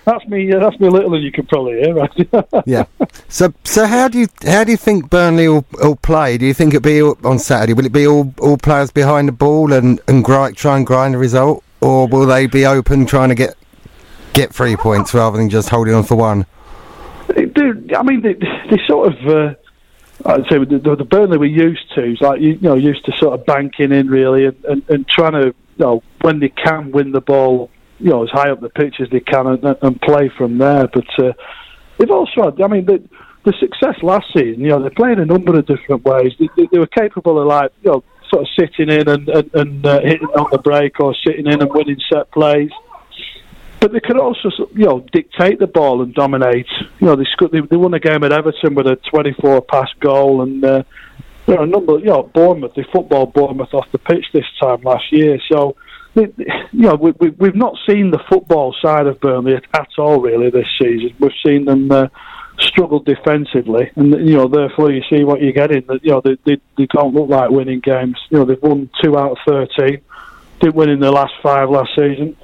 that's me. Uh, that's me little, and you can probably hear, right? (laughs) Yeah. So, so how do you how do you think Burnley will, will play? Do you think it'll be all, on Saturday? Will it be all, all players behind the ball and and grind, try and grind a result, or will they be open trying to get get three points rather than just holding on for one? They. I mean, they, they sort of. Uh, I'd say the, the, Burnley we're used to is like you, know used to sort of banking in really and, and, and trying to you know when they can win the ball you know as high up the pitch as they can and, and play from there. But uh, they've also had. I mean, the, the success last season. You know, they play in a number of different ways. They, they, they were capable of like you know sort of sitting in and and, and uh, hitting on the break or sitting in and winning set plays. But they could also, you know, dictate the ball and dominate. You know, they they, they won a game at Everton with a 24 pass goal, and uh, you know, a number. You know, Bournemouth, they football Bournemouth off the pitch this time last year. So, they, you know, we, we, we've not seen the football side of Burnley at, at all really this season. We've seen them uh, struggle defensively, and you know, therefore you see what you're getting. That you know, they, they they don't look like winning games. You know, they've won two out of 13. Didn't win in the last five last season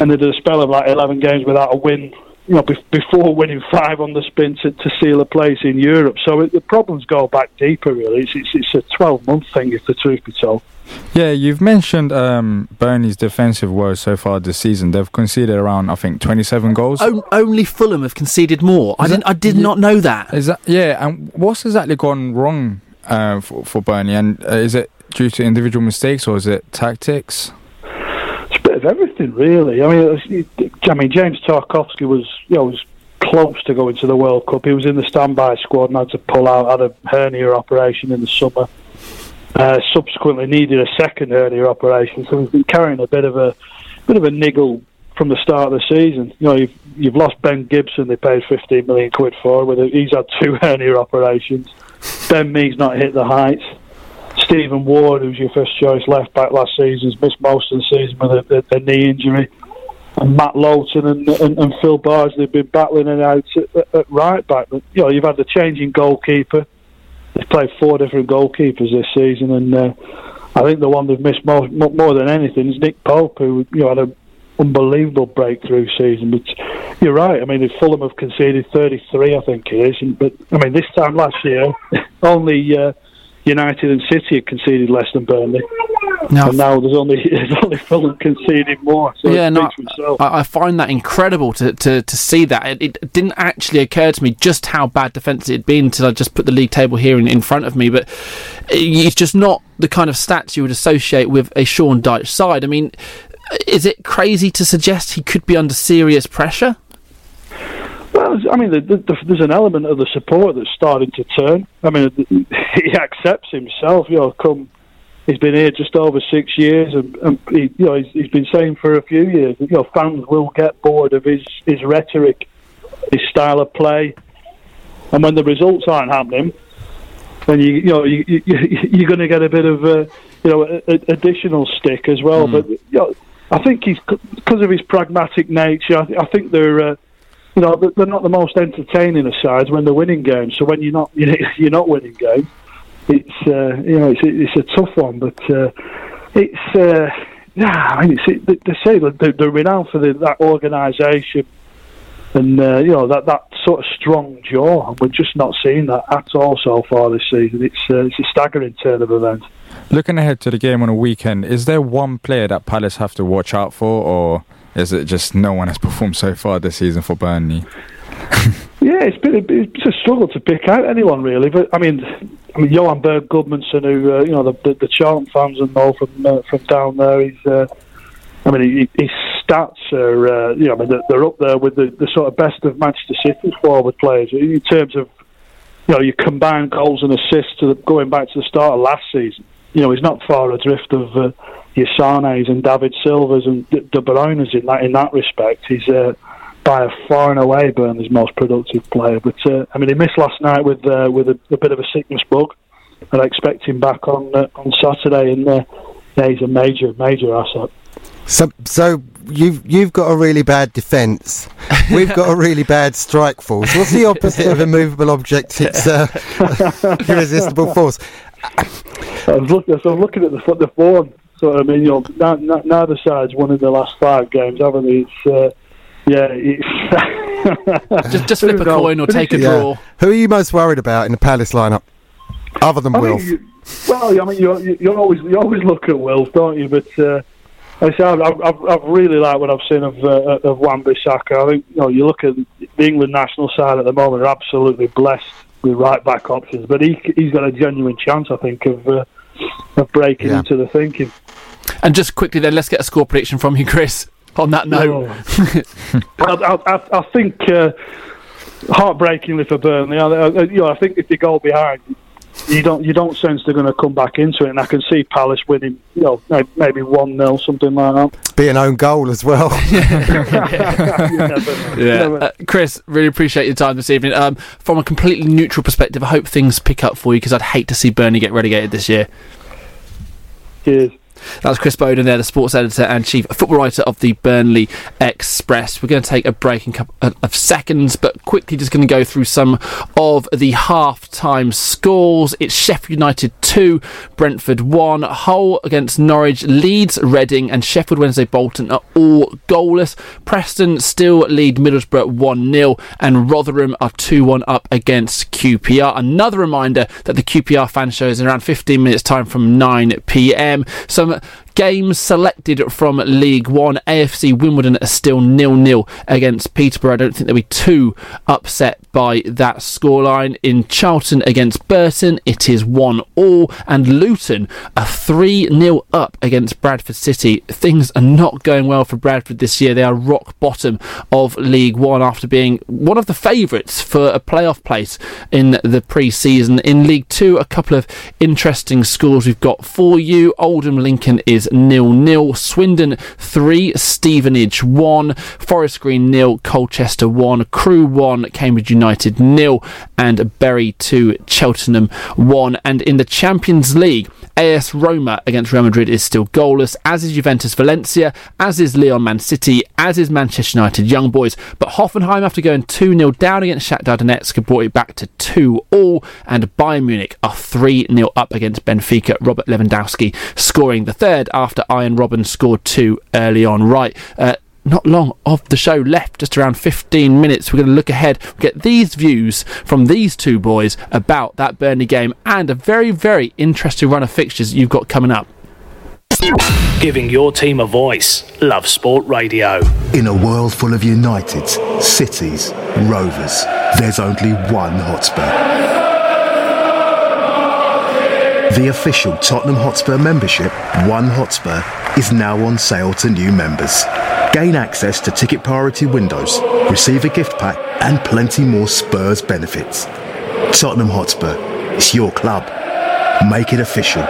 and they did a spell of like 11 games without a win, you know, be- before winning five on the spin to, to seal a place in Europe. So it, the problems go back deeper, really. It's, it's, it's a 12 month thing, if the truth be told. Yeah, you've mentioned um, Burnley's defensive woes so far this season. They've conceded around, I think, 27 goals. O- only Fulham have conceded more. I didn't. that- I did not know that. Is that yeah? And what's exactly gone wrong uh, for, for Burnley? And uh, is it due to individual mistakes or is it tactics? It's a bit of everything, really. I mean, I mean, James Tarkowski was, you know, was close to going to the World Cup. He was in the standby squad and had to pull out, had a hernia operation in the summer. Uh, subsequently needed a second hernia operation, so he's been carrying a bit of a bit of a niggle from the start of the season. You know, you've you've lost Ben Gibson. They paid 15 million quid for. With it. he's had two (laughs) hernia operations. Ben Mee's not hit the heights. Stephen Ward, who's your first choice left back last season, has missed most of the season with a, a, a knee injury. And Matt Lowton and, and, and Phil Barnes, they've been battling it out at, at, right back. But, you know, you've had the changing goalkeeper. They've played four different goalkeepers this season, and uh, I think the one they've missed more, more than anything is Nick Pope, who you know had an unbelievable breakthrough season. But You're right. I mean, Fulham have conceded 33, I think it is. And, but I mean, this time last year, (laughs) only uh, United and City had conceded less than Burnley, Now- and now there's only (laughs) there's only Fulham conceding more. So yeah, no, speaks for itself. I, I find that incredible to, to, to see that. It, it didn't actually occur to me just how bad defence it had been until I just put the league table here in, in front of me. But it's just not the kind of stats you would associate with a Sean Dyche side. I mean, is it crazy to suggest he could be under serious pressure? Well, I mean, the, the, the, there's an element of the support that's starting to turn. I mean, (laughs) he accepts himself. You know, come he's been here just over six years, and, and he, you know, he's, he's been saying for a few years, that, you know, fans will get bored of his his rhetoric, his style of play, and when the results aren't happening, then you you know you, you, (laughs) you're going to get a bit of uh, you know a, a, additional stick as well. But you know, I think he's because of his pragmatic nature. I, I think they're. Uh, you know, they're not the most entertaining of sides when they're winning games. So when you're not, (laughs) you're not winning games, it's uh, you know, it's it's a tough one. But uh, it's uh, yeah, I mean, it's, it, they say that they're, renowned for the, that organisation and uh, you know that that sort of strong jaw, and we're just not seeing that at all so far this season. It's uh, it's a staggering turn of events. Looking ahead to the game on a weekend, is there one player that Palace have to watch out for, or is it just no one has performed so far this season for Burnley? (laughs) Yeah, it's been it's a struggle to pick out anyone really. But I mean, I mean Johann Berg Gudmundsson, who uh, you know the, the the Charlton fans and all from uh, from down there, he's. Uh, I mean, his stats are, uh, you know, I mean, they're, up there with the, the sort of best of Manchester City's forward players in terms of, you know, you combine goals and assists to the, going back to the start of last season. You know, he's not far adrift of uh, your Sane's and David Silva's and De, De Bruyne's in that in that respect. He's uh, by a far and away Burnley's most productive player. But uh, I mean, he missed last night with uh, with a, a bit of a sickness bug, and I expect him back on uh, on Saturday. And uh, yeah, he's a major major asset. So, so you've you've got a really bad defence. We've got a really bad strike force. What's the opposite of a movable object? It's uh, (laughs) irresistible force. I was looking, so I'm looking at the the form. So I mean, you know, now, now, neither side's won in the last five games, haven't they? It's uh, yeah, it's (laughs) just just (laughs) flip a coin or take a draw. Who are you most worried about in the Palace lineup, other than I Will? mean, you, well, I mean, you you you always you always look at Wilf, don't you? But uh, I say I've, I've, I've really liked what I've seen of uh, of Wan Bissaka. I think you know you look at the England national side at the moment; they're absolutely blessed with right back options. But he he's got a genuine chance, I think, of uh, of breaking into the thinking. And just quickly then, let's get a score prediction from you, Chris. On that note, (laughs) I, I, I, I think uh, heartbreakingly for Burnley. I, I, you know, I think if they go behind, you don't you don't sense they're going to come back into it. And I can see Palace winning, you know, maybe one 0 something like that. Be an own goal as well. (laughs) yeah. (laughs) Uh, Chris, really appreciate your time this evening. Um, from a completely neutral perspective, I hope things pick up for you because I'd hate to see Burnley get relegated this year. Cheers. That was Chris Boden there, the sports editor and chief football writer of the Burnley Express. We're going to take a break in a couple uh, of seconds, but quickly just going to go through some of the half-time scores. It's Sheffield United 2, Brentford 1, Hull against Norwich, Leeds, Reading and Sheffield Wednesday Bolton are all goalless. Preston still lead Middlesbrough 1-0 and Rotherham are 2-1 up against QPR. Another reminder that the QPR fan show is in around 15 minutes time from 9pm. Some some games selected from League One. AFC Wimbledon are still nil-nil against Peterborough. I don't think they'll be too upset by that scoreline. In Charlton against Burton, it is one all, and Luton are three 0 up against Bradford City. Things are not going well for Bradford this year. They are rock bottom of League One after being one of the favourites for a playoff place in the pre-season. In League Two, a couple of interesting scores we've got for you. Oldham Lincoln is nil nil. Swindon three, Stevenage one, Forest Green nil, Colchester one, Crewe one, Cambridge United nil, and Bury two, Cheltenham one. And in the Champions League, AS Roma against Real Madrid is still goalless, as is Juventus Valencia, as is Lyon Man City, as is Manchester United Young Boys. But Hoffenheim, after going 2 0 down against Shakhtar Donetsk, brought it back to 2 all, and Bayern Munich are 3 0 up against Benfica. Robert Lewandowski scoring the third after Arjen Robben scored two early on. Right. Uh, not long of the show left, just around 15 minutes. We're going to look ahead, get these views from these two boys about that Burnley game and a very, very interesting run of fixtures you've got coming up. Giving your team a voice. Love Sport Radio. In a world full of Uniteds, Cities, Rovers, there's only one Hotspur. The official Tottenham Hotspur membership, One Hotspur, is now on sale to new members. Gain access to ticket priority windows, receive a gift pack, and plenty more Spurs benefits. Tottenham Hotspur, it's your club. Make it official.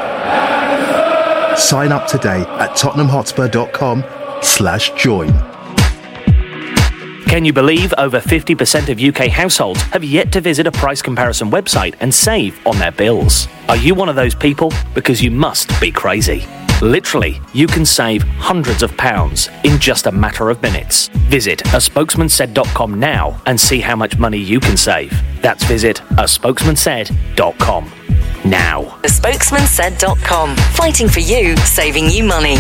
Sign up today at tottenhamhotspur.com slash join. Can you believe over 50% of UK households have yet to visit a price comparison website and save on their bills? Are you one of those people? Because you must be crazy. Literally, you can save hundreds of pounds in just a matter of minutes. Visit a spokesmansaid.com now and see how much money you can save. That's visit a spokesmansaid.com now. Thespokesmansaid.com. Fighting for you, saving you money.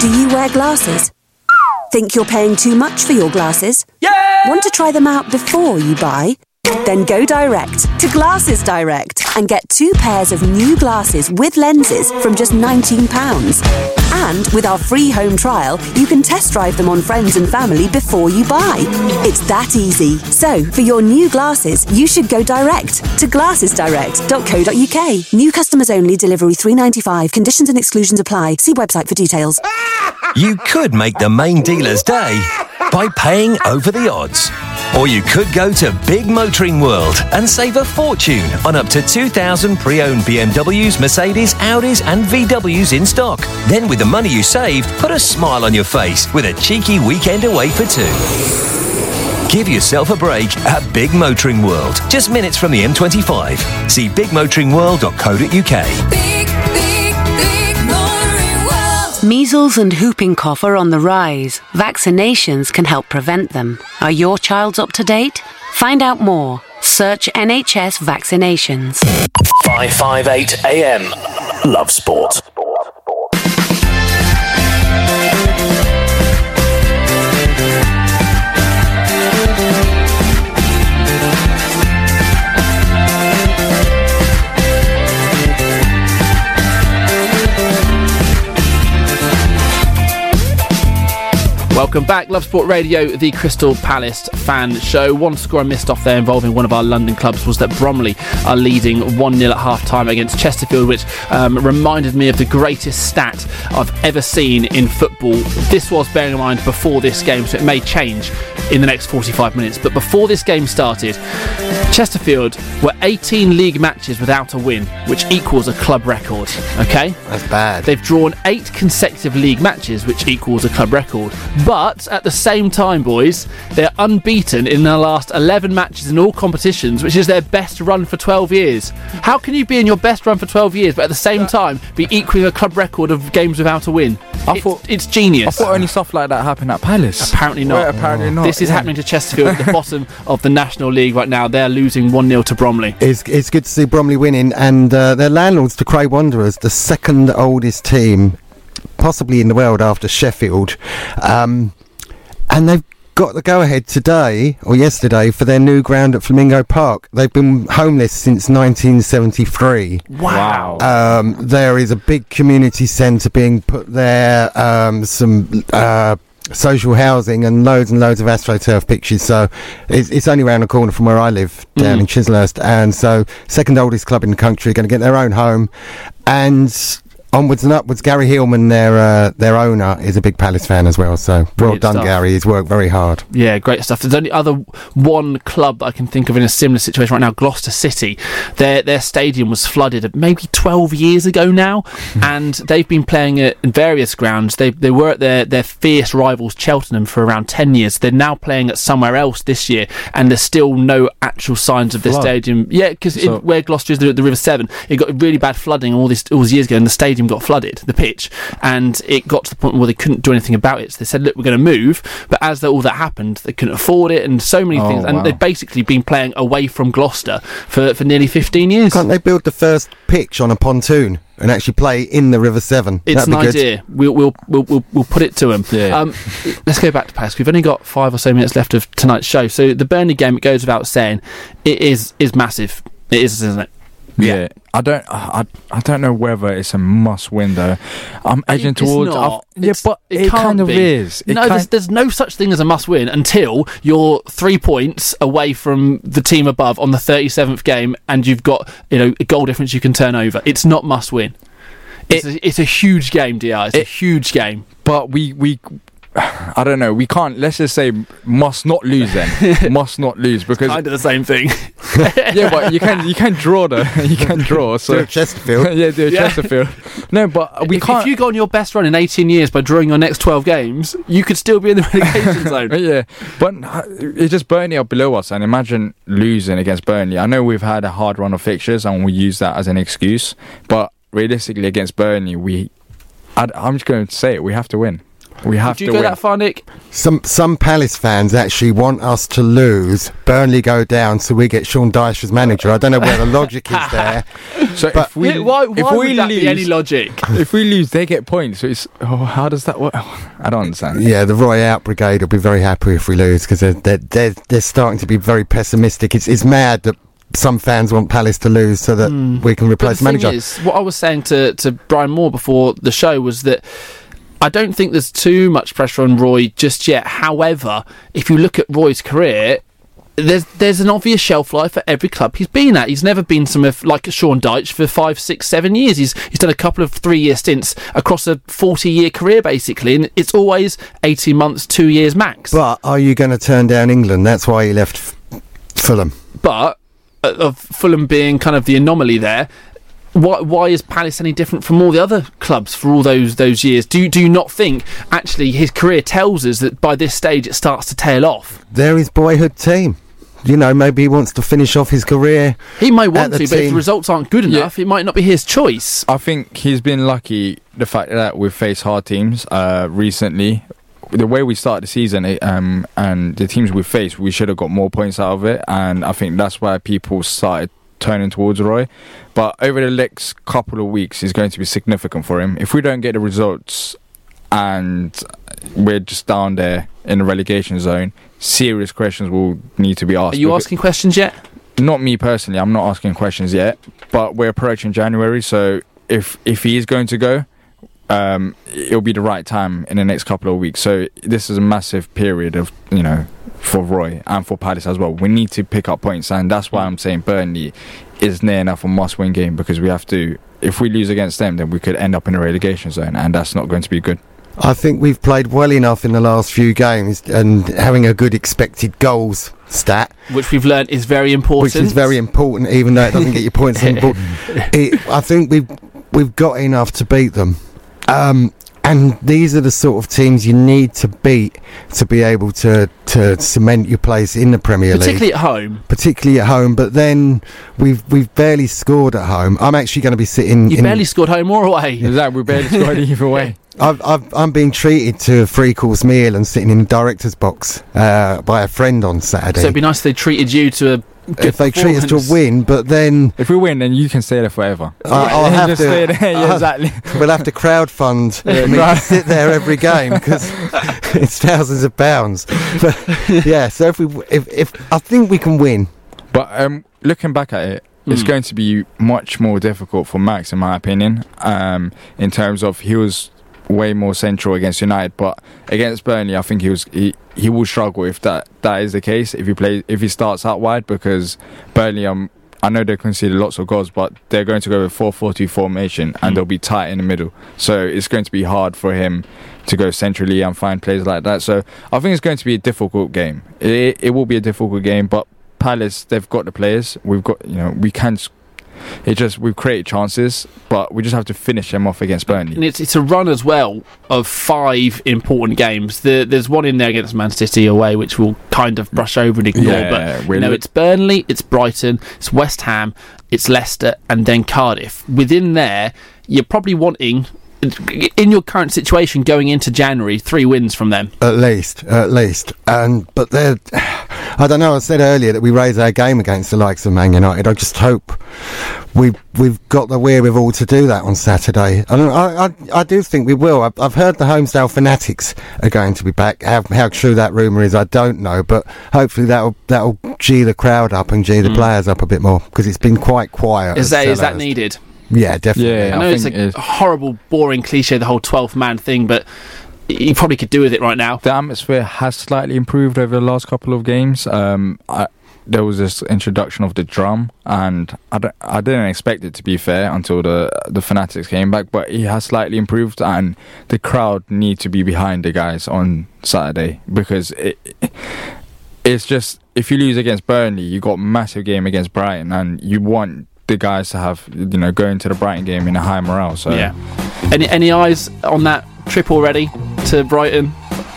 Do you wear glasses? Think you're paying too much for your glasses? Yeah! Want to try them out before you buy? Then go direct to Glasses Direct and get two pairs of new glasses with lenses from just £19. And with our free home trial, you can test drive them on friends and family before you buy. It's that easy. So, for your new glasses, you should go direct to glassesdirect.co.uk. New customers only, delivery 3.95. Conditions and exclusions apply. See website for details. You could make the main dealer's day by paying over the odds. Or you could go to Big Motoring World and save a fortune on up to 2,000 pre owned BMWs, Mercedes, Audis, and VWs in stock. Then, with the money you saved, put a smile on your face with a cheeky weekend away for two. Give yourself a break at Big Motoring World, just minutes from the M25. See bigmotoringworld.co.uk. Measles and whooping cough are on the rise. Vaccinations can help prevent them. Are your child's up to date? Find out more. Search NHS vaccinations. 558 AM. Love Sport. Welcome back, Love Sport Radio, the Crystal Palace fan show. One score I missed off there involving one of our London clubs was that Bromley are leading 1 0 at half time against Chesterfield, which um, reminded me of the greatest stat I've ever seen in football. This was, bearing in mind, before this game, so it may change in the next 45 minutes. But before this game started, Chesterfield were 18 league matches without a win, which equals a club record. Okay? That's bad. They've drawn eight consecutive league matches, which equals a club record. But at the same time, boys, they're unbeaten in their last 11 matches in all competitions, which is their best run for 12 years. How can you be in your best run for 12 years, but at the same time be equaling a club record of games without a win? I thought it's genius. I thought only stuff like that happened at Palace. Apparently not. Well, apparently not. This is yeah. happening to Chesterfield at the bottom (laughs) of the National League right now. They're losing 1 0 to Bromley. It's, it's good to see Bromley winning, and uh, their landlords, the Cray Wanderers, the second oldest team, possibly in the world after Sheffield, um, and they've got the go ahead today or yesterday for their new ground at Flamingo Park. They've been homeless since 1973. Wow. Um, there is a big community centre being put there, um, some. Uh, Social housing and loads and loads of astroturf pitches. So it's, it's only around the corner from where I live down Mm. in Chislehurst. And so, second oldest club in the country, going to get their own home. And onwards and upwards, Gary Hillman, their uh, their owner, is a big Palace fan as well. So well Brilliant done, stuff. Gary. He's worked very hard. Yeah, great stuff. There's only other one club that I can think of in a similar situation right now, Gloucester City. Their their stadium was flooded maybe 12 years ago now, and they've been playing at various grounds. They they were at their their fierce rivals Cheltenham for around 10 years. They're now playing at somewhere else this year, and there's still no actual signs of this Flood. stadium. Yeah, because So- where Gloucester is, the, the River Severn, it got really bad flooding all this all these years ago, and the stadium got flooded, the pitch, and it got to the point where they couldn't do anything about it. So they said, "Look, we're going to move," but as the, all that happened, they couldn't afford it, and so many Oh, things. And wow. they've basically been playing away from Gloucester for, for nearly 15 years. Can't they build the first pitch on a pontoon? and actually play in the River Severn. It's That'd an be good. idea. We'll, we'll, we'll, we'll, we'll put it to him. Um, let's go back to Palace. We've only got five or so minutes left of tonight's show. So the Burnley game, it goes without saying, it is is massive. It is, isn't it? Yeah. I don't. I, I don't know whether it's a must-win though. I'm edging It's towards. not. Yeah, It's- but it, can't kind of be. is. It no, there's, there's no such thing as a must win until you're three points away from the team above on the 37th game and you've got you know a goal difference you can turn over. It's not must win. It's, a, it's a huge game, DR. It's a huge game. But we we. I don't know. We can't. Let's just say must not lose then. (laughs) must not lose because kind of the same thing. (laughs) yeah, but you can you can draw though. (laughs) You can draw. So Do a Chesterfield. yeah, do a Yeah. Chesterfield. No, but we if, can't. if you go on your best run in 18 years by drawing your next 12 games, you could still be in the relegation zone. yeah, but uh, it's just Burnley are below us, and imagine losing against Burnley. I know we've had a hard run of fixtures, and we use that as an excuse. But realistically, against Burnley, we, I, I'm just going to say it: we have to win. We have Would you to go win. that far, Nick? Some some Palace fans actually want us to lose, Burnley go down, so we get Sean Dyche as manager. I don't know where the logic is (laughs) there. So But- if we, Yeah, why- if why we that lose, be any logic? (laughs) if we lose, they get points. So it's oh, how does that work? (laughs) I don't understand. Yeah, the Roy Out Brigade will be very happy if we lose because they're, they're, they're, they're starting to be very pessimistic. It's, it's mad that some fans want Palace to lose so that hmm. we can But replace the the thing manager. is, what I was saying to, to Brian Moore before the show was that I don't think there's too much pressure on Roy just yet. However, if you look at Roy's career, there's there's an obvious shelf life at every club he's been at. He's never been somewhere f- like Sean Dyche for five, six, seven years. He's he's done a couple of three year stints across a forty year career basically, and it's always eighteen months, two years max. But are you going to turn down England? That's why he left F- Fulham. but uh, of Fulham being kind of the anomaly there. Why, why is Palace any different from all the other clubs for all those those years? Do you, do you not think actually his career tells us that by this stage it starts to tail off? They're his boyhood team. You know, maybe he wants to finish off his career. He might At want the to, but if the results aren't good enough, it might not be his choice. I think he's been lucky the fact that we've faced hard teams uh, recently. The way we started the season it, um, and the teams we faced, we should have got more points out of it, and I think that's why people started turning towards Roy. But over the next couple of weeks, is going to be significant for him. If we don't get the results, and we're just down there in the relegation zone, serious questions will need to be asked. Are you asking questions yet? not me personally. I'm not asking questions yet, but we're approaching January, so if if he is going to go, um, it'll be the right time in the next couple of weeks. So this is a massive period of you know for Roy and for Palace as well. We need to pick up points, and that's why I'm saying Burnley is near enough a must-win game because we have to. If we lose against them, then we could end up in a relegation zone, and that's not going to be good. I think we've played well enough in the last few games and having a good expected goals stat, Which we've learned is very important. which is very important, even though it doesn't get you points on the board. It, I think we've we've got enough to beat them. Um, and these are the sort of teams you need to beat to be able to, to cement your place in the Premier League. Particularly at home. particularly at home. But then we've we've barely scored at home. I'm actually going to be sitting. You in, barely scored home or away. Exactly, we barely scored (laughs) either way. I've, I've, I'm being treated to a three course meal and sitting in the director's box uh, by a friend on Saturday. So it'd be nice if they treated you to a good if they treat us to a win, but then If we win, then you can stay there forever. I- I'll (laughs) have Just to. stay there. (laughs) Yeah, exactly. (laughs) We'll have to crowdfund Yeah, me to sit there every game because it's thousands of pounds. But yeah, so if we, if, if I think we can win, But um, looking back at it, it's Mm. going to be much more difficult for Max, in my opinion. Um, in terms of he was way more central against United, but against Burnley, I think he was he, he will struggle if that that is the case. If he plays if he starts out wide, because Burnley, um, I know they conceded lots of goals, but they're going to go with 4-4-2 formation, and they'll be tight in the middle. So it's going to be hard for him to go centrally and find players like that. So I think it's going to be a difficult game. It, it will be a difficult game, but Palace, they've got the players. We've got, you know, we can. It just we've created chances, but we just have to finish them off against Burnley. And it's it's a run as well of five important games. The, there's one in there against Man City away, which we'll kind of brush over and ignore. Yeah, but we're you know, it's Burnley, it's Brighton, it's West Ham, it's Leicester, and then Cardiff. Within there, you're probably wanting, in your current situation going into January, three wins from them. at least, at least. And but they're, (sighs) I don't know. I said earlier that we raise our game against the likes of Man United. I just hope we've we've got the wherewithal to do that on Saturday. And I I, I do think we will. I've, I've heard the Holmesdale Fanatics are going to be back. How, how true that rumour is, I don't know. But hopefully that'll that'll gee the crowd up and gee the Mm. players up a bit more because it's been quite quiet. Is that is that needed? Yeah, definitely. Yeah, I know it's a horrible, boring cliche, the whole 12th man thing, but you probably could do with it right now. The atmosphere has slightly improved over the last couple of games. Um, I, there was this introduction of the drum, and I, don't- I didn't expect it to be fair until the the fanatics came back. But it has slightly improved, and the crowd need to be behind the guys on Saturday because it, it's just if you lose against Burnley, you got massive game against Brighton, and you want the guys to have you know going to the Brighton game in a high morale. So Yeah. Any any eyes on that trip already to Brighton?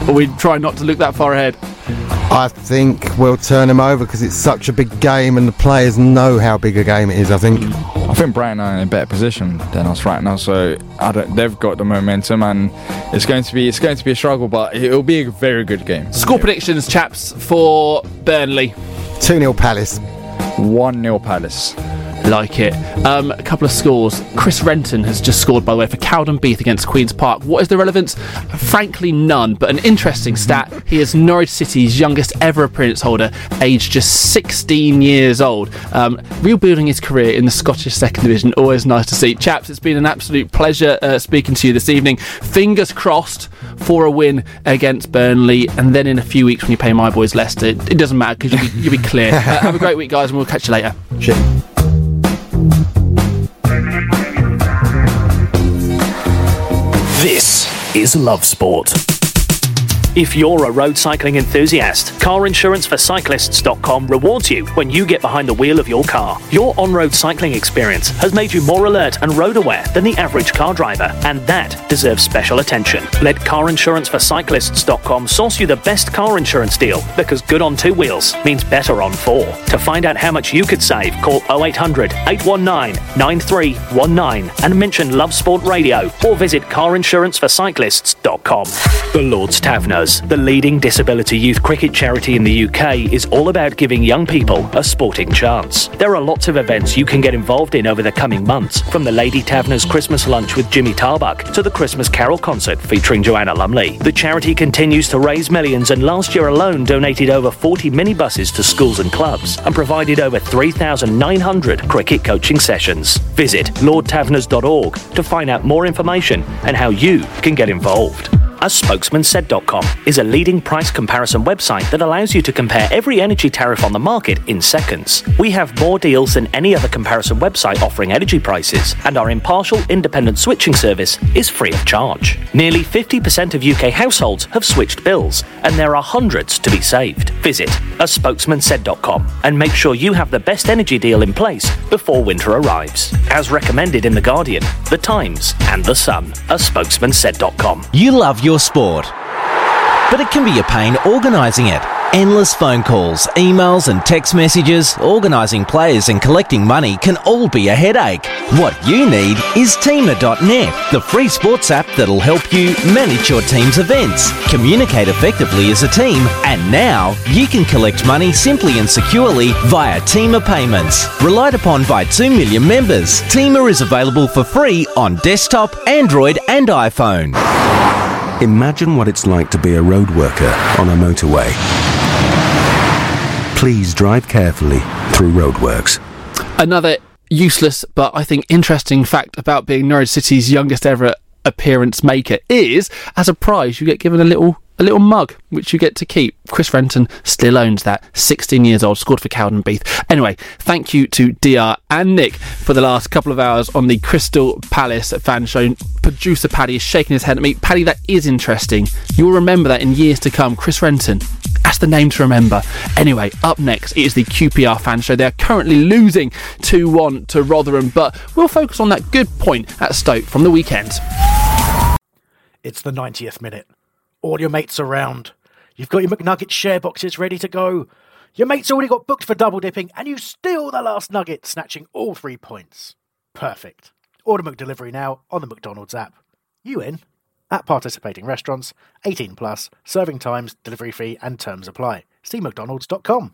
Or we try not to look that far ahead? I think we'll turn them over because it's such a big game and the players know how big a game it is. I think. I think Brighton are in a better position than us right now, so I don't, they've got the momentum, and it's going to be it's going to be a struggle, but it'll be a very good game. Score predictions, chaps, for Burnley. 2 0 Palace. 1 0 Palace. Like it. Um, a couple of scores. Chris Renton has just scored, by the way, for Cowdenbeath against Queen's Park. What is the relevance? Frankly, none. But an interesting stat he is Norwich City's youngest ever appearance holder, aged just 16 years old. Um, rebuilding his career in the Scottish Second Division. Always nice to see. Chaps, it's been an absolute pleasure uh, speaking to you this evening. Fingers crossed for a win against Burnley. And then in a few weeks, when you play my boys Leicester, it doesn't matter because you'll, be- you'll be clear. (laughs) Uh, have a great week, guys, and we'll catch you later. This is Love Sport. If you're a road cycling enthusiast, carinsuranceforcyclists.com rewards you when you get behind the wheel of your car. Your on road cycling experience has made you more alert and road aware than the average car driver, and that deserves special attention. Let carinsuranceforcyclists.com source you the best car insurance deal because good on two wheels means better on four. To find out how much you could save, call 0800 819 9319 and mention Love Sport Radio or visit carinsuranceforcyclists.com. The Lord's Taverners, the leading disability youth cricket charity in the UK, is all about giving young people a sporting chance. There are lots of events you can get involved in over the coming months, from the Lady Taverners Christmas lunch with Jimmy Tarbuck to the Christmas Carol concert featuring Joanna Lumley. The charity continues to raise millions and last year alone donated over 40 minibuses to schools and clubs and provided over 3,900 cricket coaching sessions. Visit lordtaverners.org to find out more information and how you can get involved. As spokesmansaid.com is a leading price comparison website that allows you to compare every energy tariff on the market in seconds. We have more deals than any other comparison website offering energy prices, and our impartial independent switching service is free of charge. Nearly 50% of UK households have switched bills, and there are hundreds to be saved. Visit aspokesmansaid.com and make sure you have the best energy deal in place before winter arrives. As recommended in The Guardian, The Times, and The Sun. aspokesmansaid.com. You love your sport, but it can be a pain organising it. Endless phone calls, emails, and text messages, organising players and collecting money can all be a headache. What you need is Teamer.net, the free sports app that'll help you manage your team's events, communicate effectively as a team, and now you can collect money simply and securely via Teamer payments. Relied upon by 2 million members, Teamer is available for free on desktop, Android, and iPhone. Imagine what it's like to be a road worker on a motorway. Please drive carefully through roadworks. Another useless but I think interesting fact about being Norwich City's youngest ever appearance maker is, as a prize, you get given a little a little mug which you get to keep. Chris Renton still owns that. 16 years old, scored for Cowdenbeath. Anyway, thank you to DR and Nick for the last couple of hours on the Crystal Palace fan show. Producer Paddy is shaking his head at me. Paddy, that is interesting. You'll remember that in years to come. Chris Renton. That's the name to remember. Anyway, up next is the QPR fan show. They're currently losing 2 1 to Rotherham, but we'll focus on that good point at Stoke from the weekend. It's the 90th minute. All your mates around. You've got your McNugget share boxes ready to go. Your mate's already got booked for double dipping, and you steal the last nugget, snatching all three points. Perfect. Order McDelivery now on the McDonald's app. You in? At participating restaurants, 18 plus, serving times, delivery fee, and terms apply. see mcdonalds.com.